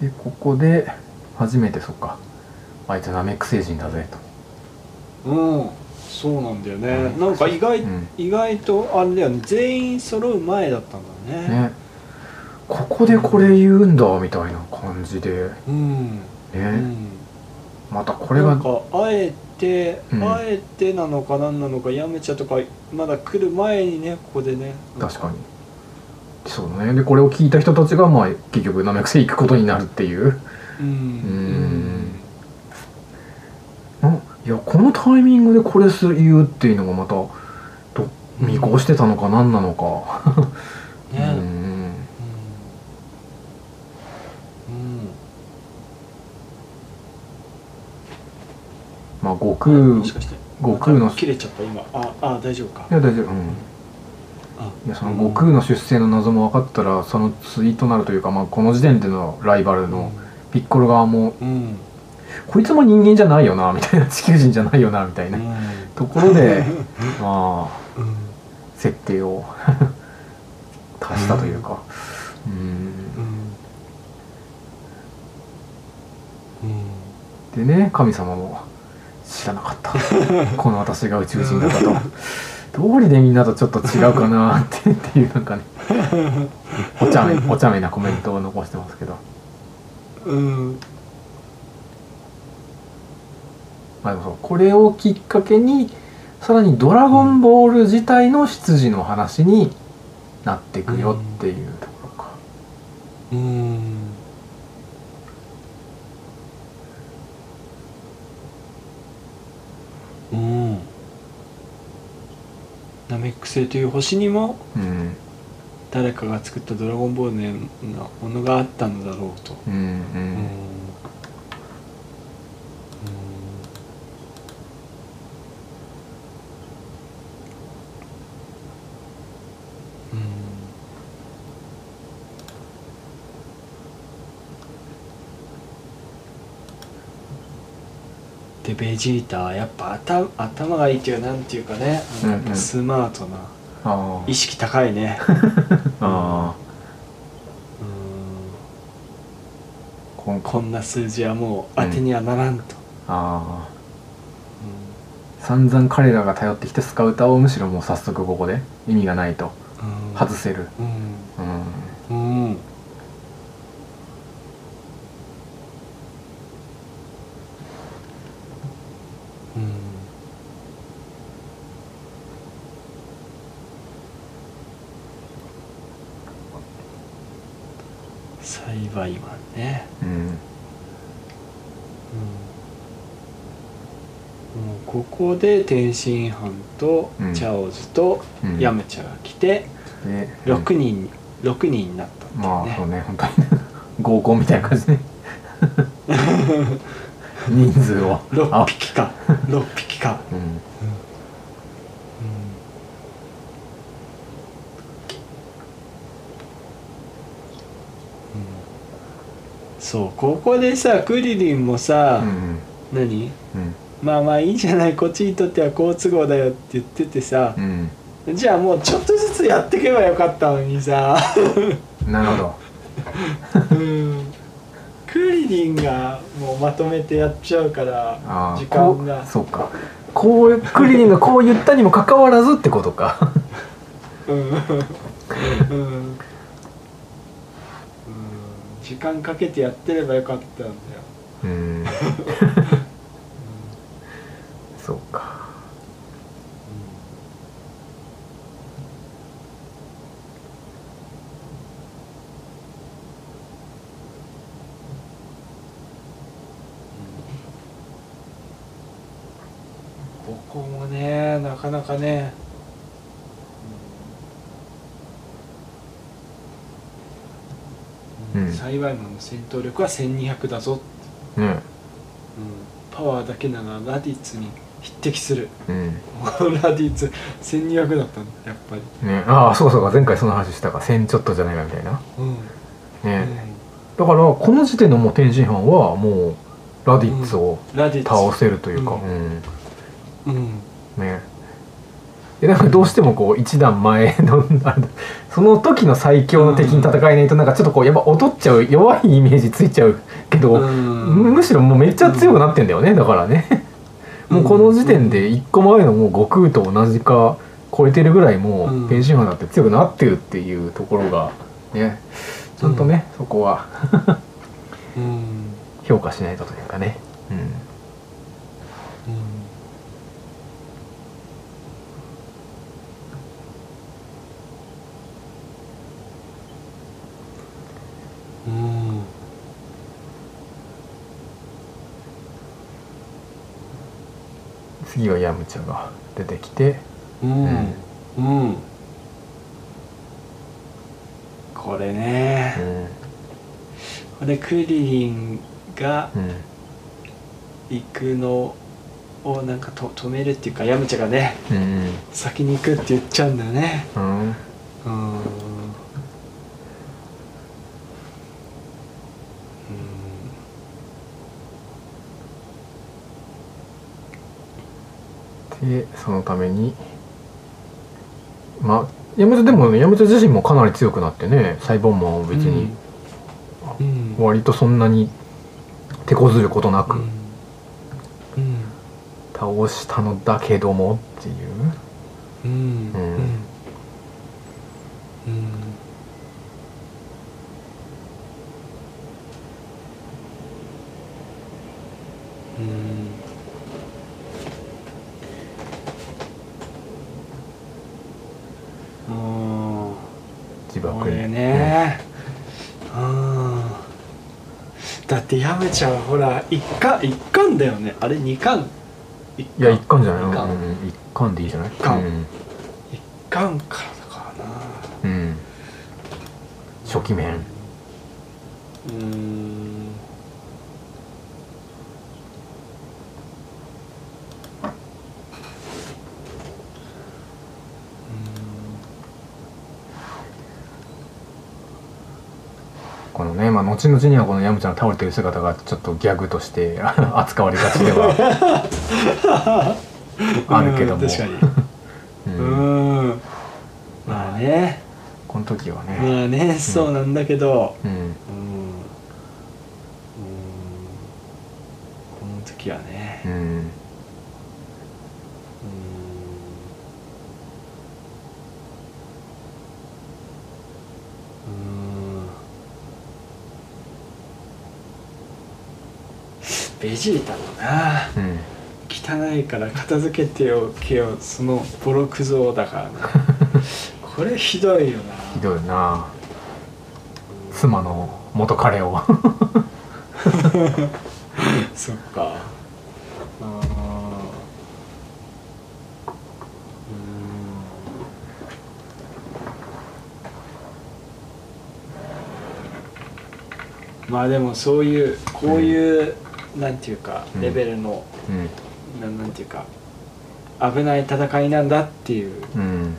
でここで初めてそっかあいつナメック星人だぜうんそうなんだよね、うんなんか意外、うん。意外とあれだよね。全員揃う前だったんだとね。ねここでこれ言うんだみたいな感じで。うん、ね、うん、またこれが。あえて、うん。あえてなのか何なのかやめちゃとかまだ来る前にねここでね。確かに。そうだね。でこれを聞いた人たちがまあ結局ナメック星行くことになるっていう。うん。いやこのタイミングでこれする言うっていうのがまたど見越してたのか何なのかまあ悟空もしかして。悟空の切れちゃった今。ああ大丈夫か。いや大丈夫。うん。あ。いやその悟空の出世の謎も分かったらその対となるというか、まあ、この時点でのライバルのピッコロ側もうん。こいつも人間じゃないよなみたいな地球人じゃないよなみたいなところで [LAUGHS] まあうん。設定を [LAUGHS] 足したというか。うん。うん。うん。でね神様も知らなかった。[LAUGHS] この私が宇宙人だったと道理でみんなとちょっと違うかなって [LAUGHS] っていうなんかね。お茶目お茶目なコメントを残してますけど。うん。まあでもそうこれをきっかけにさらに「ドラゴンボール」自体の出自の話になっていくよっていうところか。うん。うんナメック星という星にもうん。誰かが作ったドラゴンボールのようなものがあったのだろうと。うんううんでベジータはやっぱ頭頭がいいっていうかなんていうかね、うんうん。やっぱスマートなあ意識高いね。[LAUGHS] ああうん。こんな数字はもう当てにはならんと、ああ散々彼らが頼ってきたスカウターをむしろもう早速ここで意味がないと。うん。外せる。うんうんうんうん栽ね。うん。うここで天津飯とうん。チャオズとうん。ヤムチャが来てで6人6人になったっていうまあねそうね。本当に合コンみたいな感じで [LAUGHS] 人数を。6あ匹か。6匹か。うんそうここでさクリリンもさ、うん何？うん。まあまあいいじゃないこっちにとっては好都合だよって言っててさう、ん。じゃあもうちょっとずつやっていけばよかったのにさ。なるほど。うん。クリリンがもうまとめてやっちゃうから時間が。そうか。こうクリリンがこう言ったにもかかわらずってことか。うん。うん。うん時間かけてやってればよかったんだよ。うん。そうか。ここもねなかなかねうん。サイバイマンの戦闘力は1200だぞ、ね。うん、パワーだけならラディッツに匹敵する。うん。ラディッツ1200だったんだやっぱり、ね。ああそうかそうか前回その話したか。1000ちょっとじゃないかみたいな。うん。ね、だからこの時点のもう天津飯はもうラディッツをラディッツ。倒せるというか、ううん。うん。ね。でなんかどうしてもこう一段前のあれその時の最強の敵に戦えないとなんかちょっとこうやっぱ劣っちゃう弱いイメージついちゃうけど、うん。むむしろもうめっちゃ強くなってんだよねだからね。もうこの時点で一個前のもう悟空と同じか超えてるぐらいもう天津飯だって強くなってるっていうところがねちゃんとね、そこはうん。[LAUGHS] 評価しないとというかね、うん、うん次はヤムチャが出てきてうん。うん。これうねん。これクリリンがうん。行くのをなんかと止めるっていうかヤムチャがねうん先に行くって言っちゃうんだよね。うんでそのためにまあヤムチャでもねヤムチャ自身もかなり強くなってねサイボンマンを別にうん。割とそんなに手こずることなくうん。倒したのだけどもっていう。うん。うん。うんこれ自爆にねうんだってヤムチャはほら一巻一巻だよね。あれ二巻一いや一巻じゃない？一巻うん一巻でいいじゃない？一巻うん。一巻からだからな。うん。初期面。うーんね。まあ後々にはこのヤムちゃんの倒れてる姿がちょっとギャグとして [LAUGHS] 扱われがちでは [LAUGHS] あるけども。うん確かに。う [LAUGHS] うん。んまあね。この時はね。まあねそうなんだけど。うん。うん。うん。この時はねベジータもな、うん、汚いから片付けてよけよそのボロクソだからな。[LAUGHS] これひどいよな。ひどいな。妻の元彼を。[LAUGHS] そっか。まあでもそういうこういう、なんていうかうん。レベルの、うん。ななんていうか危ない戦いなんだっていう。うん。うん。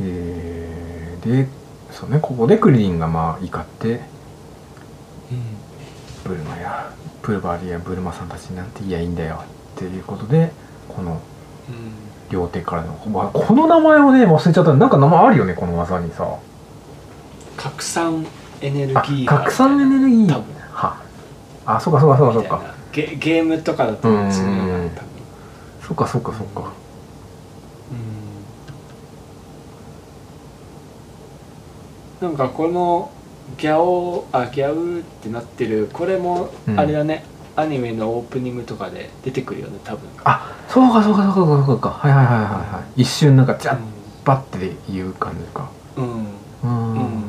えー、でそうねここでクリリンがまあ怒ってブルマやプルバリやブルマさんたちになんて言いやいいんだよっていうことでこのうん。両手からのわこの名前をね忘れちゃった。なんか名前あるよねこの技にさ。拡散エネルギあーが拡散エネルギー。は。あそうかそうかそうかそうか。ゲゲームとかだとうんそうい？うのが多分。そうかそうかそうか。なんかこのギャオあギャウってなってる。これもうん。あれだね、アニメのオープニングとかで出てくるよね多分。あそうかそうかそうかそうかはいはいはいはいはい。一瞬なんかジャッバッていう感じか。うん。ううん。ん、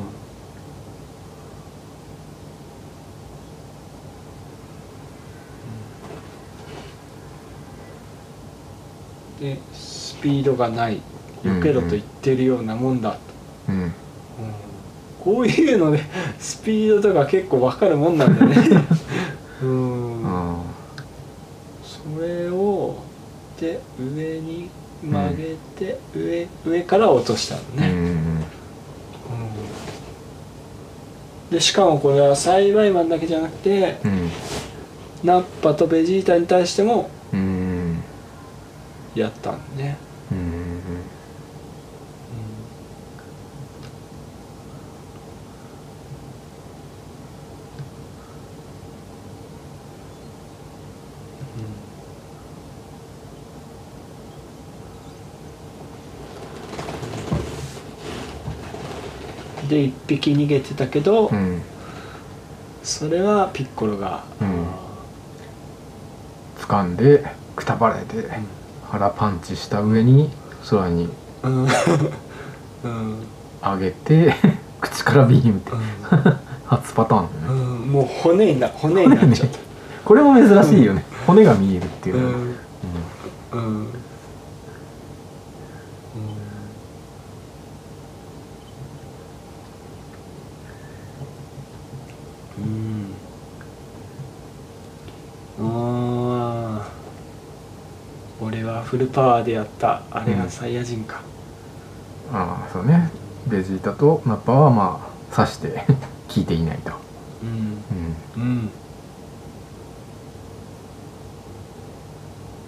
でスピードがない。避けろと言ってるようなもんだ、うん。うん。こういうのでスピードとか結構わかるもんなんだね [LAUGHS] うん。うん。それをで上に曲げて、上上から落としたのうね、んでしかもこれはサイバイマンだけじゃなくてうん。ナッパとベジータに対してもうんやったんね、で一匹逃げてたけど、うんそれはピッコロが、うん。掴んでくたばれて腹パンチした上に空にうん。うん。上げて [LAUGHS] 口からビームって [LAUGHS] 初パターンだね。うん。もう骨にな骨になっちゃった。これも珍しいよね。骨が見えるっていううのがんうん。うん。うんフルパワーでやったあれがサイヤ人か、ああそうね。ベジータとナッパはまあ刺して [LAUGHS] 効いていないと、うん。うん、うん。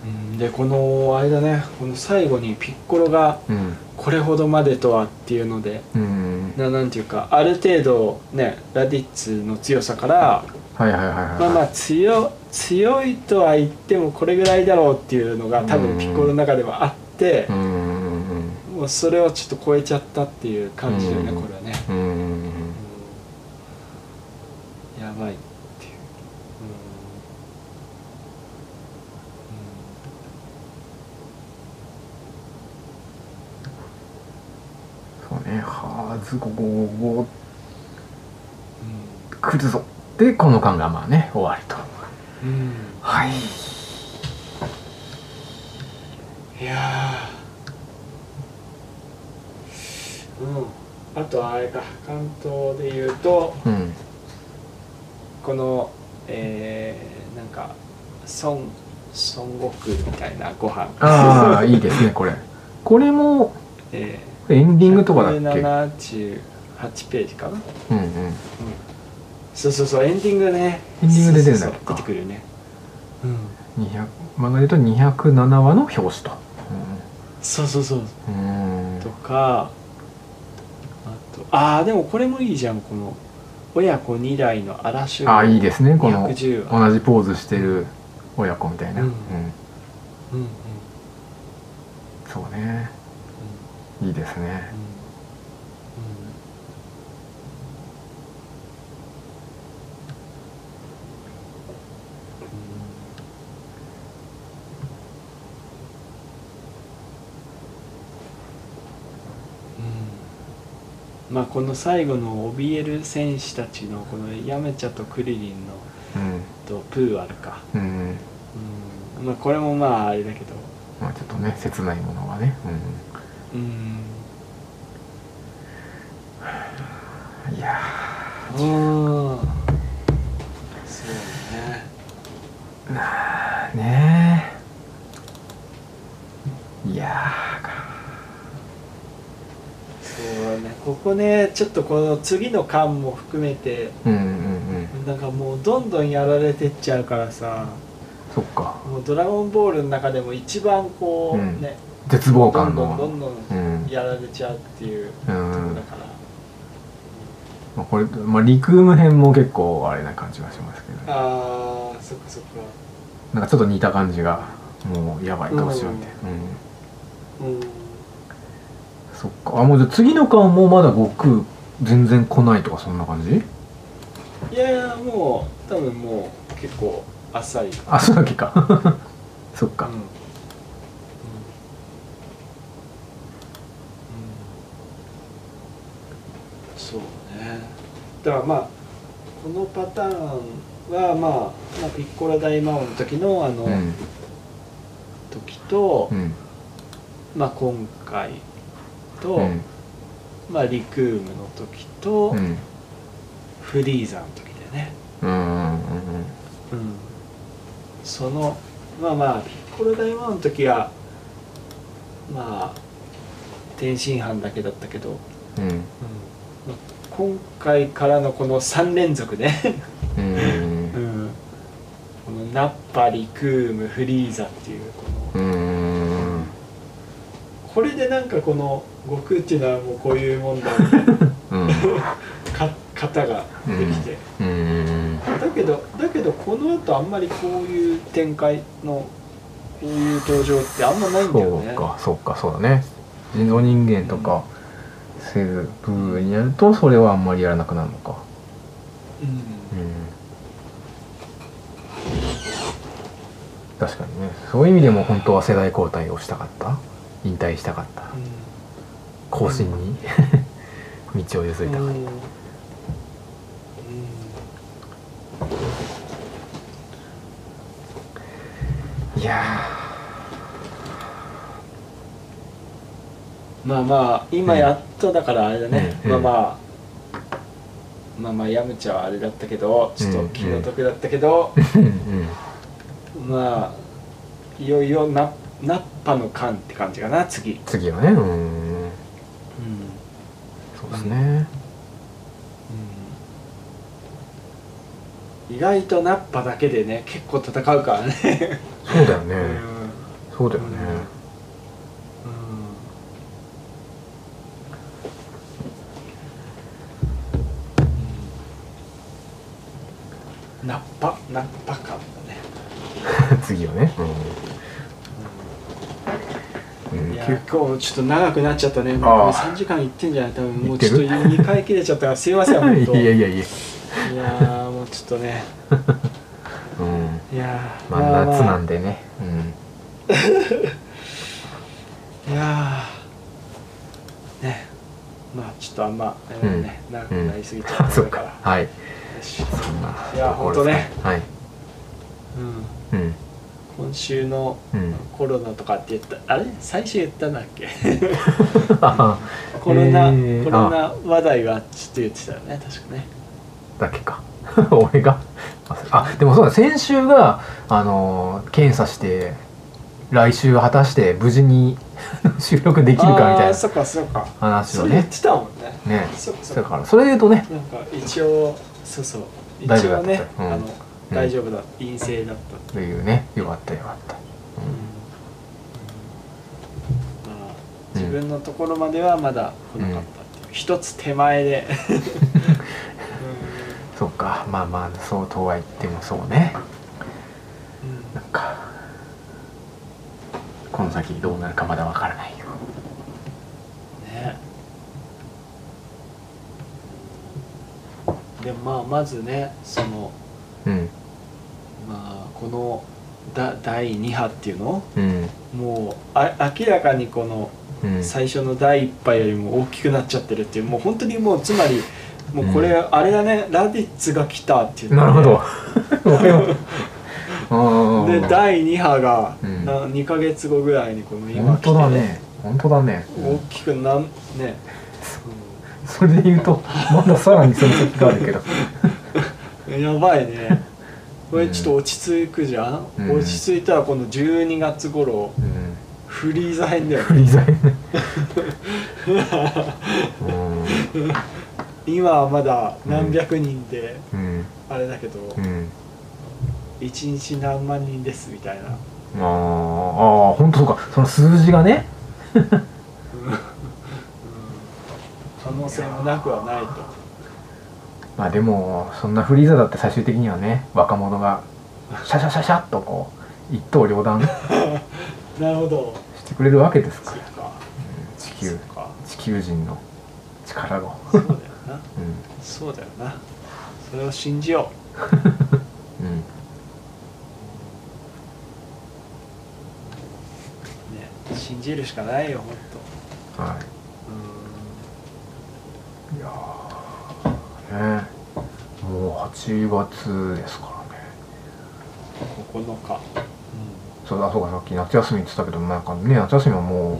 うん。でこのあれだねこの最後にピッコロがうん。これほどまでとはっていうのでうん。ななんていうかある程度ねラディッツの強さからはいはいはいはい。まあまあ強強いとは言ってもこれぐらいだろうっていうのが多分ピッコロの中ではあってうんうんもうそれをちょっと超えちゃったっていう感じだよねうんこれはね、うんうんうんうん。やばいっていう、そうね。はずこここう来るぞでこの間がまあね終わりと。んうん。はい。いやー。うん。あとはあれか関東で言うとうん。このえー、なんか孫孫悟空みたいなご飯。ああいいですねこれ。これもえエンディンー、グとかだっけ？178ページかな？うん。うんそうそうそうエンディングね。エンディングで出るんだっけ出てくるよね。うん。200漫画で言うと207話の表紙と。そうそうそう。うん。とかあとああでもこれもいいじゃんこの親子2代の嵐ああいいですねこの210話。同じポーズしてる親子みたいな、ううん。んうんうん。そうね。いいですねまあこの最後の怯える戦士たちのこのヤメチャとクリリンのうん。とプーあるか。うんうん。まあこれもまああれだけど。まあちょっとね切ないものがね。うん。うん。いやうんそうねーねえいやそうねねちょっとこの次の巻も含めてーうんうんうん。なんかもうどんどんやられてっちゃうからさそっか。もう「ドラゴンボール」の中でも一番こう、うん。ね絶望どんどん感のどんどんうんやられちゃうっていうとこうんだから、まあこれ、まあ、リクーム編も結構あれな感じがしますけど、ね、ああそっかそっか。なんかちょっと似た感じがもうやばいかもしれないうん。うんそっか。あもうじゃあ次の巻もまだ悟空全然来ないとかそんな感じ？いやいやもう多分もう結構あっさりあそうだけか。[LAUGHS] そっか、うん。うん。そうね。だからまあこのパターンはまあ、まあ、ピッコラ大魔王の時のあの、うん。時と、うん。まあ今回と、うん。まあリクームの時と、うん。フリーザの時だよね。うんうんうんうん。そのまあまあピッコロ大魔王の時はまあ天津飯だけだったけど、うん。まあ今回からのこの3連続ね、うんうん。[LAUGHS] うん、このナッパリクームフリーザっていうこのこれでなんかこの悟空っていうのはもうこういうもんだみたいなうん。か型ができて、うん。うんだけどだけどこの後あんまりこういう展開のこういう登場ってあんまないんだよそうねかそうかそうだね。人造人間とかセルブーにやるとそれはあんまりやらなくなるのか。うん。うん。確かにね。そういう意味でも本当は世代交代をしたかった引退したかった。後進に [LAUGHS] 道を譲りたかっうん。たいやまあまあ今やっとだからあれだね、うん。まあまあ。まあまあヤムチャはあれだったけどちょっと気の毒だったけど、ーうん。まあいよいよナナッパの缶って感じかな次、次はねうん。うんそうですね。意外とナッパだけでね結構戦うからね。そうだよね、うん。そうだよね、ナッパナッパ感だね、[LAUGHS] 次はね。うん、結今日ちょっと長くなっちゃったね。あもうあ。3時間いってんじゃない？多分もいうちょっと2回切れちゃったからすいません本当。いやいやいや。いやーもうちょっとね。うん。いやー。まあ夏なまんでね。あ [LAUGHS] いやー。ね。まあちょっとあんまあれだね、長くなりすぎちゃっったから、か。はい。よし。そんないやほんとね。はい。うん。うん今週のうん。コロナとかって言ったあれ？最初言ったんだっけ？あ [LAUGHS] コロナ、えー。コロナ話題はちょっと言ってたよね確かね。だけか。[LAUGHS] 俺が？ああでもそうだ先週があのー検査して来週果たして無事に [LAUGHS] 収録できるかみたいなそっかそっか。話をね。言ってたもんね。ね。そそだからそれで言うとね。なんか一応そうそう。一大丈夫だった応ね、うん。あのうん大丈夫だ。陰性だったというね。よかったよかった、まあ、自分のところまではまだ来なかったっていう、一つ手前で。[LAUGHS] そっか。まあまあそうとは言ってもそうね。うん。なんかこの先どうなるかまだわからないよ。ね。でもまあまずねそのうんまあこのだ第2波っていうの？うん。もうあ明らかにこのうん。最初の第1波よりも大きくなっちゃってるっていうもう本当にもうつまりもうこれ、あれだねラディッツが来たっていうの。ねなるほど。[LAUGHS] で第2波が、うん。な2ヶ月後ぐらいにこの今本来て当だね。本当だね、大きくなんね、それで言うとまださらにその先があるけど。う [LAUGHS] んやばいねこれちょっと落ち着くじゃん、うん。落ち着いたらこの12月頃うん。フリーザ編だよフリーザイねうん。今はまだ何百人でうん。あれだけど、うん。一日何万人ですみたいな。あーあー本当そうか。その数字がね。可能性もなくはないとまあでもそんなフリーザだって最終的にはね若者がシャシャシャシャっとこう一刀両断 [LAUGHS] なるほど。してくれるわけですか。らそっか。地そ球地球人の力を、そうだよな。[LAUGHS] うそうだよな。それを信じよん [LAUGHS] うん、うね信じるしかないよほんと。はい。いやーね。もう8月ですからね。うん。9日そうだそうかさっき夏休みって言ってたけどなんかね夏休みはもうう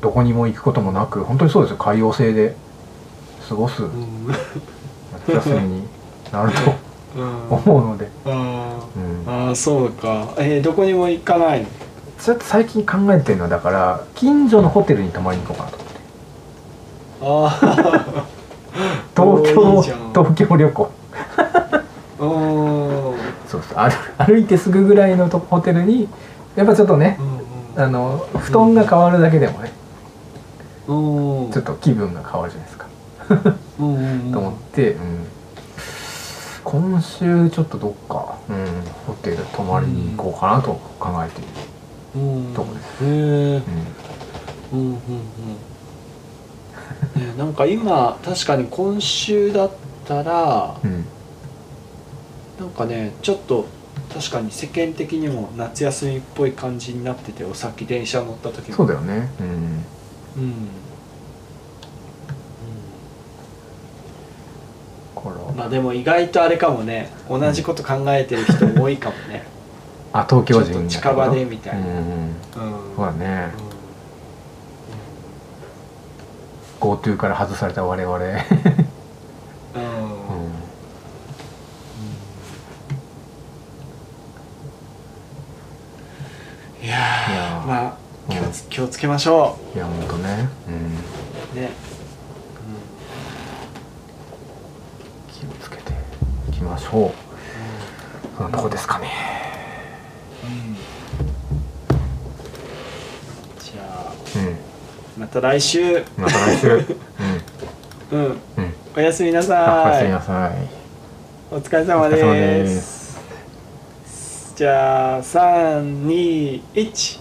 どこにも行くこともなく本当にそうですよ。海洋性で過ごすんうん。夏休みになると [LAUGHS] うん。思うので、あうん。ー、あーそうか。えー、どこにも行かないの？ちょっと最近考えてるのはだから近所のホテルに泊まりに行こうかなと思って。あ東京東京旅行。そうそう。歩歩いてすぐぐらいのとホテルにやっぱちょっとねうんあの布団が変わるだけでもねうんうんちょっと気分が変わるじゃないですか、うんうんうん。と思って、うん、今週ちょっとどっか、うん、ホテル泊まりに行こうかなと考えている、うんとこです。うん。うんうんうんねなんか今確かに今週だったらうん。なんかねちょっと確かに世間的にも夏休みっぽい感じになってておさっき電車乗った時も。そうだよね。うん。うん、こうん、まあでも意外とあれかもね同じこと考えてる人多いかもね。あ東京人ちょっと近場でみたいな。うんうんうん。そうだね。う GoTo から外された我々、うんうんいやいやーまあ気をうん気をつけましょういやほんとね、うん、ねうね気をつけていきましょうそんなとこですかねうんじゃあうんまた来週。また来週。[LAUGHS] うん。うん。うんおやすみなあおさやすみいなさい。お疲れ様です。じゃあ321